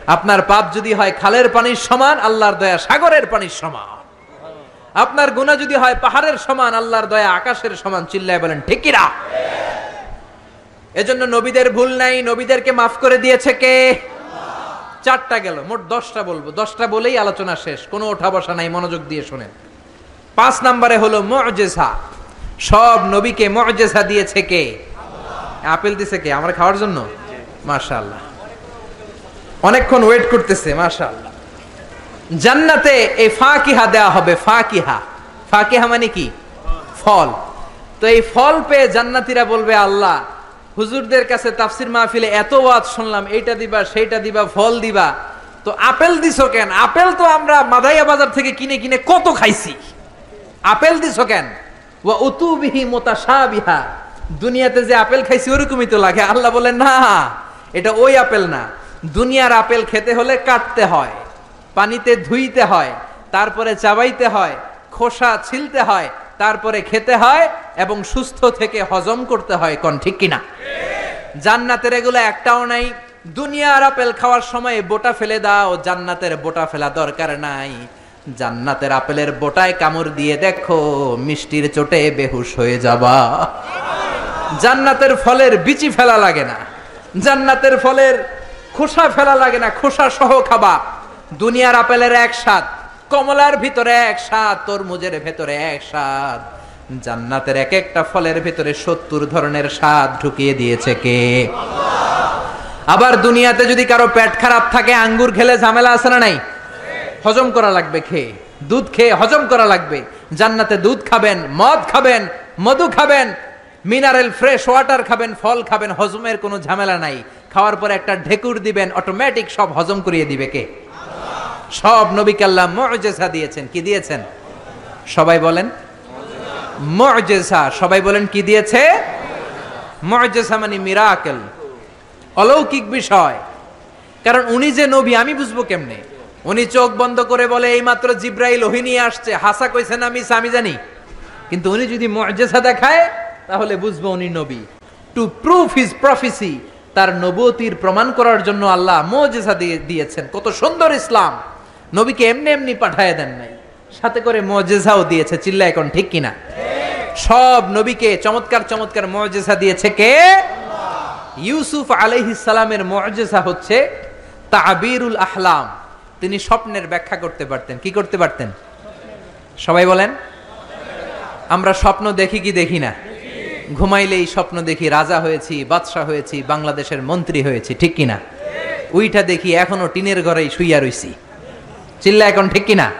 A: আপনার পাপ যদি হয় খালের পানির সমান, আল্লাহর দয়া সাগরের পানির সমান। আপনার গুণা যদি হয় পাহাড়ের সমান, আল্লাহর দয়া আকাশের সমান, চিল্লায় বলেন ঠিকিরা এজন্য নবীদের ভুল নাই, নবীদেরকে মাফ করে দিয়েছে কে? চারটা গেল, মোট দশটা বলব। দশটা বলেই আলোচনা শেষ, কোনো ওঠা বসা নাই, মনোযোগ দিয়ে শোনেন। পাঁচ নাম্বারে হলো মজেসা সব নবীকে মজেসা দিয়েছে কে? আপেল দিছে কে? আমরা খাওয়ার জন্য? মাশাআল্লাহ। অনেকক্ষণ ওয়েট করতেছে, মাশাআল্লাহ। জান্নাতে এই ফাকিহা দেওয়া হবে, ফাকিহা। ফাকিহা মানে কি? ফল। তো এই ফল পেয়ে জান্নাতীরা বলবে, আল্লাহ, হুজুরদের কাছে তাফসির মাহফিলে এত ওয়াজ শুনলাম, এইটা দিবা, সেইটা দিবা, ফল দিবা। তো আপেল দিছো কেন? আপেল তো আমরা মাদাইয়া বাজার থেকে কিনে কিনে কত খাইছি। আপেল দিছো কেন? ওয়া উতুবিহি মুতাশাবিহা। দুনিয়াতে যে আপেল খাইছি, ওরকমই তো লাগে। আল্লাহ বলেন, না, এটা ওই আপেল না। দুনিয়ার আপেল খেতে হলে কাটতে হয়, পানিতে ধুইতে হয়, তারপরে চাবাইতে হয়, খোসা ছিলতে হয়, তারপরে খেতে হয় এবং সুস্থ থেকে হজম করতে হয়, কোন ঠিক কিনা? জান্নাতের এগুলো একটাও নাই, দুনিয়ার আপেল খাওয়ার সময় বোটা ফেলে দাও, জান্নাতের বোটা ফেলা দরকার নাই। জান্নাতের আপেলের বোটায় কামড় দিয়ে দেখো, মিষ্টির চোটে বেহুশ হয়ে যাবা। জান্নাতের ফলের বিচি ফেলা লাগে না, জান্নাতের ফলের খোসা ফেলা লাগে না, খোসা সহ খাবা। দুনিয়ার আপেলের এক স্বাদ, কমলার ভিতরে এক স্বাদ, তরমুজের ভেতরে এক স্বাদ। জান্নাতের এক একটা ফলের ভিতরে সত্তর ধরনের স্বাদ ঢুকিয়ে দিয়েছে কে? আবার দুনিয়াতে যদি কারও পেট খারাপ থাকে, আঙ্গুর খেলে ঝামেলা আছে না নাই? হজম করা লাগবে খেয়ে দুধ খেয়ে হজম করা লাগবে। জান্নাতে দুধ খাবেন, মদ খাবেন, মধু খাবেন মিনারেল ফ্রেশ ওয়াটার খাবেন, ফল খাবেন, হজমের কোনো ঝামেলা নাই। খাওয়ার পরে একটা ঢেকুর দিবেন অটোমেটিক সব হজম করিয়ে দিবে কে? সব নবী কাল্লাম মজেসা দিয়েছেন। কি দিয়েছেন? সবাই বলেন মজেসা সবাই বলেন, কি দিয়েছে? মজেসা মানে মিরাকেল অলৌকিক বিষয়। কারণ উনি যে নবী, আমি বুঝব কেমনে? উনি চোখ বন্ধ করে বলে এই মাত্র জিব্রাইল ওহি নিয়ে আসছে। হাসা কইছেন আমি আমি জানি। কিন্তু উনি যদি মজেসা দেখায় তাহলে বুঝব উনি নবী। টু প্রুফ হিজ প্রফিসি তার নবতির প্রমাণ করার জন্য আল্লাহ মজেসা দিয়ে দিয়েছেন। কত সুন্দর ইসলাম। নবীকে এমনি এমনি পাঠায় দেন নাই। সাথে করে মজেসাও দিয়েছে। চিল্লা এখন ঠিক কিনা? সব নবীকে চমৎকার চমৎকার মজেসা দিয়েছে কে? ইউসুফ সালামের মজেসা হচ্ছে তাবিরুল আহলাম। তিনি স্বপ্নের ব্যাখ্যা করতে পারতেন। কি করতে পারতেন? সবাই বলেন? আমরা স্বপ্ন দেখি কি দেখি না? ঘুমাইলেই স্বপ্ন দেখি রাজা হয়েছি, বাদশাহ হয়েছি, বাংলাদেশের মন্ত্রী হয়েছি, ঠিক কিনা? উইটা দেখি এখনও টিনের ঘরেই শুইয়া রইছি। চিল্লা এখন ঠিক কিনা?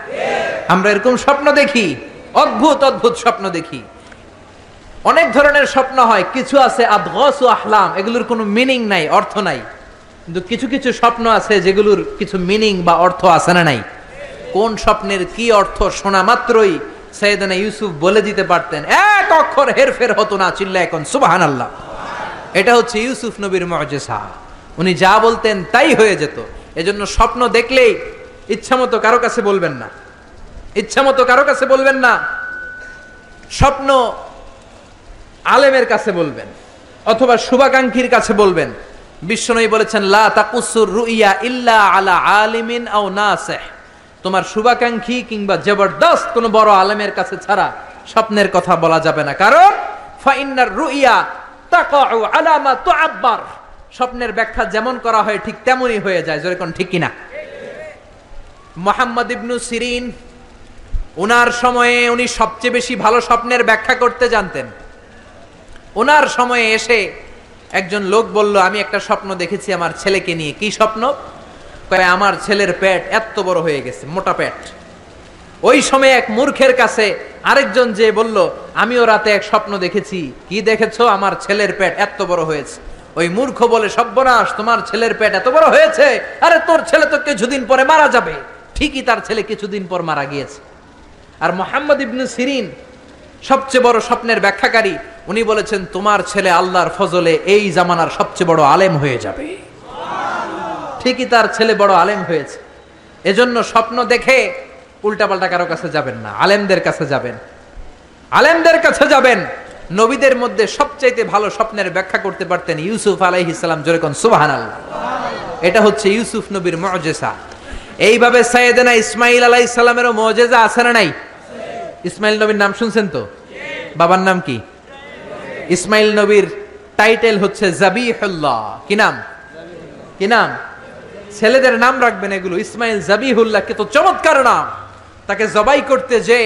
A: আমরা এরকম স্বপ্ন দেখি, অদ্ভুত অদ্ভুত স্বপ্ন দেখি। অনেক ধরনের স্বপ্ন হয়, কিছু আছে আদগস ও আহলাম, এগুলোর কোনো মিনিং নাই, অর্থ নাই। কিন্তু কিছু কিছু স্বপ্ন আছে যেগুলোর কিছু মিনিং বা অর্থ আছে না নাই। কোন স্বপ্নের কি অর্থ শোনা মাত্রই সৈয়দনা ইউসুফ বলে দিতে পারতেন, এক অক্ষর হেরফের হতো না চিল্লা এখন সুবাহান আল্লাহ এটা হচ্ছে ইউসুফ নবীর মজেসা উনি যা বলতেন তাই হয়ে যেত। এজন্য স্বপ্ন দেখলেই ইচ্ছামতো কারও কাছে বলবেন না। ইচ্ছামতো কারও কাছে বলবেন না। স্বপ্ন আলেমের কাছে বলবেন, অথবা শুভাকাঙ্ক্ষীর কাছে বলবেন। বিশ্বনবী বলেছেন, লা তাকুসুর রুইয়া ইল্লা আলা আলিমিন আও নাসিহ। তোমার শুভাকাঙ্ক্ষী কিংবা জবরদস্ত কোনো বড় আলেমের কাছে ছাড়া স্বপ্নের কথা বলা যাবে না। কারণ, ফাইন্নার রুইয়া তাকাউ আলা মা তুআব্বার। স্বপ্নের ব্যাখ্যা যেমন করা হয় ঠিক তেমনই হয়ে যায়। জোরে কোন ঠিক কিনা? মোহাম্মদ ইবনু সিরিন ওনার সময়ে উনি সবচেয়ে বেশি ভালো স্বপ্নের ব্যাখ্যা করতে জানতেন। ওনার সময়ে এসে একজন লোক বলল, আমি একটা স্বপ্ন দেখেছি আমার ছেলেকে নিয়ে। কি স্বপ্ন? কয়, আমার ছেলের পেট এত বড় হয়ে গেছে, মোটা পেট। ওই সময় এক মূর্খের কাছে আরেকজন যে বলল, আমিও রাতে এক স্বপ্ন দেখেছি, কি দেখেছ? আমার ছেলের পেট এত বড় হয়েছে। ওই মূর্খ বলে সব্যনাশ তোমার ছেলের পেট এত বড় হয়েছে? আরে, তোর ছেলে তো কিছুদিন পরে মারা যাবে। ঠিকই তার ছেলে কিছুদিন পর মারা গিয়েছে। আর মোহাম্মদ ইবনু সিরিন সবচেয়ে বড় স্বপ্নের ব্যাখ্যাকারী, উনি বলেছেন, তোমার ছেলে আল্লাহর ফজলে এই জামানার সবচেয়ে বড় আলেম হয়ে যাবে। ঠিকই তার ছেলে বড় আলেম হয়েছে। এজন্য স্বপ্ন দেখে উল্টাপাল্টা কারও কাছে যাবেন না, আলেমদের কাছে যাবেন। আলেমদের কাছে যাবেন। নবীদের মধ্যে সবচাইতে ভালো স্বপ্নের ব্যাখ্যা করতে পারতেন ইউসুফ আলাইহিসাল্লাম যেরকম সুবাহান আল্লাহ এটা হচ্ছে ইউসুফ নবীর মজেসা এইভাবে সাইয়েদেনা ইসমাইল আলাইহিস সালামেরও মজেজা আছে না নাই? ইসমাইল নবীর নাম শুনছেন তো? বাবার নাম কি? ইসমাইল নবীর টাইটেল হচ্ছে জাবিহুল্লাহ। কি নাম? কি নাম? ছেলেদের নাম রাখবেন এগুলো। ইসমাইল জাবিহুল্লাহ কে তো চমৎকার নাম। তাকে জবাই করতে যে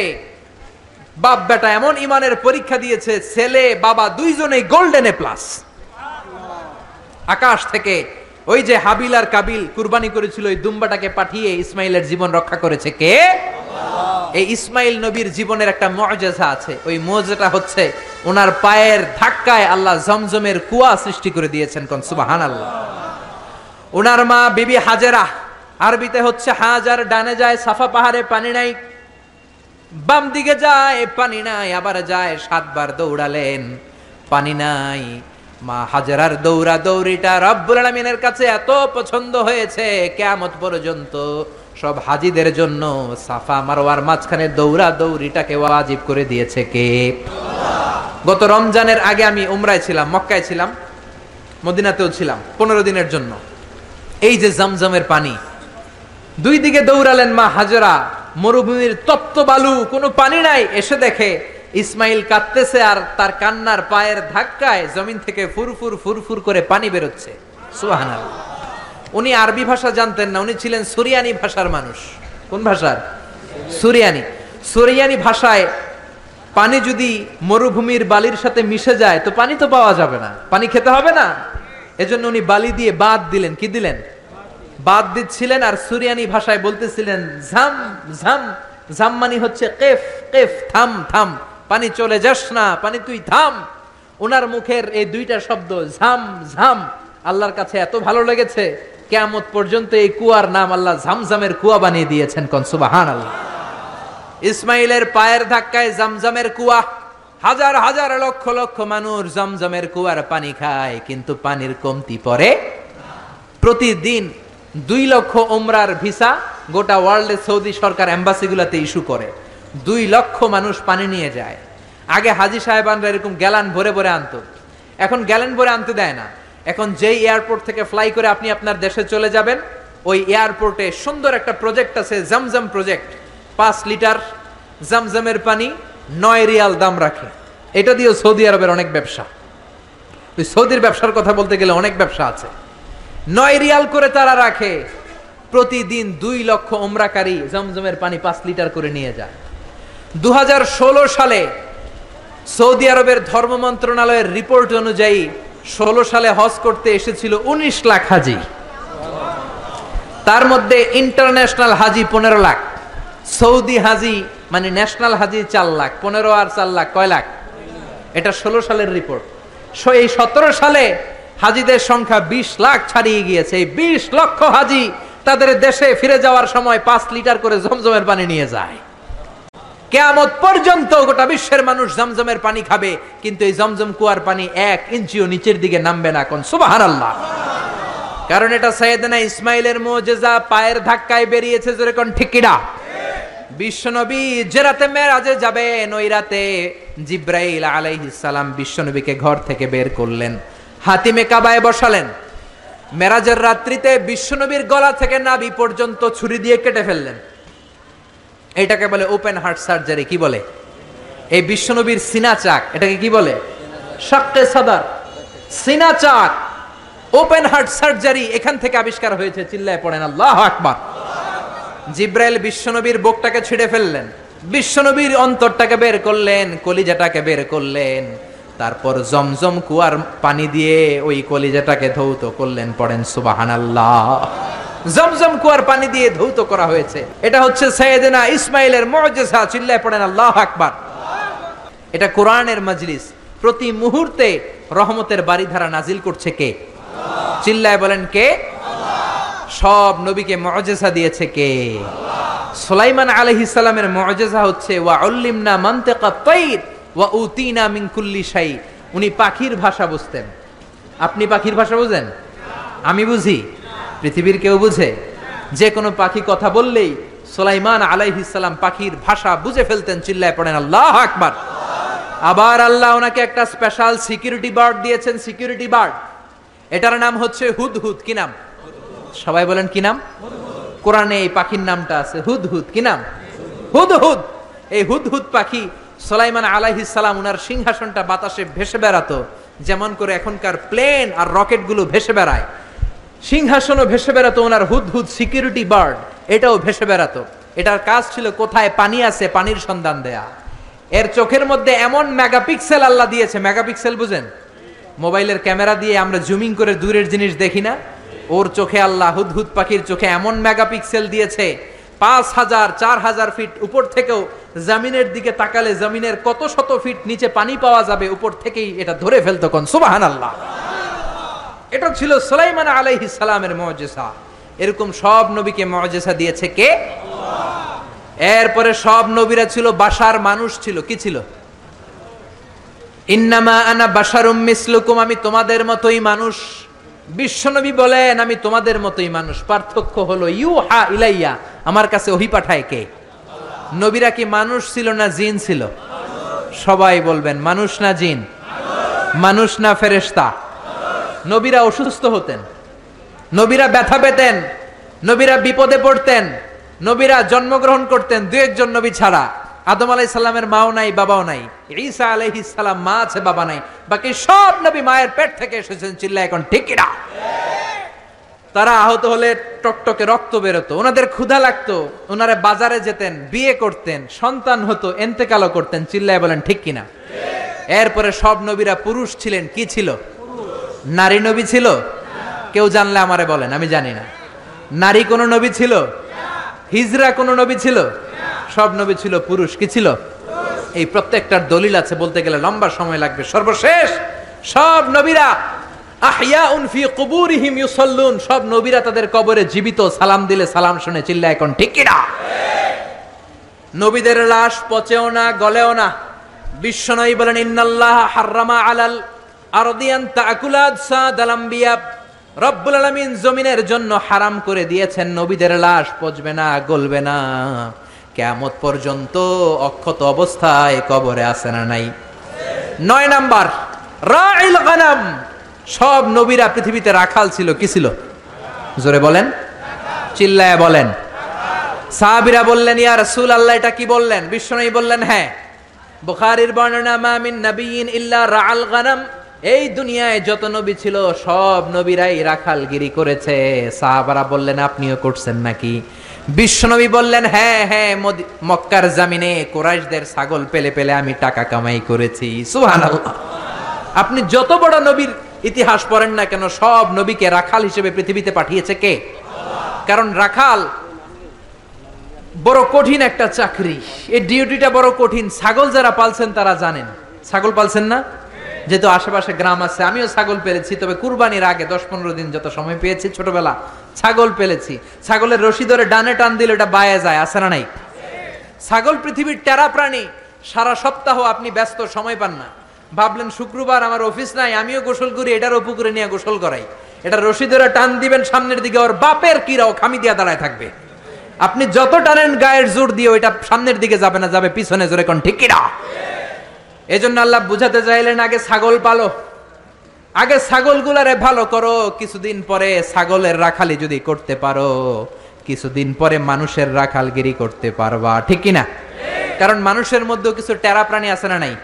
A: বাপ বেটা এমন ইমানের পরীক্ষা দিয়েছে ছেলে বাবা দুইজনেই গোল্ডেন এ প্লাস আকাশ থেকে ওই যে হাবিল আর কাবিল কুরবানি করেছিল ওই দুম্বাটাকে পাঠিয়ে ইসমাইলের জীবন রক্ষা করেছে কে? এই ইসমাইল নবীর জীবনের একটা মজেজা আছে। ওই মজেটা হচ্ছে ওনার পায়ের ধাক্কায় আল্লাহ জমজমের কুয়া সৃষ্টি করে দিয়েছেন কোন? সুবাহান আল্লাহ ওনার মা বিবি হাজেরা। আরবিতে হচ্ছে হাজার, ডানে যায়, সাফা পাহাড়ে পানি নাই। বাম দিকে যায়, পানি নাই, আবার যায়, সাতবার দৌড়ালেন। পানি নাই। মা হাজারার দৌড়া দৌড়িটা রব্বুল আলমিনের কাছে এত পছন্দ হয়েছে কেমত পর্যন্ত সব হাজিদের জন্য সাফা মারোয়ার মাঝখানে দৌড়া দৌড়িটাকে ওয়াজিব করে দিয়েছে কে? গত রমজানের আগে আমি উমরায় ছিলাম, মক্কায় ছিলাম, মদিনাতেও ছিলাম, পনেরো দিনের জন্য। এই যে জমজমের পানি। দুই দিকে দৌড়ালেন মা হাজরা, মরুভূমির তপ্ত বালু, কোনো পানি নাই। এসে দেখে ইসমাইল কাঁদতেছে আর তার কান্নার পায়ের ধাক্কায় জমিন থেকে ফুরফুর ফুরফুর করে পানি বেরোচ্ছে। সুহানাল উনি আরবি ভাষা জানতেন না, উনি ছিলেন সুরিয়ানি ভাষার মানুষ। কোন ভাষার? সুরিয়ানি। সুরিয়ানি ভাষায় পানি যদি মরুভূমির বালির সাথে মিশে যায়, তো পানি তো পাওয়া যাবে না। পানি খেতে হবে না? এজন্য উনি বালি দিয়ে বাদ দিলেন। কি দিলেন? বাদ দিচ্ছিলেন আর সুরিয়ানি ভাষায় বলতেছিলেন, ঝাম ঝাম ঝাম মানে হচ্ছে কেফ কেফ, থাম থাম। পানি চলে যাস না, পানি তুই থাম। ওনার মুখের এই দুইটা শব্দ, ঝাম ঝাম, আল্লাহর কাছে এত ভালো লেগেছে, কেয়ামত পর্যন্ত এই কুয়ার নাম আল্লাহ ঝামঝামের কুয়া বানিয়ে দিয়েছেন কনসুবাহান আল্লাহ ইসমাইলের পায়ের ধাক্কায় জামজামের কুয়া হাজার হাজার লক্ষ লক্ষ মানুষ জমজমের কুয়ার পানি খায়, কিন্তু পানির কমতি পড়ে প্রতিদিন দুই লক্ষ ওমরার ভিসা গোটা ওয়ার্ল্ডে সৌদি সরকার এম্বাসিগুলোতে ইস্যু করে। দুই লক্ষ মানুষ পানি নিয়ে যায়। আগে হাজি সাহেবানরা এরকম গ্যালান ভরে ভরে আনতো। এখন গ্যালান ভরে আনতে দেয় না। এখন যেই এয়ারপোর্ট থেকে ফ্লাই করে আপনি আপনার দেশে চলে যাবেন, ওই এয়ারপোর্টে সুন্দর একটা প্রজেক্ট আছে, জমজম প্রজেক্ট। পাঁচ লিটার জমজমের পানি নয় রিয়াল দাম রাখে। এটা দিয়েও সৌদি আরবের অনেক ব্যবসা। ওই সৌদির ব্যবসার কথা বলতে গেলে অনেক ব্যবসা আছে। নয় রিয়াল করে তারা রাখে। প্রতিদিন দুই লক্ষ ওমরাকারী জমজমের পানি পাঁচ লিটার করে নিয়ে যায়। দুহাজার ষোলো সালে সৌদি আরবের ধর্ম মন্ত্রণালয়ের রিপোর্ট অনুযায়ী ষোলো সালে হজ করতে এসেছিল উনিশ লাখ হাজি। তার মধ্যে ইন্টারন্যাশনাল হাজি পনেরো লাখ। সৌদি হাজি মানে ন্যাশনাল হাজি চার লাখ, পনেরো আর চার লাখ, কয় লাখ? এটা ষোলো সালের রিপোর্ট এই সতেরো সালে হাজিদের সংখ্যা বিশ লাখ ছাড়িয়ে গিয়েছে। এই বিশ লক্ষ হাজি তাদের দেশে ফিরে যাওয়ার সময় পাঁচ লিটার করে জমজমের পানি নিয়ে যায়। কেয়ামত পর্যন্ত গোটা বিশ্বের মানুষ জমজমের পানি খাবে, কিন্তু এই জমজম কুয়ার পানি এক ইঞ্চিও নিচের দিকে নামবে না কোন। সুবাহান আল্লাহ কারণ এটা সৈয়দনা ইসমাইলের মোজেজা পায়ের ধাক্কায় বেরিয়েছে যেরকম ঠিকিরা বিশ্বনবী যে রাতে মেরাজে যাবেন, ওই রাতে জিব্রাইল আলাইহিস সালাম বিশ্বনবীকে ঘর থেকে বের করলেন, হাতিমে কাবায় বসালেন। মেরাজের রাত্রিতে বিশ্বনবীর গলা থেকে নাভি পর্যন্ত ছুরি দিয়ে কেটে ফেললেন। এটাকে বলে ওপেন হার্ট সার্জারি কি বলে? এই বিশ্বনবীর সিনা চাক, এটাকে কি বলে? শাক্কে সাদার। সিনা চাক ওপেন হার্ট সার্জারি এখান থেকে আবিষ্কার হয়েছে, চিল্লায় পড়েন, আল্লাহ আকবার। জিব্রাইল বিশ্বনবীর বুকটাকে ছিঁড়ে ফেললেন। বিশ্বনবীর অন্তরটাকে বের করলেন, কলিজাটাকে বের করলেন। তারপর জমজম কুয়ার পানি দিয়ে ওই কলিজাটাকে ধৌত করলেন, পড়েন সুবাহান আল্লাহ জমজম কুয়ার পানি দিয়ে ধৌত করা হয়েছে। এটা হচ্ছে সৈয়দনা ইসমাইলের মুআজিজা চিল্লায় পড়েন, আল্লাহ আকবার। এটা কোরআনের মজলিস। প্রতি মুহূর্তে রহমতের বাড়িধারা নাজিল করছে কে? চিল্লায় বলেন কে? সব নবীকে মজেসা দিয়েছে কে? সুলাইমান আলাইহিস সালামের মজেসা হচ্ছে, ওয়া উল্লিমনা মানতিকা তাইর ওয়া উতিনা মিন কুল্লি শাই উনি পাখির ভাষা বুঝতেন। আপনি পাখির ভাষা বুঝেন? আমি বুঝি। পৃথিবীর কেউ বুঝে? যে কোনো পাখি কথা বললেই সুলাইমান আলাইহিস সালাম পাখির ভাষা বুঝে ফেলতেন, চিল্লায় পড়েন, আল্লাহ আকবার! আবার আল্লাহ ওনাকে একটা স্পেশাল সিকিউরিটি বার্ড দিয়েছেন সিকিউরিটি বার্ড এটার নাম হচ্ছে হুদহুদ। কি নাম? সবাই বলেন কি নাম? কোরআনে এই পাখির নামটা আছে হুদহুদ কি নাম? হুদহুদ এই হুদহুদ পাখি সোলাইমান সালাম উনার সিংহাসনটা বাতাসে ভেসে বেড়াতো, যেমন করে এখনকার প্লেন আর রকেটগুলো ভেসে বেড়ায়। সিংহাসনও ভেসে বেড়াতো ওনার হুদহুদ সিকিউরিটি বার্ড, এটাও ভেসে বেড়াতো। এটার কাজ ছিল কোথায় পানি আছে, পানির সন্ধান দেয়া। এর চোখের মধ্যে এমন মেগাপিক্সেল আল্লাহ দিয়েছে, মেগাপিক্সেল বুঝেন? মোবাইলের ক্যামেরা দিয়ে আমরা জুমিং করে দূরের জিনিস দেখি না ওর চোখে আল্লাহ হুদহুদ পাখির চোখে এমন মেগাপিক্সেল দিয়েছে, পাঁচ হাজার, চার হাজার ফিট উপর থেকেও জামিনের দিকে তাকালে জামিনের কত শত ফিট নিচে পানি পাওয়া যাবে, উপর থেকেই এটা ধরে ফেলতো কোন? সুবাহান আল্লাহ এটা ছিল সুলাইমান আলাইহি সালামের মজেসা এরকম সব নবীকে মজেসা দিয়েছে কে? এরপরে সব নবীরা ছিল, বাসার মানুষ ছিল, কি ছিল? ইন্নামা আনা বাসারুম মিসলুকুম, আমি তোমাদের মতোই মানুষ। বিশ্বনবী বলেন, আমি তোমাদের মতোই মানুষ। পার্থক্য হলো ইউ হা ইলাইয়া, আমার কাছে ওহি পাঠায় কে? নবীরা কি মানুষ ছিল না জিন ছিল? সবাই বলবেন, মানুষ না জিন, মানুষ না ফেরেশতা। নবীরা অসুস্থ হতেন, নবীরা ব্যথা পেতেন, নবীরা বিপদে পড়তেন, নবীরা জন্মগ্রহণ করতেন দু একজন নবী ছাড়া। আদম আলাই সাল্লামের মাও নাই, বাবাও নাই। ঈসা আলাইহিস সালাম মা আছে, বাবা নাই। বাকি সব নবী মায়ের পেট থেকে এসেছেন চিল্লা এখন ঠিকিরা তারা আহত হলে টকটকে রক্ত বেরোতো, ওনাদের ক্ষুধা লাগতো, ওনারা বাজারে যেতেন, বিয়ে করতেন, সন্তান হতো, এন্তেকালও করতেন, চিল্লায় বলেন, ঠিক কিনা? এরপরে সব নবীরা পুরুষ ছিলেন, কি ছিল? নারী নবী ছিল? কেউ জানলে আমারে বলেন, আমি জানি না। নারী কোন নবী ছিল? হিজরা কোন নবী ছিল? সব নবী ছিল, পুরুষ কি ছিল? এই প্রত্যেকটার দলিল আছে, বলতে গেলে লম্বা সময় লাগবে। সর্বশেষ, সব নবীরা আহিয়া উনফি কুবুরিহিম ইউসাল্লুন। সব নবীরা তাদের কবরে জীবিত, সালাম দিলে সালাম শুনে চিল্লা এখন, ঠিক কিনা? নবীদের লাশ পচেও না, গলেও না। বিশ্বনবী বলেন, ইন্নাল্লাহ হাররামা আলাল আরদিয়ান তাকুলাদ সাদাল আম্বিয়া। রব্বুল আলামিন জমিনের জন্য হারাম করে দিয়েছেন। নবীদের লাশ পচবে না, গলবে না। কেয়ামত পর্যন্ত অক্ষত অবস্থায় কবরে আসে না নাই। নয় নাম্বার, রাইল সব নবীরা পৃথিবীতে রাখাল ছিল, কি ছিল? জোরে বলেন। চিল্লায় বলেন। সাহাবিরা বললেন, ইয়া রাসূল আল্লাহ এটা কি বললেন? বিশ্বনবী বললেন হ্যাঁ। বুখারীর বর্ণনা, মা মিন নাবিয়িন ইল্লা রাআল গানাম। এই দুনিয়ায় যত নবী ছিল, সব নবীরাই রাখালগিরি করেছে। সাহাবারা বললেন, আপনিও করছেন নাকি? বিশ্বনবী বললেন হ্যাঁ হ্যাঁ মক্কার জামিনে কোরাইশদের ছাগল পেলে পেলে আমি টাকা কামাই করেছি। সুবহানাল্লাহ। আপনি যত বড় নবীর ইতিহাস পড়েন না কেন, সব নবীকে রাখাল হিসেবে পৃথিবীতে পাঠিয়েছে কে? কারণ রাখাল বড় কঠিন একটা চাকরি। এই ডিউটিটা বড় কঠিন। ছাগল যারা পালছেন তারা জানেন। ছাগল পালছেন না? যেহেতু আশেপাশে গ্রাম আছে, আমিও ছাগল পেলেছি তবে কুরবানির আগে দশ পনেরো দিন যত সময় পেয়েছি ছোটবেলা ছাগল পেলেছি। ছাগলের রশি ধরে ডানে টান দিলে এটা বায়ে যায়, আছে না নাই? ছাগল পৃথিবীর টেরা প্রাণী, সারা সপ্তাহ আপনি ব্যস্ত, সময় পান না। ভাবলেন, শুক্রবার আমার অফিস নাই, আমিও গোসল করি এটারও পুকুরে নিয়ে গোসল করাই। এটা রশি ধরে টান দিবেন, সামনের দিকে ওর বাপের কিরাও খামি দিয়া দাঁড়ায় থাকবে। আপনি যত টানেন, গায়ের জোর দিয়ে ওইটা সামনের দিকে যাবে না, যাবে পিছনে, জোরে কোন ঠিক কিনা এই জন্য আল্লাহ বুঝাতে চাইলেন, আগে ছাগল পালো। আগে ছাগলগুলারে ভালো করো, কিছুদিন পরে ছাগলের রাখালি যদি করতে পারো, কিছুদিন পরে মানুষের রাখালগিরি করতে পারবা, ঠিক কিনা? কারণ মানুষের মধ্যেও কিছু টেরা প্রাণী আছে না নাই?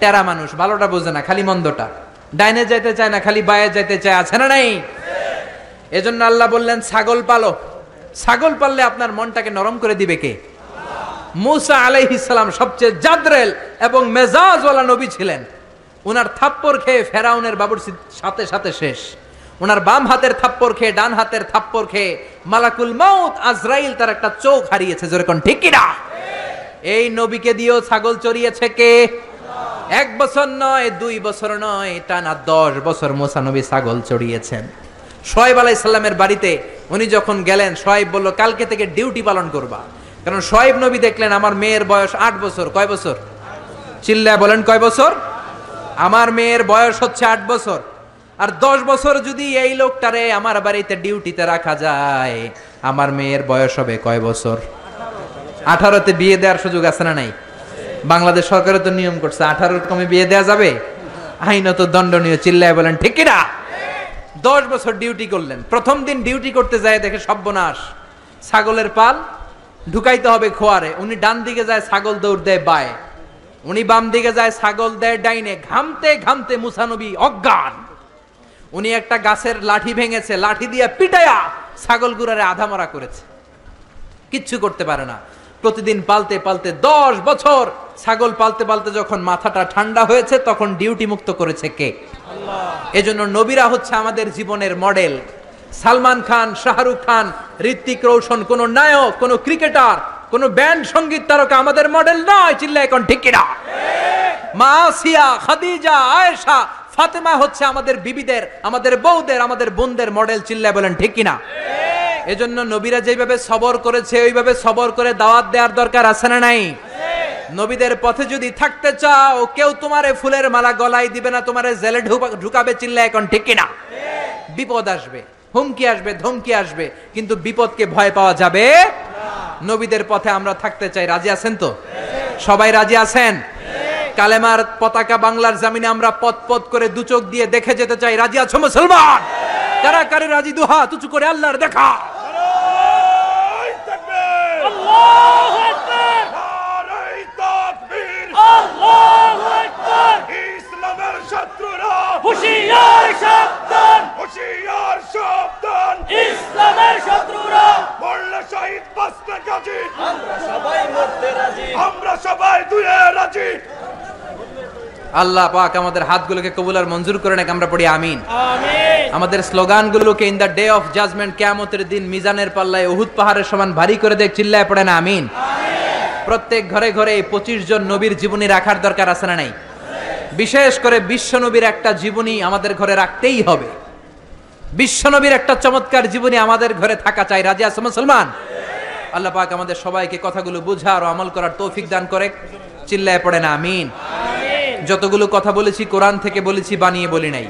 A: টেরা মানুষ, ভালোটা বোঝে না, খালি মন্দটা। ডাইনে যাইতে চায় না, খালি বায়ে যাইতে চায়, আছে না নাই? এজন্য আল্লাহ বললেন, ছাগল পালো। ছাগল পাললে আপনার মনটাকে নরম করে দিবে কে? মুসা আলাইহিসালাম সবচেয়ে জাদরেল এবং মেজাজওয়ালা নবী ছিলেন। ওনার থাপ্পর খেয়ে ফেরাউনের বাবুর সাথে সাথে শেষ। ওনার বাম হাতের থাপ্পড় খেয়ে ডান হাতের থাপ্পড় খেয়ে মালাকুল মাউত আজরাইল তার একটা চোখ হারিয়েছে। যেরকম ঠিক কিনা? এই নবীকে দিয়েও ছাগল চড়িয়েছে কে? এক বছর নয়, দুই বছর নয়, টানা দশ বছর মোসা নবী ছাগল চড়িয়েছেন। সোয়েব আলাই সাল্লামের বাড়িতে উনি যখন গেলেন সোয়েব বলল, কালকে থেকে ডিউটি পালন করবা। কারণ সোয়েব নবী দেখলেন, আমার মেয়ের বয়স আট বছর। কয় বছর? চিল্লা বলেন, কয় বছর? আমার মেয়ের বয়স হচ্ছে আট বছর। আর দশ বছর যদি এই লোকটারে আমার বাড়িতে ডিউটিতে রাখা যায়, আমার মেয়ের বয়স হবে কয় বছর? আঠারোতে বিয়ে দেওয়ার সুযোগ আছে না নাই? বাংলাদেশ সরকারের তো নিয়ম করছে, আঠারোর কমে বিয়ে দেওয়া যাবে? আইনত দণ্ডনীয় চিল্লায় বলেন, ঠিক কিনা? দশ বছর ডিউটি করলেন, প্রথম দিন ডিউটি করতে যায়, দেখে সব্যনাশ ছাগলের পাল ঢুকাইতে হবে খোয়ারে, উনি ডান দিকে যায়, ছাগল দৌড় দেয়, বায়ে। উনি বাম দিকে যায়, ছাগল দেয় ডাইনে, ঘামতে ঘামতে মুসানবী অজ্ঞান। উনি একটা গাছের লাঠি ভেঙেছে, লাঠি দিয়ে পিটায়া ছাগল গুড়ারে আধা মরা করেছে। কিচ্ছু করতে পারে না। প্রতিদিন পালতে পালতে দশ বছর ছাগল পালতে পালতে যখন মাথাটা ঠান্ডা হয়েছে, তখন ডিউটি মুক্ত করেছে কে? এজন্য নবীরা হচ্ছে আমাদের জীবনের মডেল। সালমান খান, শাহরুখ খান ঋত্বিক রোশন, কোন নায়ক, কোন ক্রিকেটার কোন ব্যান্ড সংগীত তারকা আমাদের মডেল নয় চিল্লা এখন ঠিক কিনা? মা আসিয়া খাদিজা, আয়েশা, ফাতেমা হচ্ছে আমাদের বিবিদের, আমাদের বউদের, আমাদের বোনদের মডেল, চিল্লায় বলেন ঠিক কিনা? এজন্য নবীরা যেভাবে সবর করেছে, ওইভাবে সবর করে দাওয়াত দেওয়ার দরকার আছে না নাই? নবীদের পথে যদি থাকতে চাও, কেউ তোমারে ফুলের মালা গলায় দিবে না, তোমারে জেলে ঢুকা- ঢুকাবে চিল্লা এখন ঠিক কিনা? বিপদ আসবে। হুমকি আসবে ধমকি আসবে কিন্তু বিপদকে ভয় পাওয়া যাবে নবীদের পথে আমরা থাকতে চাই। রাজি আছেন তো? সবাই রাজি আছেন? কালেমার পতাকা বাংলার জামিনে আমরা পথ পথ করে দু চোখ দিয়ে দেখে যেতে চাই। রাজি আছো মুসলমান? কারা কারে রাজি দুহা তুচু করে আল্লাহর দেখা?
B: ইসলামের শত্রুরা
C: হুশিয়ার সাবধান
B: হুশিয়ার সাবধান।
C: ইসলামের শত্রুরা।
B: মরলে শহীদ বাঁচতে গাজী।
C: আমরা সবাই মরতে রাজি।
B: আমরা সবাই দুয়ে রাজি।
A: আল্লাহ পাক আমাদের হাতগুলোকে কবুল আর মঞ্জুর করে নাকি আমরা পড়ি আমিন।
C: আমিন।
A: আমাদের স্লোগানগুলোকে in the day of judgment কেয়ামতের দিন মিজানের পাল্লায় উহুদ পাহাড়ের সমান ভারী করে দেখ চিল্লায় পড়ে না আমিন। প্রত্যেক ঘরে ঘরে এই পঁচিশ জন নবীর জীবনী রাখার দরকার আছে না নাই? বিশেষ করে বিশ্ব নবীর একটা জীবনী আমাদের ঘরে রাখতেই হবে। বিশ্ব নবীর একটা চমৎকার জীবনী আমাদের ঘরে থাকা চাই। রাজি আছে মুসলমান? আল্লাহ পাক আমাদের সবাইকে কথাগুলো বুঝার ও আমল করার তৌফিক দান করে চিল্লায় পড়ে না আমিন। যতগুলো কথা বলেছি কোরআন থেকে বলেছি বানিয়ে বলি নাই।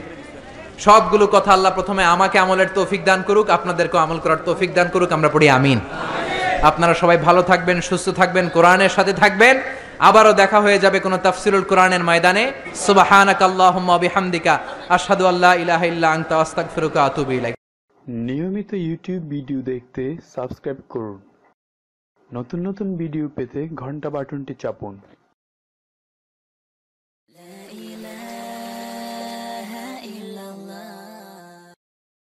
A: সবগুলো কথা আল্লাহ প্রথমে আমাকে আমলের তৌফিক দান করুক আপনাদেরকে আমল করার তৌফিক দান করুক আমরা পড়ি আমিন। আপনারা সবাই ভালো থাকবেন সুস্থ থাকবেন কোরআনের সাথে থাকবেন। আবারও দেখা হয়ে যাবে কোনো তাফসিরুল কোরআনের ময়দানে। সুবহানাকাল্লাহুম্মা বিহামদিকা, আশহাদু আল্লা ইলাহা ইল্লা আনতা, আস্তাগফিরুকা ওয়া আতুবু
D: নিয়মিত ইউটিউব ভিডিও দেখতে সাবস্ক্রাইব করুন। নতুন নতুন ভিডিও পেতে ঘণ্টা বাটনটি চাপুন।